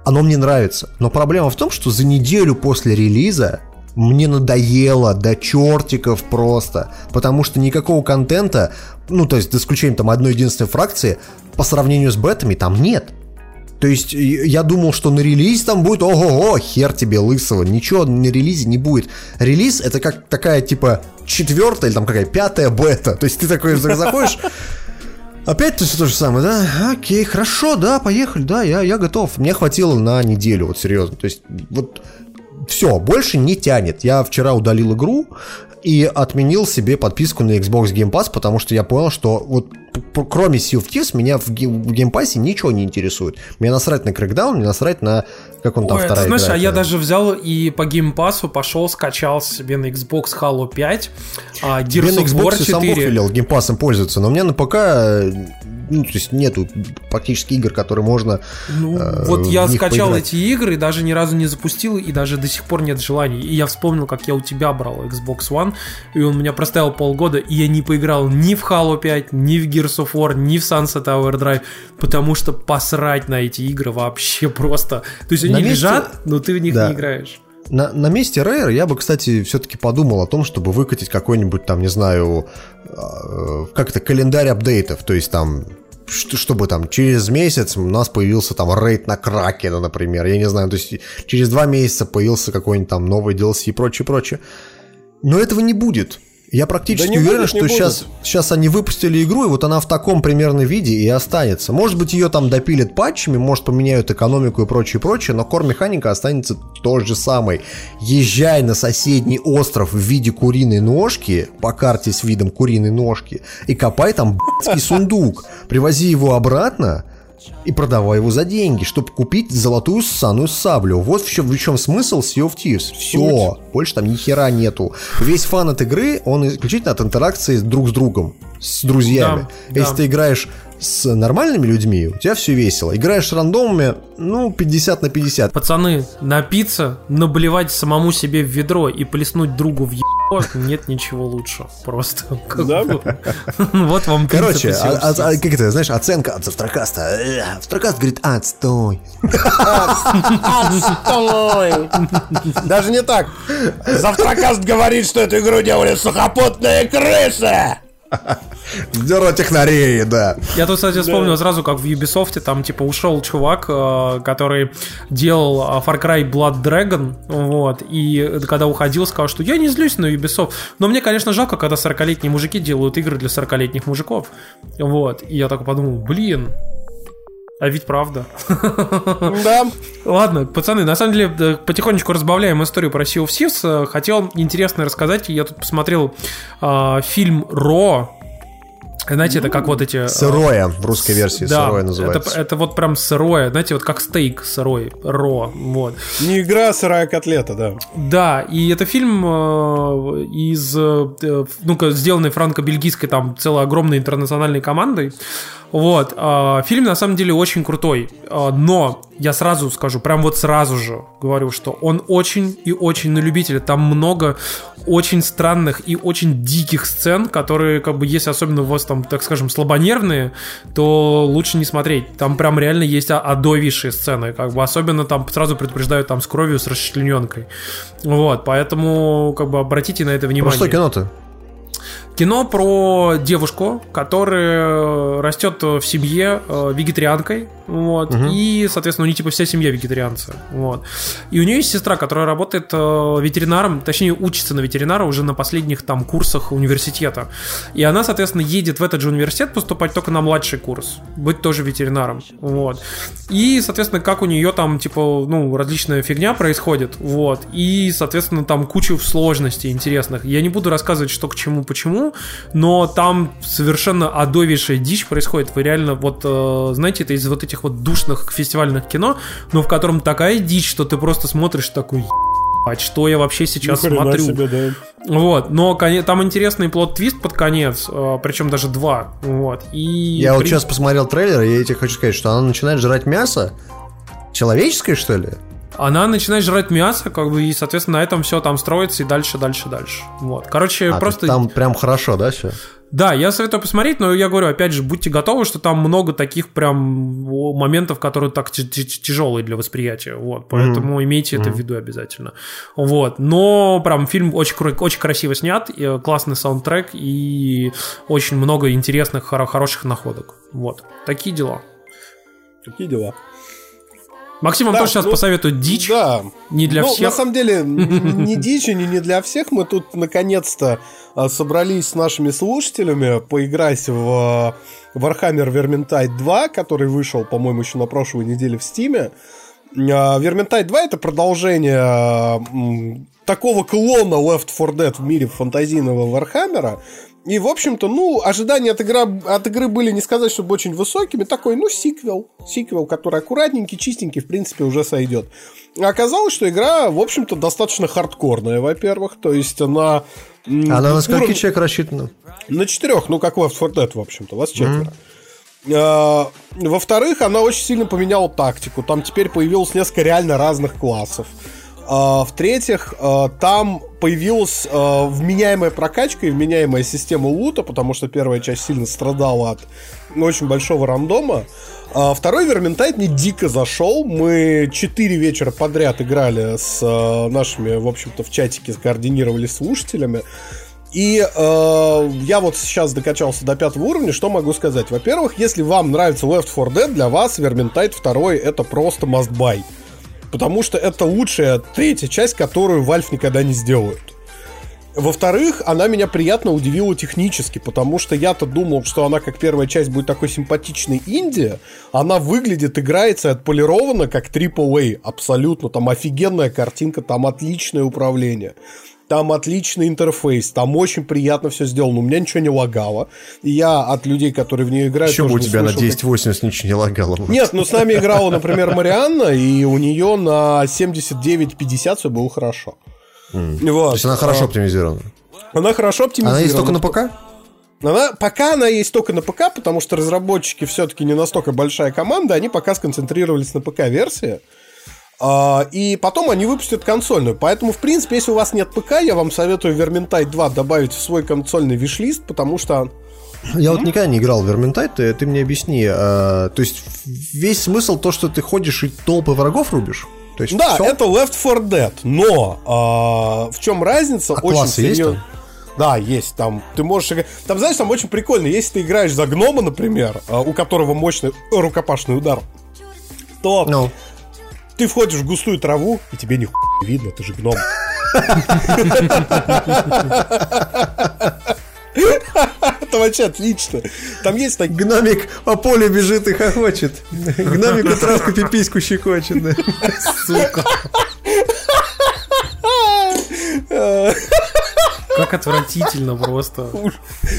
оно мне нравится. Но проблема в том, что за неделю после релиза мне надоело до чертиков просто. Потому что никакого контента, ну, то есть, за исключением там одной единственной фракции, по сравнению с бетами там нет. То есть, я думал, что на релизе там будет ого-го, хер тебе лысого. Ничего на релизе не будет. Релиз это как такая, типа, четвертая или там какая, пятая бета. То есть, ты такой заходишь, Опять то, то же самое, да? Окей, хорошо, да, поехали, да, я, я готов. Мне хватило на неделю, вот серьезно. То есть, вот все, больше не тянет. Я вчера удалил игру и отменил себе подписку на Xbox Game Pass, потому что я понял, что вот кроме Sea of Thieves меня в, в Pass ничего не интересует. Мне насрать на Crackdown, мне насрать на... Как он там Ой, вторая знаешь, игра, а я даже взял и по геймпасу пошел, скачал себе на Xbox Halo 5, а, Gears на of War Xbox и сам Бог 4. велел геймпасом пользоваться, но у меня на ПК ну, то есть нету практически игр, которые можно Ну, э, вот я скачал поиграть. эти игры, даже ни разу не запустил, и даже до сих пор нет желаний. И я вспомнил, как я у тебя брал Xbox One, и он меня простоял полгода, и я не поиграл ни в Halo 5, ни в Gears of War, ни в Sunset Overdrive, потому что посрать на эти игры вообще просто. То есть они На месте- лежат, но ты в них Да. не играешь. На, на месте Rare я бы, кстати, все-таки подумал о том, чтобы выкатить какой-нибудь там, не знаю, э, как это, календарь апдейтов. То есть там, что- чтобы там через месяц у нас появился там рейд на Кракена, например. Я не знаю, то есть через два месяца появился какой-нибудь там новый DLC и прочее, прочее. Но этого не будет. Я практически Да не уверен, будет, что будет. сейчас, сейчас они выпустили игру, и вот она в таком примерно виде и останется. Может быть, ее там допилят патчами, может, поменяют экономику и прочее, прочее, но кор-механика останется той же самой. Езжай на соседний остров в виде куриной ножки, по карте с видом куриной ножки, и копай там б***ский сундук. Привози его обратно, и продавай его за деньги, чтобы купить золотую ссаную саблю. Вот в чем, в чем смысл Sea of Thieves. Все, больше там ни хера нету. Весь фан от игры, он исключительно от интеракции друг с другом, с друзьями. Да, Если да. ты играешь с нормальными людьми, у тебя все весело. Играешь с рандомами, ну, 50 на 50. Пацаны, напиться, наблевать самому себе в ведро и плеснуть другу в ебо, нет ничего лучше. Просто. Да? бы. Вот вам Короче, а- а- а, как это, знаешь, оценка от завтракаста. Завтракаст говорит, отстой. Отстой! Даже не так. Завтракаст говорит, что эту игру делали сухопутные крысы! Здорово, технарей, да. Я тут, кстати, вспомнил сразу, как в Ubisoft там, типа, ушел чувак, э, который делал э, Far Cry Blood Dragon, вот, и когда уходил, сказал, что я не злюсь на Ubisoft, но мне, конечно, жалко, когда 40-летние мужики делают игры для 40-летних мужиков, вот, и я так подумал, блин, а ведь правда. Да. Ладно, пацаны, на самом деле э, потихонечку разбавляем историю про Sea of Thieves. Хотел интересно рассказать. Я тут посмотрел э, фильм «Ро», знаете, это как вот эти... Сырое в русской версии, Да, сырое называется. Это, это вот прям сырое, знаете, вот как стейк сырой, ро, вот. Не игра, а сырая котлета, да. Да, и это фильм э, из, э, ну-ка, сделанный франко-бельгийской там целой огромной интернациональной командой. Вот, э, фильм на самом деле очень крутой, э, но я сразу скажу, прям вот сразу же говорю, что он очень и очень на любителя. Там много очень странных и очень диких сцен, которые, как бы, если особенно у вас там, так скажем, слабонервные, то лучше не смотреть. Там прям реально есть адовейшие сцены, как бы, особенно там сразу предупреждают там с кровью, с расчлененкой. Вот, поэтому, как бы, обратите на это Про внимание. что кино-то? Кино про девушку, которая растет в семье э, вегетарианкой, вот, и, соответственно, у нее типа вся семья вегетарианцы, вот. И у нее есть сестра, которая работает э, ветеринаром, точнее, учится на ветеринара уже на последних там курсах университета. И она, соответственно, едет в этот же университет поступать только на младший курс, быть тоже ветеринаром, вот. И, соответственно, как у нее там, типа, ну, различная фигня происходит, вот. И, соответственно, там кучу сложностей интересных. Я не буду рассказывать, что к чему, почему, но там совершенно адовейшая дичь происходит. Вы реально, вот, э, знаете, это из вот этих вот душных фестивальных кино, но в котором такая дичь, что ты просто смотришь такой, «Ебать, что я вообще сейчас смотрю. себе, да. Вот, но там интересный плод-твист под конец, э, причем даже два, вот. И Я вот сейчас посмотрел трейлер, и я тебе хочу сказать, что она начинает жрать мясо. Человеческое, что ли? Она начинает жрать мясо, как бы, и, соответственно, на этом все там строится и дальше, дальше, дальше. Вот. Короче, А, то просто... там прям хорошо, да, все? Да, я советую посмотреть, но я говорю, опять же, будьте готовы, что там много таких прям моментов, которые так тяжелые для восприятия. Вот, поэтому имейте это в виду обязательно. Вот, но прям фильм очень, очень красиво снят, э, классный саундтрек и очень много интересных, хоро- хороших находок. Вот, такие дела. Такие дела. Максим вам Да, тоже сейчас ну, посоветует дичь. Да. Не для ну, всех. На самом деле, не дичь не не для всех. Мы тут наконец-то а, собрались с нашими слушателями поиграть в а, Warhammer Vermintide 2, который вышел, по-моему, еще на прошлой неделе в Стиме. Vermintide 2 это продолжение а, такого клона Left 4 Dead в мире фантазийного Вархаммера. И, в общем-то, ну, ожидания от, игра, от игры были не сказать, чтобы очень высокими. Такой, ну, сиквел. Сиквел, который аккуратненький, чистенький, в принципе, уже сойдет. Оказалось, что игра, в общем-то, достаточно хардкорная, во-первых. То есть она... Она на сколько уровень- человек рассчитана? на четырех, ну, как Left 4 Dead, в общем-то, вас четверо. А, Во-вторых, она очень сильно поменяла тактику. Там теперь появилось несколько реально разных классов. А, В-третьих, а, там появилась а, вменяемая прокачка и вменяемая система лута, потому что первая часть сильно страдала от очень большого рандома. Второй Верментайт мне дико зашел. Мы четыре вечера подряд играли с нашими, в общем-то, в чатике скоординировали слушателями. И э, я вот сейчас докачался до пятого уровня, что могу сказать? Во-первых, если вам нравится Left 4 Dead, для вас Vermintide 2 это просто must buy. Потому что это лучшая третья часть, которую Valve никогда не сделают. Во-вторых, она меня приятно удивила технически, потому что я-то думал, что она как первая часть будет такой симпатичной инди. Она выглядит, играется и отполирована как AAA. Абсолютно. Там офигенная картинка, там отличное управление. Там отличный интерфейс, там очень приятно все сделано. У меня ничего не лагало. И я от людей, которые в нее играют... Почему у тебя на слышал, как- 1080 ничего не лагало? нет, ну с нами играла, например, Марианна, и у нее на 79-50 все было хорошо. Вот. То есть она хорошо оптимизирована. Она хорошо оптимизирована. Она есть только на ПК? Она, пока она есть только на ПК, потому что разработчики все-таки не настолько большая команда, они пока сконцентрировались на ПК-версии. А, и потом они выпустят консольную. Поэтому, в принципе, если у вас нет ПК, я вам советую Vermintide 2 добавить в свой консольный виш-лист, потому что Я вот никогда не играл в Vermintide, ты, ты мне объясни. а, то есть весь смысл то, что ты ходишь и толпы врагов рубишь? То есть Да, всё? это Left 4 Dead, но а, в чем разница? А классы есть серьез- там? Да, есть там. Ты можешь играть. Там, знаешь, там очень прикольно. Если ты играешь за гнома, например, а, у которого мощный рукопашный удар, то Ну, ты входишь в густую траву, и тебе нихуя не видно, ты же гном. Это вообще отлично. Там есть так... гномик по полю бежит и хохочет. Гномик травку пипиську щекочет. да. Сука. Как отвратительно просто.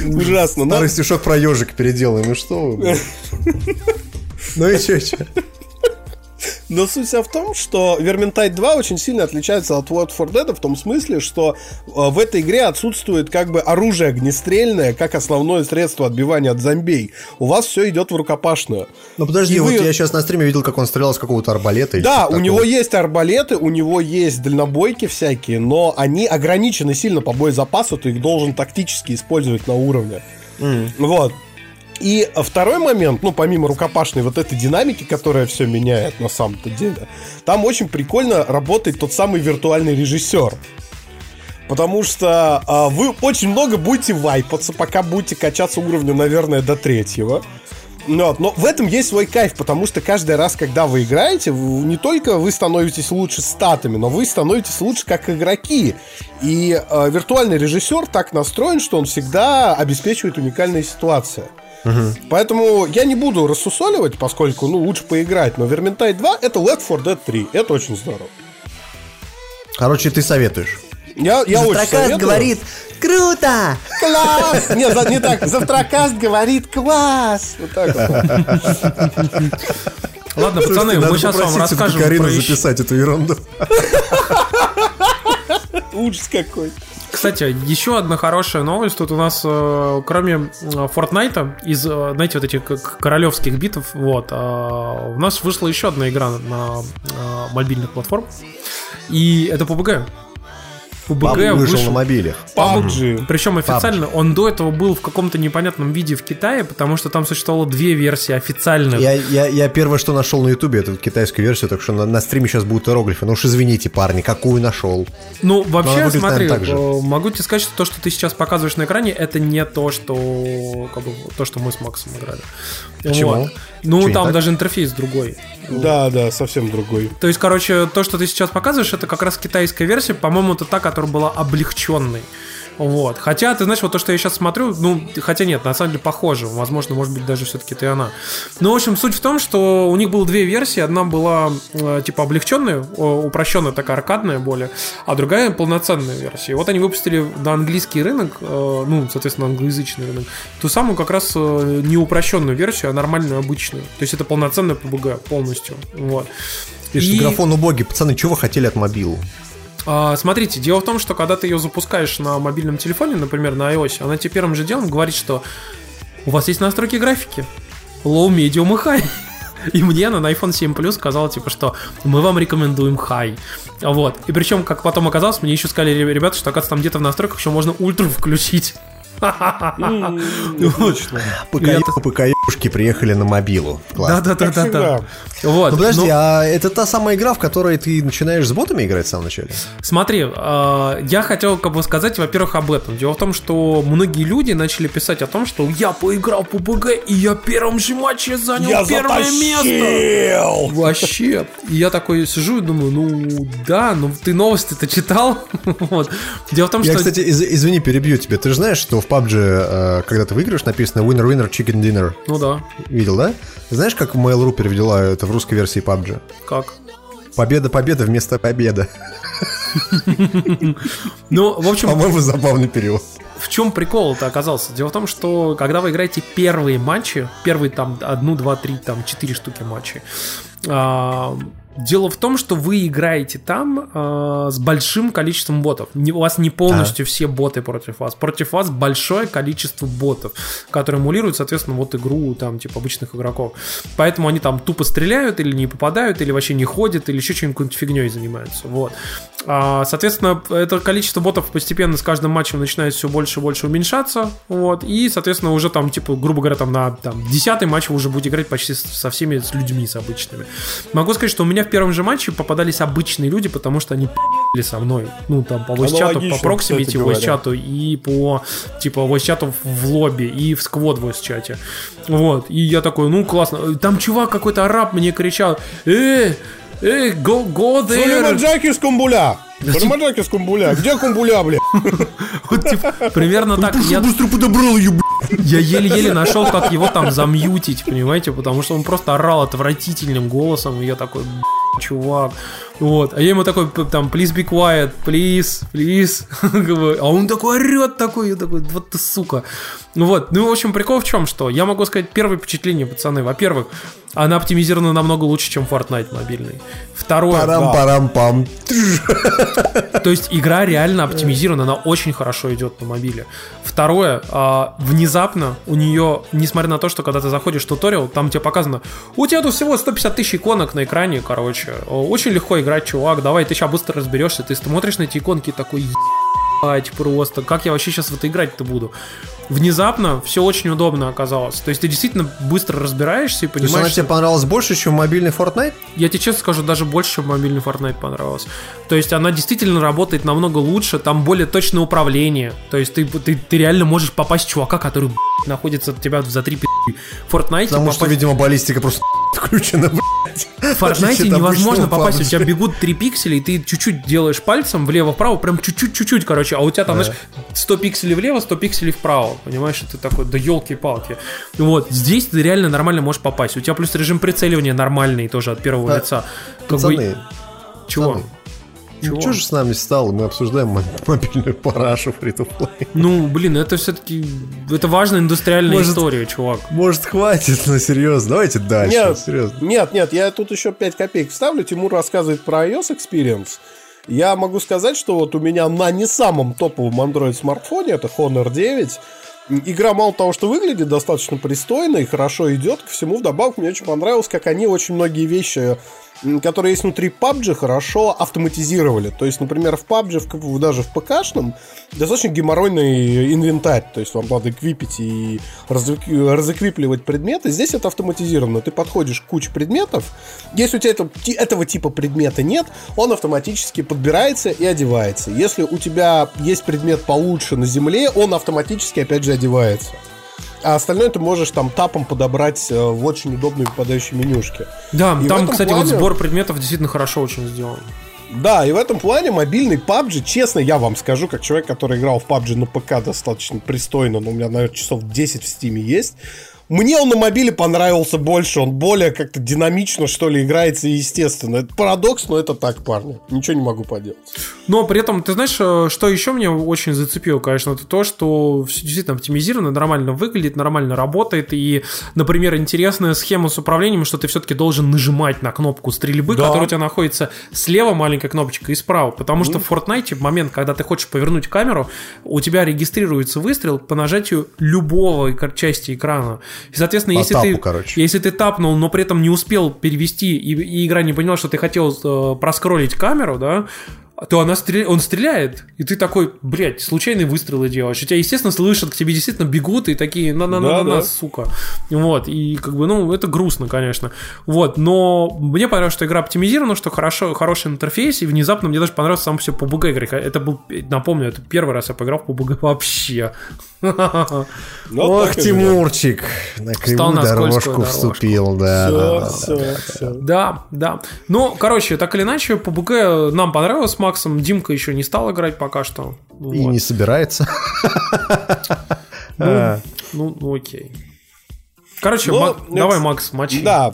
Ужасно. Но Старый стишок про ежик переделаем. Ну что вы. Ну и че, че? Но суть вся в том, что Vermintide 2 очень сильно отличается от Left 4 Dead в том смысле, что э, в этой игре отсутствует как бы оружие огнестрельное как основное средство отбивания от зомбей. У вас все идет в рукопашную. Ну подожди, И вот вы- я сейчас на стриме видел, как он стрелял с какого-то арбалета. Да, у него есть арбалеты, у него есть дальнобойки всякие, но они ограничены сильно по боезапасу, ты их должен тактически использовать на уровне. Вот. И второй момент, ну, помимо рукопашной вот этой динамики, которая все меняет на самом-то деле, там очень прикольно работает тот самый виртуальный режиссер. Потому что а, вы очень много будете вайпаться, пока будете качаться уровню, наверное, до третьего. Ну Вот, но в этом есть свой кайф, потому что каждый раз, когда вы играете, в- не только вы становитесь лучше статами, но вы становитесь лучше как игроки. И э, виртуальный режиссер так настроен, что он всегда обеспечивает уникальные ситуации. Поэтому я не буду рассусоливать, поскольку, ну, лучше поиграть. Но Vermintide 2 это Left 4 Dead 3. Это очень здорово. Короче, ты советуешь. Я, я очень советую. круто! Класс! Нет, за- не так. Завтракаст говорит класс! Вот так вот. Ладно, пацаны, мы сейчас вам расскажем Карину про записать эту ерунду. Ужас какой. Кстати, еще одна хорошая новость. Тут у нас, э, кроме э, Фортнайта, из, э, знаете, вот этих королевских битв, вот, э, у нас вышла еще одна игра на э, мобильных платформах. И это PUBG. PUBG вышел вышел на мобилях. PUBG. Причем официально он до этого был в каком-то непонятном виде в Китае, потому что там существовало две версии официальных. Я, я, я первое, что нашел на ютубе, это китайскую версию, так что на, на стриме сейчас будут иероглифы. Ну уж извините, парни, какую нашел? Ну, вообще, выглядит, смотри, наверное, так же. э, могу тебе сказать, что то, что ты сейчас показываешь на экране, это не то, что как бы, то, что мы с Максом играли. Почему? Вот. Ну, не там так? даже интерфейс другой. Да, да, совсем другой. То есть, короче, то, что ты сейчас показываешь, это как раз китайская версия. По-моему, это та, которая была облегченной. Вот. Хотя, ты знаешь, вот то, что я сейчас смотрю, ну, хотя нет, на самом деле похоже. Возможно, может быть, даже все-таки это и она. Ну, в общем, суть в том, что у них было две версии. Одна была, э, типа, облегченная, упрощенная такая аркадная более, а другая полноценная версия. И вот они выпустили на английский рынок, э, ну, соответственно, англоязычный рынок, ту самую как раз э, не упрощенную версию, а нормальную, обычную. То есть это полноценная PUBG полностью. Вот. Пишет, И- графон убогий. Пацаны, чего вы хотели от мобилу? А, смотрите, дело в том, что когда ты ее запускаешь на мобильном телефоне, например, на iOS, она тебе первым же делом говорит, что у вас есть настройки графики. Low, medium и high. И мне она на iPhone 7 Plus сказала, типа, что мы вам рекомендуем high. Вот. И причем, как потом оказалось, мне еще сказали ре- ребята, что, оказывается, там где-то в настройках еще можно ультра включить. Отлично. ПК-ПК-шки приехали на мобилу. Да-да-да-да. Вот. Ну подожди, Ну, а это та самая игра, в которой ты начинаешь с ботами играть в самом начале? Смотри, э, я хотел как бы сказать, во-первых, об этом. Дело в том, что многие люди начали писать о том, что я поиграл в PUBG, и я в первом же матче занял Я первое место. Вообще. И я такой сижу и думаю, ну да, ну ты новости-то читал. вот. Дело в том, Я, что... кстати, из- извини, перебью тебя. Ты же знаешь, что в PUBG, э, когда ты выиграешь, написано Winner Winner Chicken Dinner. Ну да, Видел, да? Знаешь, как Mail.ru перевела это в русской версии PUBG? как? Победа, победа вместо победа. Ну, в общем, По-моему, забавный перевод. в чем прикол-то оказался? Дело в том, что когда вы играете первые матчи, первые там одну, два, три, там четыре штуки матчей, а, Дело в том, что вы играете там а, с большим количеством ботов. Не- у вас не полностью все боты против вас. Против вас большое количество ботов, которые эмулируют, соответственно, вот игру там, типа, обычных игроков. Поэтому они там тупо стреляют или не попадают, или вообще не ходят, или еще чем-нибудь фигней занимаются. Вот. А, соответственно, это количество ботов постепенно с каждым матчем начинает все больше и больше уменьшаться. Вот. И, соответственно, уже там, типа, грубо говоря, там на там, 10 матч вы уже будете играть почти со всеми с людьми, с обычными. Могу сказать, что у меня мне в первом же матче попадались обычные люди, потому что они пи***ли со мной. Ну, там, по voice чату, по проксимити кстати voice говоря. чату и по, типа, voice чату в лобби и в сквот voice чате. Вот. И я такой, ну, классно. Там чувак какой-то араб мне кричал, э, э, go, go there. Сулейманджаки с кумбуля! Сулейманджаки с кумбуля! Где кумбуля, бля? Вот, типа, примерно так. Я, быстро подобрал ее, я еле-еле нашел, как его там замьютить, понимаете, потому что он просто орал отвратительным голосом, и я такой, «Б***ь, чувак, вот, а я ему такой, там, please be quiet, please, please, а он такой орет такой, я такой, вот ты сука, вот, ну, в общем, прикол в чем, что я могу сказать первое впечатление, пацаны, во-первых, она оптимизирована намного лучше, чем Fortnite мобильный. Второе, Парам-парам-пам. то есть игра реально оптимизирована, она очень хорошо идет на мобиле. Второе, а, внезапно у нее, несмотря на то, что когда ты заходишь в туториал, там тебе показано, у тебя тут всего 150 тысяч иконок на экране, короче, очень легко играть, чувак, давай, ты сейчас быстро разберешься, ты смотришь на эти иконки такой, ебать, просто, как я вообще сейчас в это играть-то буду? Внезапно все очень удобно оказалось. То есть ты действительно быстро разбираешься и То есть понимаешь, она тебе понравилась больше, чем мобильный Fortnite? я тебе честно скажу, даже больше, чем мобильный Fortnite понравилось. То есть она действительно работает намного лучше, там более точное управление. То есть ты, ты, ты реально можешь попасть в чувака, который находится от тебя за три пи***. В Fortnite Потому что, попасть- видимо, баллистика просто включена, блядь. В от невозможно попасть. У PUBG. тебя бегут три пикселя, и ты чуть-чуть делаешь пальцем влево-вправо, прям чуть-чуть-чуть, короче. А у тебя там, знаешь, 100 пикселей влево, 100 пикселей вправо. Понимаешь, и ты такой, да елки-палки. Вот, здесь ты реально нормально можешь попасть. У тебя плюс режим прицеливания нормальный тоже от первого Да, лица. Как бы- Пацаны, Чего? пацаны, Чего? Ну, что же с нами стало? Мы обсуждаем мо- мобильную парашу фри to play. Ну, блин, это все-таки... Это важная индустриальная Может- история, чувак. Может, хватит, но серьезно. Давайте дальше. Нет, Серьезно. нет, нет, я тут еще 5 копеек вставлю. Тимур рассказывает про iOS Experience. Я могу сказать, что вот у меня на не самом топовом Android смартфоне, это Honor 9, игра мало того, что выглядит достаточно пристойно и хорошо идет, ко всему вдобавок мне очень понравилось, как они очень многие вещи, которые есть внутри PUBG, хорошо автоматизировали. То есть, например, в PUBG, в, даже в ПКшном, достаточно геморройный инвентарь. То есть, вам надо эквипить и разэк- разэквипливать предметы. Здесь это автоматизировано. Ты подходишь к куче предметов. Если у тебя это- этого типа предмета нет, он автоматически подбирается и одевается. Если у тебя есть предмет получше на земле, он автоматически опять же одевается. А остальное ты можешь там тапом подобрать э, в очень удобной попадающей менюшке. Да, И там, кстати, вот плане- сбор предметов действительно хорошо очень сделан. Да, и в этом плане мобильный PUBG, честно, я вам скажу, как человек, который играл в PUBG на ПК достаточно пристойно, но у меня, наверное, часов 10 в стиме есть, мне он на мобиле понравился больше, он более как-то динамично, что ли, играется и естественно. Это парадокс, но это так, парни. Ничего не могу поделать. Но при этом, ты знаешь, э, что еще меня очень зацепило, конечно, это то, что все действительно оптимизировано, нормально выглядит, нормально работает. И, например, интересная схема с управлением, что ты все-таки должен нажимать на кнопку стрельбы, Да. которая у тебя находится слева маленькая кнопочка и справа. Потому что в Fortnite в момент, когда ты хочешь повернуть камеру, у тебя регистрируется выстрел по нажатию любого части экрана. И, соответственно, По если тапу, ты, короче. если ты тапнул, но при этом не успел перевести, и, и игра не поняла, что ты хотел э, проскролить камеру, да, то она стреля... он стреляет, и ты такой, блядь, случайные выстрелы делаешь. И тебя, естественно, слышат, к тебе действительно бегут, и такие, на-на-на-на, Да, да. сука. Вот, и как бы, ну, это грустно, конечно. Вот, но мне понравилось, что игра оптимизирована, что хорошо, хороший интерфейс, и внезапно мне даже понравился сам все PUBG играть. Это был, напомню, это первый раз я поиграл в PUBG вообще. Ну, Ох, Тимурчик, на кривую дорожку дорожку. вступил, да, Все, да, да, да. все, все. Да, да. Ну, короче, так или иначе, PUBG нам понравилось Максом. Димка еще не стал играть пока что. И Вот. не собирается. Ну, ну, ну, окей. Короче, Ну, Мак- это- давай, Макс, мочи. Да,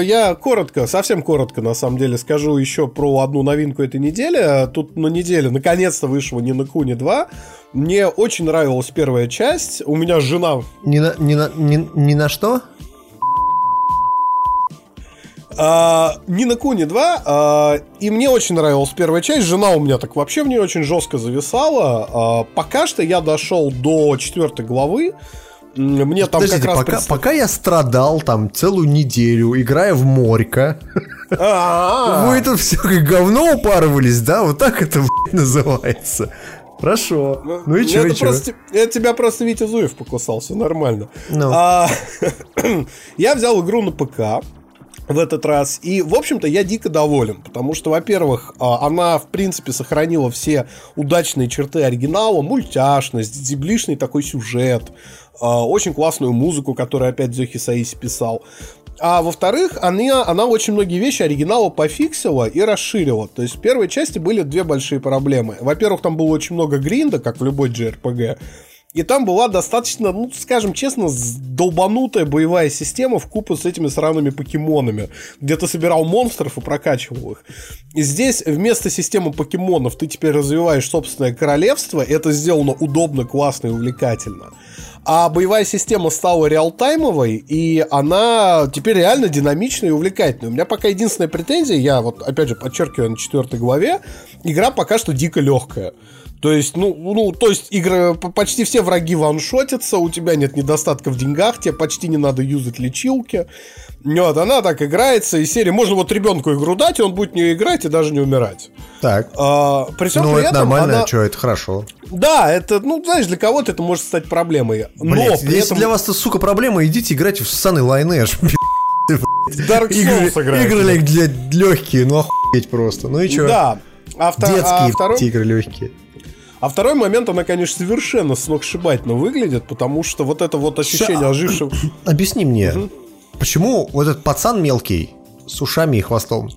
я коротко, совсем коротко, на самом деле, скажу еще про одну новинку этой недели. Тут на неделе наконец-то вышла не на Куни 2. Мне очень нравилась первая часть. У меня жена... Ни на, ни на, ни, ни на что? А, не на Куни 2, а, и мне очень нравилась первая часть. Жена у меня так вообще в ней очень жестко зависала. А, пока что я дошел до четвертой главы. Мне там Подождите, как раз... пока, предста- пока я страдал там целую неделю, играя в Морька, вы тут все как говно упарывались, да? Вот так это называется. Хорошо. Ну и чё, это и чё? просто, это тебя просто Витя Зуев покусал, все нормально. Ну. А, я взял игру на ПК. В этот раз. И, в общем-то, я дико доволен, потому что, во-первых, а, она, в принципе, сохранила все удачные черты оригинала, мультяшность, зиблишный такой сюжет, а, очень классную музыку, которую опять Зохи Саиси писал. А во-вторых, она, она очень многие вещи оригинала пофиксила и расширила. То есть в первой части были две большие проблемы. Во-первых, там было очень много гринда, как в любой JRPG. И там была достаточно, ну, скажем честно, долбанутая боевая система в купу с этими сраными покемонами, где ты собирал монстров и прокачивал их. И здесь вместо системы покемонов ты теперь развиваешь собственное королевство, это сделано удобно, классно и увлекательно. А боевая система стала реалтаймовой, и она теперь реально динамичная и увлекательная. У меня пока единственная претензия, я вот опять же подчеркиваю на четвертой главе, игра пока что дико легкая. То есть, ну, ну, то есть игры, почти все враги ваншотятся, у тебя нет недостатка в деньгах, тебе почти не надо юзать лечилки. Вот, она так играется, и серии можно вот ребенку игру дать, и он будет не играть и даже не умирать. Так. А, при всем ну, при это этом нормально, она... что, это хорошо. Да, это, ну, знаешь, для кого-то это может стать проблемой. Но Блять, при если этом... для вас это, сука, проблема, идите играйте в ссаный Lineage. Dark Игры, Souls играет. игры для легкие, ну охуеть просто. Ну и что? Да. А, вто- а второй... игры легкие. А второй момент, она, конечно, совершенно сногсшибательно выглядит, потому что вот это вот ощущение Ща- ожившего... Объясни мне, почему вот этот пацан мелкий с ушами и хвостом?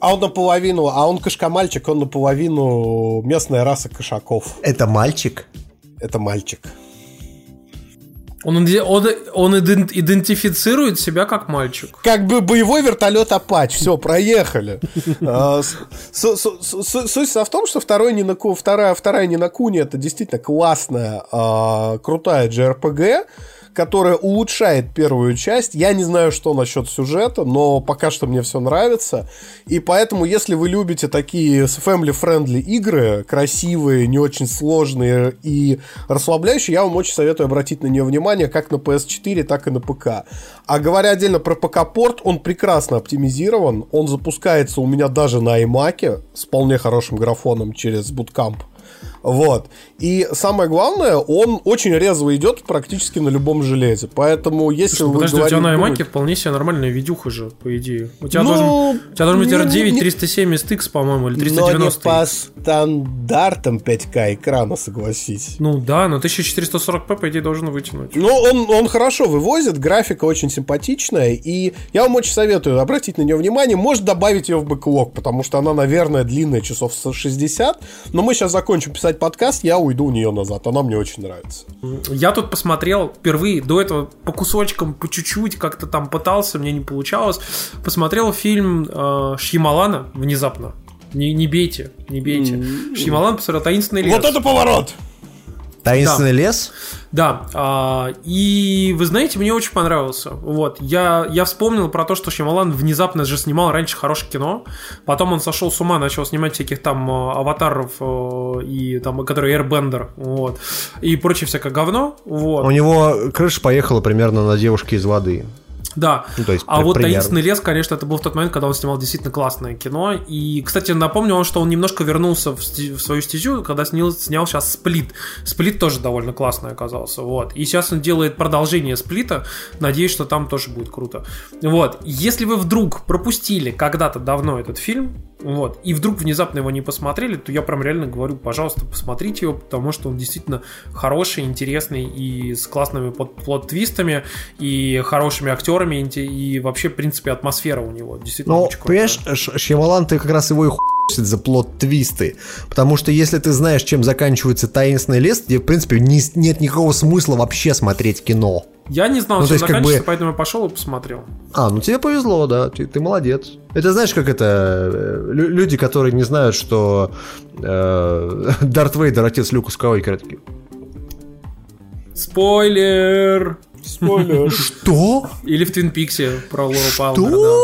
А он наполовину, а он кошкомальчик, он наполовину местная раса кошаков. Это мальчик? Это мальчик. Он, он, он иден- идентифицирует себя как мальчик. Как бы боевой вертолет Апач. Все, проехали. А, Суть в том, что второй не на Ку- вторая, вторая это действительно классная, а, крутая JRPG, которая улучшает первую часть. Я не знаю, что насчет сюжета, но пока что мне все нравится. И поэтому, если вы любите такие family-friendly игры, красивые, не очень сложные и расслабляющие, я вам очень советую обратить на нее внимание как на PS4, так и на ПК. А говоря отдельно про ПК-порт, он прекрасно оптимизирован. Он запускается у меня даже на iMac с вполне хорошим графоном через Bootcamp. Вот. И самое главное, он очень резво идет практически на любом железе. Поэтому, если Слушай, вы подожди, у тебя на говорите- iMac вполне себе нормальная видюха же, по идее. У тебя, Ну, должен, у тебя должен быть не- R9 не- 370X, по-моему, или Но не 390. по стандартам 5К экрана, согласись. Ну да, но 1440p, по идее, должен вытянуть. Ну, он, он хорошо вывозит, графика очень симпатичная, и я вам очень советую обратить на нее внимание. Может добавить ее в бэклог, потому что она, наверное, длинная, часов со 60. Но мы сейчас закончим писать подкаст, я уйду у нее назад. Она мне очень нравится. Я тут посмотрел впервые, до этого по кусочкам, по чуть-чуть как-то там пытался, мне не получалось. Посмотрел фильм э, Шьямалана внезапно. Не, не бейте, не бейте. Шьямалан посмотрел «Таинственный лес». Вот это поворот! Таинственный лес? Да, а, и вы знаете, мне очень понравился. Вот, я, я вспомнил про то, что Шьямалан внезапно же снимал раньше хорошее кино, потом он сошел с ума, начал снимать всяких там э, аватаров э, и там, которые Airbender, вот, и прочее всякое говно, вот. У него крыша поехала примерно на девушке из воды. Да. Ну, то есть, а при- вот примерно. «Таинственный лес», конечно, это был в тот момент, когда он снимал действительно классное кино. И, кстати, напомню вам, что он немножко вернулся в, сти- в свою стезю, когда снял, снял сейчас «Сплит». «Сплит» тоже довольно классный оказался. Вот. И сейчас он делает продолжение «Сплита». Надеюсь, что там тоже будет круто. Вот. Если вы вдруг пропустили когда-то давно этот фильм, вот, и вдруг внезапно его не посмотрели, то я прям реально говорю, пожалуйста, посмотрите его, потому что он действительно хороший, интересный и с классными плот-твистами, и хорошими актерами, и, вообще, в принципе, атмосфера у него действительно Ну, очень крутая. понимаешь, Шьямалан, ты как раз его и хуй за плод-твисты. Потому что если ты знаешь, чем заканчивается таинственный лес, тебе, в принципе, не- нет никакого смысла вообще смотреть кино. Я не знал, ну, то чем есть, как заканчивается, бы- поэтому я пошел и посмотрел. А, ну тебе повезло, да, ты, ты молодец. Это знаешь, как это э, лю- люди, которые не знают, что э, Дарт Вейдер отец Люка Скайуокера такие. Спойлер! Спойлер. Что? Или в Твин Пиксе про Лору Палмер. Что?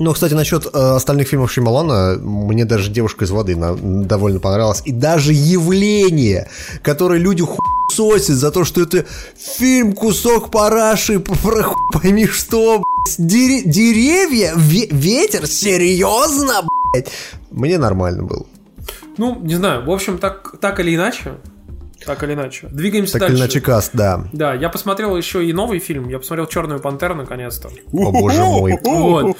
Ну, кстати, насчет э, остальных фильмов Шималана, мне даже «Девушка из воды» на- довольно понравилась. И даже явление, которое люди хуесосят за то, что это фильм «Кусок параши», про хуй пойми что. Дере- деревья, Ве- ветер, серьезно, блядь? Мне нормально было. Ну, не знаю, в общем, так, так или иначе, Так или иначе. Двигаемся Так дальше. или иначе каст, да. Да, я посмотрел еще и новый фильм. Я посмотрел Черную пантеру наконец-то. О, боже мой. Вот.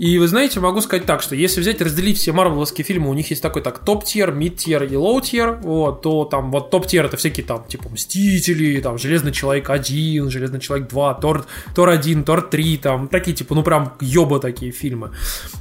И вы знаете, могу сказать так, что если взять, разделить все марвеловские фильмы, у них есть такой так top-tier, mid-tier и low-tier, вот, то там вот top-tier это всякие там типа Мстители, там Железный Человек 1, Железный Человек 2, Тор, Тор 1, Тор 3, там такие типа, ну прям ёба такие фильмы.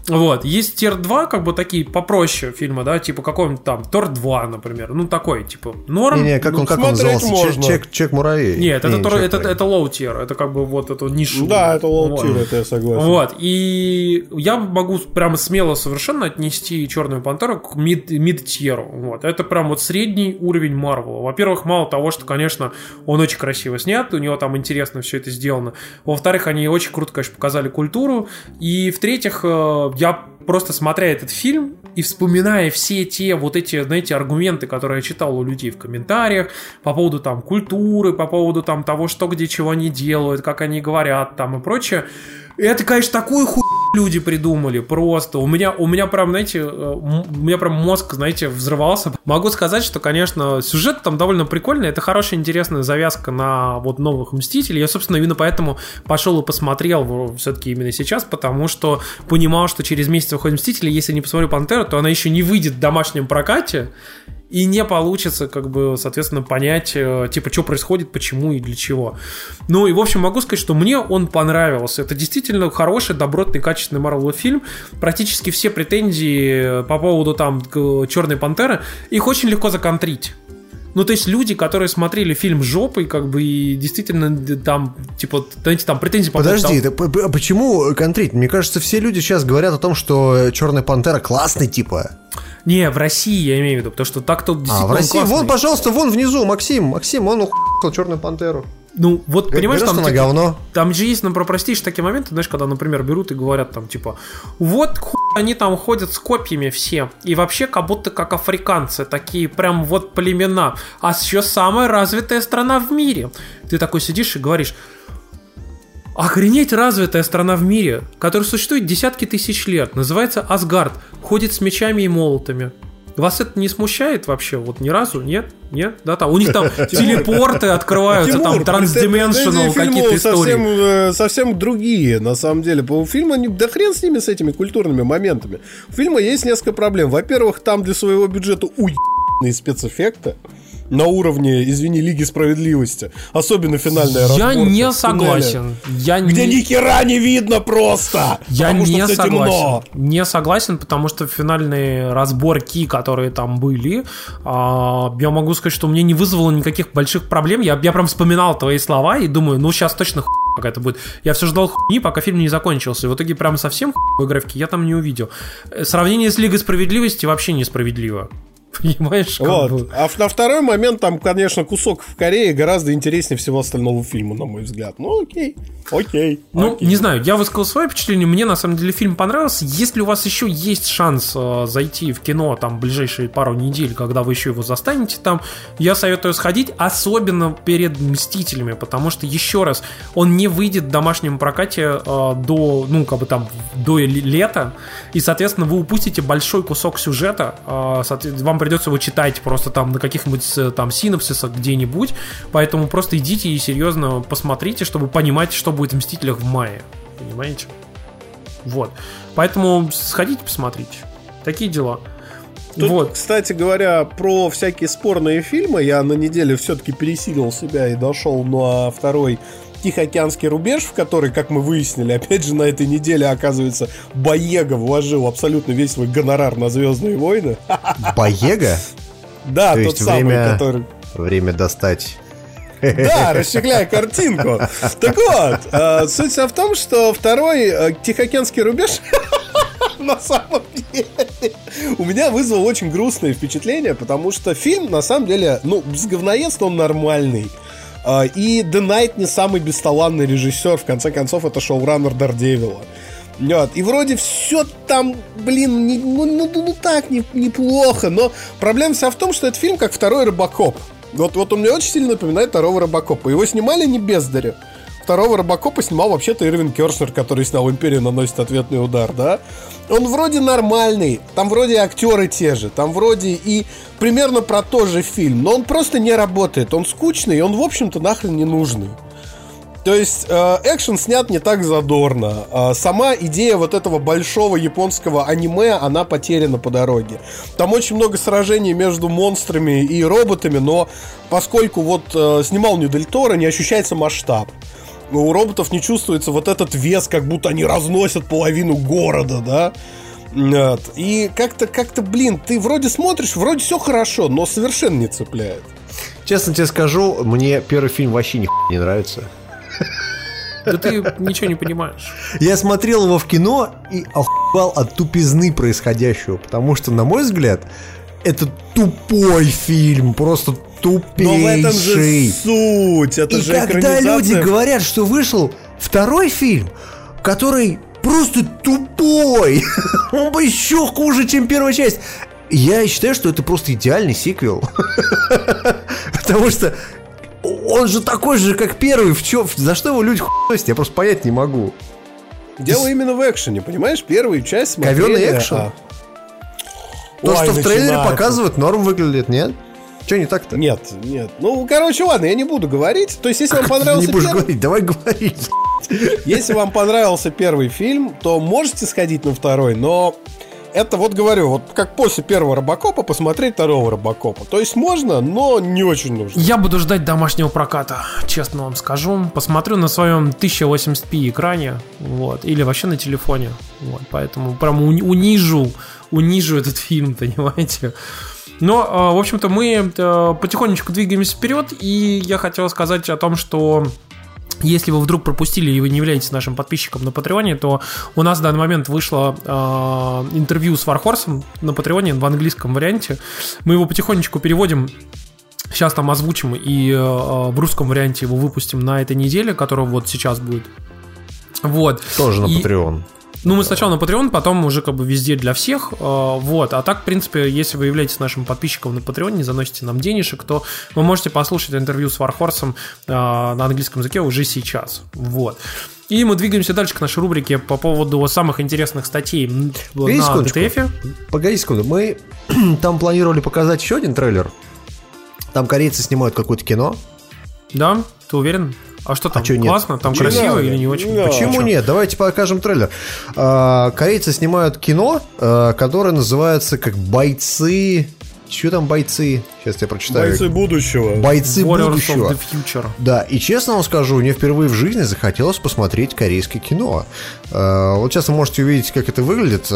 Вот. Есть tier 2, как бы такие попроще фильмы, да, типа какой-нибудь там Тор 2, например, ну такой, типа, норм. Не-не, как он, как он смотреть назывался? можно. Чек, чек муравей. Нет, это, Не, Тор- Чек это, муравей. это low tier, это как бы вот это нишу. Да, это Вот. low это я согласен. Вот, и я могу прямо смело совершенно отнести Черную Пантеру к mid- mid-tier у. Вот, это прям вот средний уровень Марвела. Во-первых, мало того, что, конечно, он очень красиво снят, у него там интересно все это сделано. Во-вторых, они очень круто, конечно, показали культуру. И в-третьих, э, я просто смотря этот фильм и вспоминая все те вот эти, знаете, аргументы, которые я читал у людей в комментариях по поводу там культуры, по поводу там того, что где чего они делают, как они говорят там и прочее. Это, конечно, такую хуй люди придумали просто. У меня, у меня прям, знаете, э, у меня прям мозг, знаете, взрывался. Могу сказать, что, конечно, сюжет там довольно прикольный. Это хорошая, интересная завязка на вот новых Мстителей. Я, собственно, именно поэтому пошел и посмотрел все-таки именно сейчас, потому что понимал, что через месяц выходит Мстители. Если не посмотрю Пантеру, то она еще не выйдет в домашнем прокате. И не получится, как бы, соответственно, понять, э, типа, что происходит, почему и для чего. Ну, и, в общем, могу сказать, что мне он понравился. Это действительно хороший, добротный, качественный Марвел фильм. Практически все претензии по поводу, там, Черной Пантеры, их очень легко законтрить. Ну, то есть люди, которые смотрели фильм жопой, как бы, и действительно там, типа, знаете, там претензии по Подожди, п- а почему контрить? Мне кажется, все люди сейчас говорят о том, что Черная пантера классный, типа. Не, в России я имею в виду, потому что так-то А, действительно в он России, классный. вон, пожалуйста, вон внизу, Максим, Максим, он ухуял Черную пантеру. Ну, вот, понимаешь, Говорят, там, типа, говно. Там же есть, ну, про простейшие такие моменты, знаешь, когда, например, берут и говорят там, типа, вот хуй они там ходят с копьями все, и вообще как будто как африканцы, такие прям вот племена, а еще самая развитая страна в мире. Ты такой сидишь и говоришь, Охренеть развитая страна в мире, которая существует десятки тысяч лет, называется Асгард, ходит с мечами и молотами. Вас это не смущает вообще? Вот ни разу? Нет? Нет? Да, там у них там телепорты открываются, там трансдименшнл какие-то истории. Совсем, э, совсем другие, на самом деле. У фильма, да хрен с ними, с этими культурными моментами. У фильма есть несколько проблем. Во-первых, там для своего бюджета уебанные спецэффекты на уровне, извини, Лиги Справедливости. Особенно финальная Я разборка не в финале, согласен. Я Где не... ни не видно просто! Я потому не согласен. темно. Не согласен, потому что финальные разборки, которые там были, а, я могу сказать, что мне не вызвало никаких больших проблем. Я, я прям вспоминал твои слова и думаю, ну сейчас точно хуй какая-то будет. Я все ждал хуйни, пока фильм не закончился. И в итоге прям совсем хуй графики я там не увидел. Э, Сравнение с Лигой Справедливости вообще несправедливо. Понимаешь? Вот. бы. А на второй момент там, конечно, кусок в Корее гораздо интереснее всего остального фильма, на мой взгляд. Ну, окей. Окей. Ну, окей. не знаю, я высказал свое впечатление. Мне на самом деле фильм понравился. Если у вас еще есть шанс э, зайти в кино там в ближайшие пару недель, когда вы еще его застанете там, я советую сходить, особенно перед Мстителями, потому что еще раз, он не выйдет в домашнем прокате э, до, ну, как бы там, до ле- лета, и, соответственно, вы упустите большой кусок сюжета, э, вам придется его читать просто там на каких-нибудь э, там синапсисах где-нибудь, поэтому просто идите и серьезно посмотрите, чтобы понимать, что будет в Мстителях в мае, понимаете? Вот. Поэтому сходите, посмотрите. Такие дела. Тут, вот. кстати говоря, про всякие спорные фильмы, я на неделе все-таки пересилил себя и дошел на второй Тихоокеанский рубеж, в который, как мы выяснили, опять же на этой неделе, оказывается, Боега вложил абсолютно весь свой гонорар на Звездные войны. Боега? Да, То тот есть самый, время- который... Время достать. Да, расщегляя картинку. Так вот, э, суть вся в том, что второй э, Тихоокеанский рубеж на самом деле у меня вызвал очень грустное впечатление, потому что фильм, на самом деле, ну, с говноедства он нормальный. А, И The Knight не самый бесталанный режиссер, в конце концов, это шоураннер Дардевила. Вот. И вроде все там, блин, не- ну, ну, ну, ну так не- неплохо, но проблема вся в том, что этот фильм как второй Робокоп. Вот, вот он мне очень сильно напоминает второго Робокопа. Его снимали не бездари. Второго Робокопа снимал вообще-то Ирвин Кершнер, который снял «Империя наносит ответный удар», да? Он вроде нормальный, там вроде актеры те же, там вроде и примерно про то же фильм, но он просто не работает, он скучный, и он, в общем-то, нахрен не нужный. То есть э, экшен снят не так задорно. Э, сама идея вот этого большого японского аниме, она потеряна по дороге. Там очень много сражений между монстрами и роботами, но поскольку вот э, снимал не Дель Торо, не ощущается масштаб. У роботов не чувствуется вот этот вес, как будто они разносят половину города, да? Вот. И как-то, как-то, блин, ты вроде смотришь, вроде все хорошо, но совершенно не цепляет. Честно тебе скажу, мне первый фильм вообще ни не нравится. Да ты ничего не понимаешь. Я смотрел его в кино и охуевал от тупизны происходящего, потому что, на мой взгляд, это тупой фильм, просто тупейший. Но в этом же суть, это и же когда люди говорят, что вышел второй фильм, который просто тупой, он бы еще хуже, чем первая часть. Я считаю, что это просто идеальный сиквел. Потому что он же такой же, как первый. В чё, за что его люди хуйносят? Я просто понять не могу. Дело именно в экшене, понимаешь? Первую часть смотрели... Говёный экшен? а- То, Ой, что в трейлере показывают, норм выглядит, нет? Че не так-то? Нет, нет. Ну, короче, ладно, я не буду говорить. То есть, если вам понравился Не будешь первый, говорить, давай говорить. если вам понравился первый фильм, то можете сходить на второй, но это вот говорю, вот как после первого Робокопа посмотреть второго Робокопа. То есть можно, но не очень нужно. Я буду ждать домашнего проката, честно вам скажу. Посмотрю на своем 1080p экране, вот, или вообще на телефоне. Вот, поэтому прям уни- унижу, унижу этот фильм, понимаете. Но, э, в общем-то, мы э, потихонечку двигаемся вперед, и я хотел сказать о том, что если вы вдруг пропустили и вы не являетесь нашим подписчиком на Патреоне, то у нас в данный момент вышло э, интервью с Вархорсом на Патреоне в английском варианте. Мы его потихонечку переводим Сейчас там озвучим и э, в русском варианте его выпустим на этой неделе, которая вот сейчас будет. Вот. Тоже на Patreon. Ну, мы сначала на Patreon, потом уже как бы везде для всех. э, Вот. А так, в принципе, если вы являетесь нашим подписчиком на Patreon, не заносите нам денежек, то вы можете послушать интервью с Вархорсом э, на английском языке уже сейчас. Вот. И мы двигаемся дальше к нашей рубрике по поводу самых интересных статей Погоди на. DTF. Погоди секунду. Мы там планировали показать еще один трейлер. Там корейцы снимают какое-то кино. Да? Ты уверен? А что там? чё нет? Классно? Там Почему красиво или не очень? Да. Почему чё? нет? Давайте покажем трейлер. А, Корейцы снимают кино, а, которое называется как «Бойцы...» Что там «Бойцы»? Сейчас я прочитаю. Бойцы будущего. «Бойцы Warriors будущего». of the Future. Да, и честно вам скажу, мне впервые в жизни захотелось посмотреть корейское кино. Э, Вот сейчас вы можете увидеть, как это выглядит.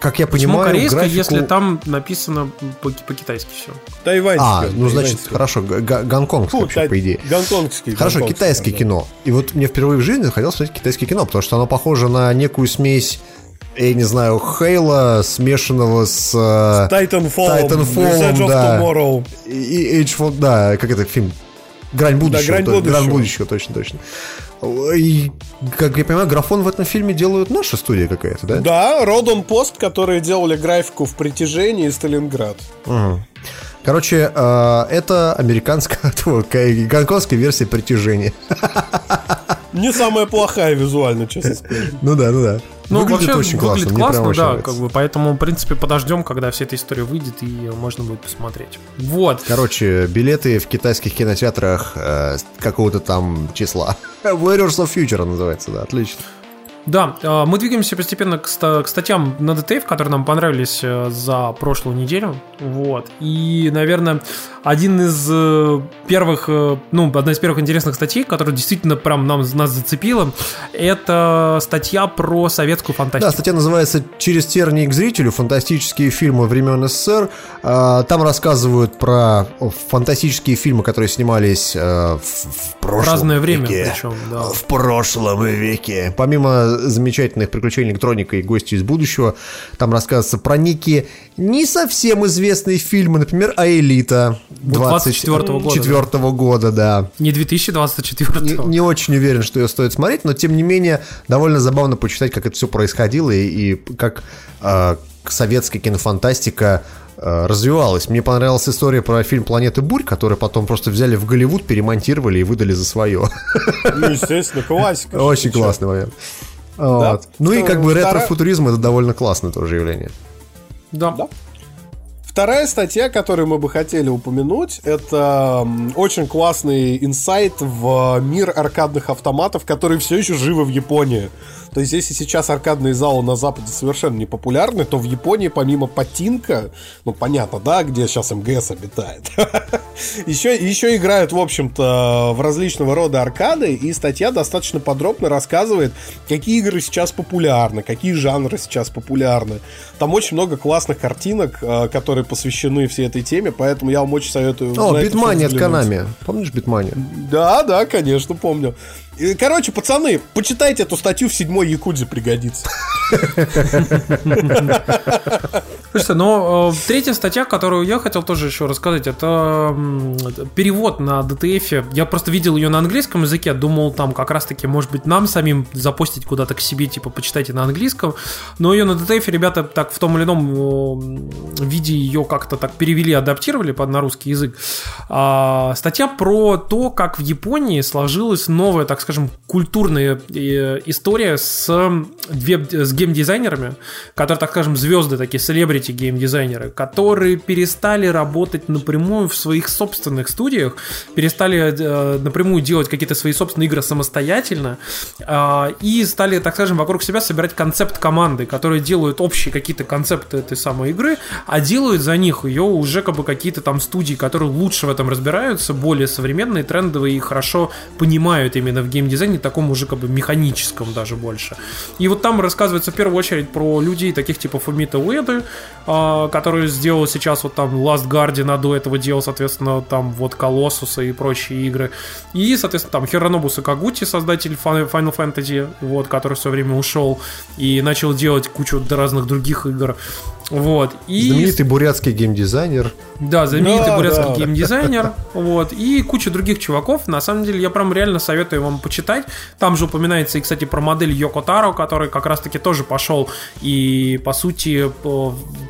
Как я Почему понимаю, корейское, графику- если там написано по- по-китайски все? Тайваньский. А, ну значит, тайваньский. хорошо, г- г- гонконгское Фу, вообще, тай- по идее. Гонконгский. Хорошо, гонконгский, китайское да. кино. И вот мне впервые в жизни захотелось смотреть китайское кино, потому что оно похоже на некую смесь, я не знаю, Хейла, смешанного с... э, Titanfall, Titanfall, Edge of да. Tomorrow. И Age of- да, как это фильм? Грань будущего. «Грань то- будущего». Грань будущего, точно, точно. И, как я понимаю, графон в этом фильме делают наша студия какая-то, да? Да, Родон Пост, которые делали графику в притяжении и Сталинград. Мгм. Короче, э, это американская, гонконгская версия притяжения. Не самая плохая визуально, честно сказать. Ну да, ну да. Ну, выглядит вообще, очень классно. выглядит классно, очень да, нравится. как бы, поэтому, в принципе, подождем, когда вся эта история выйдет, и можно будет посмотреть. Вот. Короче, билеты в китайских кинотеатрах э, какого-то там числа. Warriors of Future называется, да, отлично. Да, э, мы двигаемся постепенно к статьям на DTF, которые нам понравились э, за прошлую неделю. Вот. И, наверное, один из э, первых, э, ну, одна из первых интересных статей, которая действительно прям нам, нас зацепила, это статья про советскую Да, фантастику. статья называется «Через тернии к зрителю. Фантастические фильмы времен СССР». А, Там рассказывают про фантастические фильмы, которые снимались э, в, в прошлом разное время, веке. причем, да. В прошлом веке. Помимо замечательных приключений электроника и гости из будущего, там рассказывается про некие не совсем известные фильмы, например, «Аэлита» 24-го года, 24 года, да. Не 2024 Не, не очень уверен, что ее стоит смотреть, но тем не менее довольно забавно почитать, как это все происходило и, и как, э, советская кинофантастика э, развивалась. Мне понравилась история про фильм «Планеты бурь», который потом просто взяли в Голливуд, перемонтировали и выдали за свое. Ну, естественно, классика. Очень классный момент. Вот. Ну и Что, как бы вторая- ретро-футуризм это довольно классное тоже явление. Да. Да. Вторая статья, которую мы бы хотели упомянуть, это очень классный инсайт в мир аркадных автоматов, которые все еще живы в Японии. То есть, если сейчас аркадные залы на Западе совершенно не популярны, то в Японии помимо Патинко, ну понятно, да, где сейчас MGS обитает, еще, еще играют, в общем-то, в различного рода аркады, и статья достаточно подробно рассказывает, какие игры сейчас популярны, какие жанры сейчас популярны. Там очень много классных картинок, э, которые посвящены всей этой теме, поэтому я вам очень советую... О, на это всё Beatmania от. Konami. Помнишь Beatmania? Да, да, конечно, помню. Короче, пацаны, почитайте эту статью в седьмой Якудзе пригодится. Слушайте, но э, третья статья, которую я хотел тоже еще рассказать, это перевод на DTF. Я просто видел ее на английском языке, думал там как раз-таки, может быть, нам самим запостить куда-то к себе, типа, почитайте на английском. Но ее на DTF ребята так в том или ином э, виде ее как-то так перевели, адаптировали под на русский язык. А, статья про то, как в Японии сложилась новая, так скажем, культурная э, история с, веб- с геймдизайнерами, которые, так скажем, звезды такие, селебрити геймдизайнеры, которые перестали работать напрямую в своих собственных студиях, перестали э, напрямую делать какие-то свои собственные игры самостоятельно э, и стали, так скажем, вокруг себя собирать концепт команды, которые делают общие какие-то концепты этой самой игры, а делают за них ее уже как бы какие-то там студии, которые лучше в этом разбираются, более современные, трендовые и хорошо понимают именно в геймдизайне, таком уже как бы механическом даже больше. И вот там рассказывается в первую очередь про людей таких типа Фумита Уэды, а, который сделал сейчас вот там Last Guardian, а до этого делал, соответственно, там вот Колоссуса и прочие игры. И, соответственно, там Хиронобу Сакагути, создатель Final Fantasy, вот, который все время ушел и начал делать кучу разных других игр. Вот. И Знаменитый бурятский геймдизайнер. да, знаменитый Да, бурятский да. геймдизайнер, вот, и куча других чуваков. На самом деле, я прям реально советую вам почитать. Там же упоминается и, кстати, про модель Йоко Таро, который как раз-таки тоже пошел и, по сути,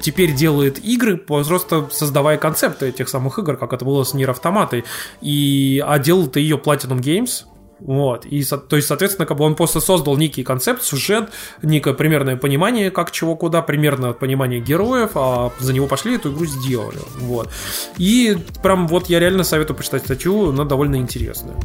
теперь делает игры, просто создавая концепты этих самых игр, как это было с Нир Автоматой. И, а делал-то ее Platinum Games, вот, и, то есть, соответственно, как бы он просто создал некий концепт, сюжет, некое примерное понимание, как чего куда, примерно понимание героев, а за него пошли эту игру сделали, вот. И прям вот я реально советую почитать статью, она довольно интересная.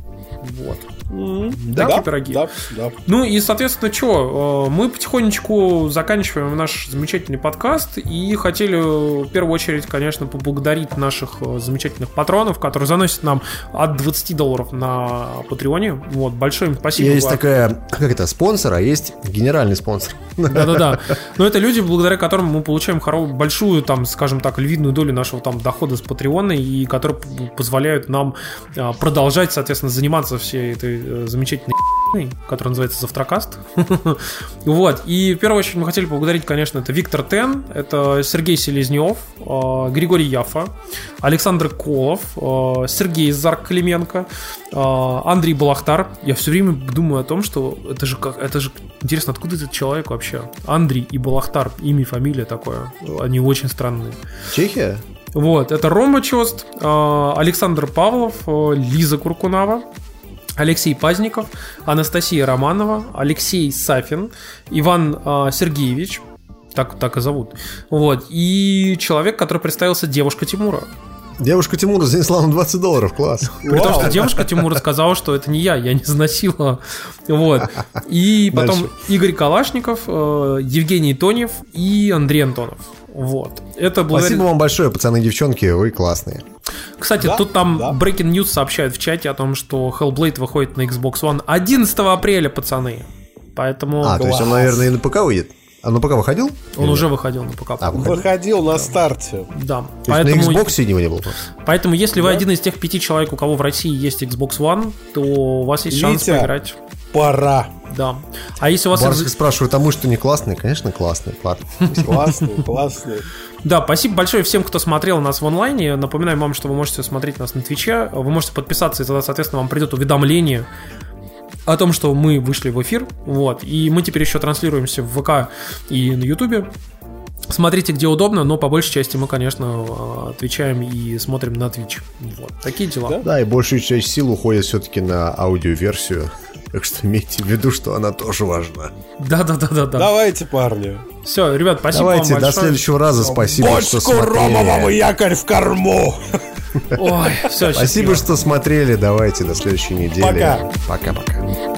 Вот. Да, Такие пироги. Да, да. Ну и, соответственно, что, мы потихонечку заканчиваем наш замечательный подкаст и хотели э, в первую очередь, конечно, поблагодарить наших э, замечательных патронов, которые заносят нам от 20 долларов на Патреоне. Вот, большое им спасибо. Есть вам. такая, как это, спонсор, а есть генеральный спонсор. Да-да-да. Но это люди, благодаря которым мы получаем хоро- большую, там, скажем так, львиную долю нашего там дохода с Патреона, и которые позволяют нам а, продолжать, соответственно, заниматься всей этой э, замечательной ***ой, которая называется Завтракаст. Вот. И в первую очередь мы хотели поблагодарить, конечно, это Виктор Тен, это Сергей Селезнев, э, Григорий Яфа, Александр Колов, э, Сергей Зарк Клименко, э, Андрей Балахтар. Я все время думаю о том, что это же как, это же интересно, откуда этот человек вообще? Андрей и Балахтар, имя и фамилия такое. Они очень странные. Чехия? Вот, это Рома Чост, Александр Павлов, Лиза Куркунава, Алексей Пазников, Анастасия Романова, Алексей Сафин, Иван э, Сергеевич, так, так и зовут. Вот. И человек, который представился девушка Тимура. Девушка Тимура занесла вам 20 долларов, класс. При том, что девушка Тимура сказала, что это не я, я не изнасиловала. Вот. И потом Дальше. Игорь Калашников, э, Евгений Тонев и Андрей Антонов. Вот. Это благодаря... Спасибо вам большое, пацаны и девчонки, вы классные. Кстати, Да, тут там да. Breaking News сообщают в чате о том, что Hellblade выходит на Xbox One 11 апреля, пацаны. Поэтому А, то есть он, Класс. наверное, и на ПК выйдет. А на ПК выходил? он уже выходил на ПК. А, выходил. Выходил на старте. Да. То есть Поэтому, на Xbox его не было просто. поэтому, если вы один из тех пяти человек, у кого в России есть Xbox One, то у вас есть шанс Витя. поиграть. Пора. Да. А если у вас... Барсик спрашивает, а мы что, не классные? Конечно, классные. Ладно. Классный, классный. Да, спасибо большое всем, кто смотрел нас в онлайне. Напоминаем вам, что вы можете смотреть нас на Твиче. Вы можете подписаться, и тогда, соответственно, вам придет уведомление о том, что мы вышли в эфир. Вот. И мы теперь еще транслируемся в ВК и на Ютубе. Смотрите, где удобно, но по большей части мы, конечно, э, отвечаем и смотрим на Twitch. Вот. Такие дела. Да? Да, и большая часть сил уходит все-таки на аудиоверсию. Так что имейте в виду, что она тоже важна. Да-да-да-да-да. Давайте, парни. Все, ребят, спасибо Давайте, вам до следующего раза. Спасибо, что Бочку ромового смотрели. якорь в корму. Ой, все, Спасибо, что смотрели. Давайте, до следующей недели. Пока. Пока-пока.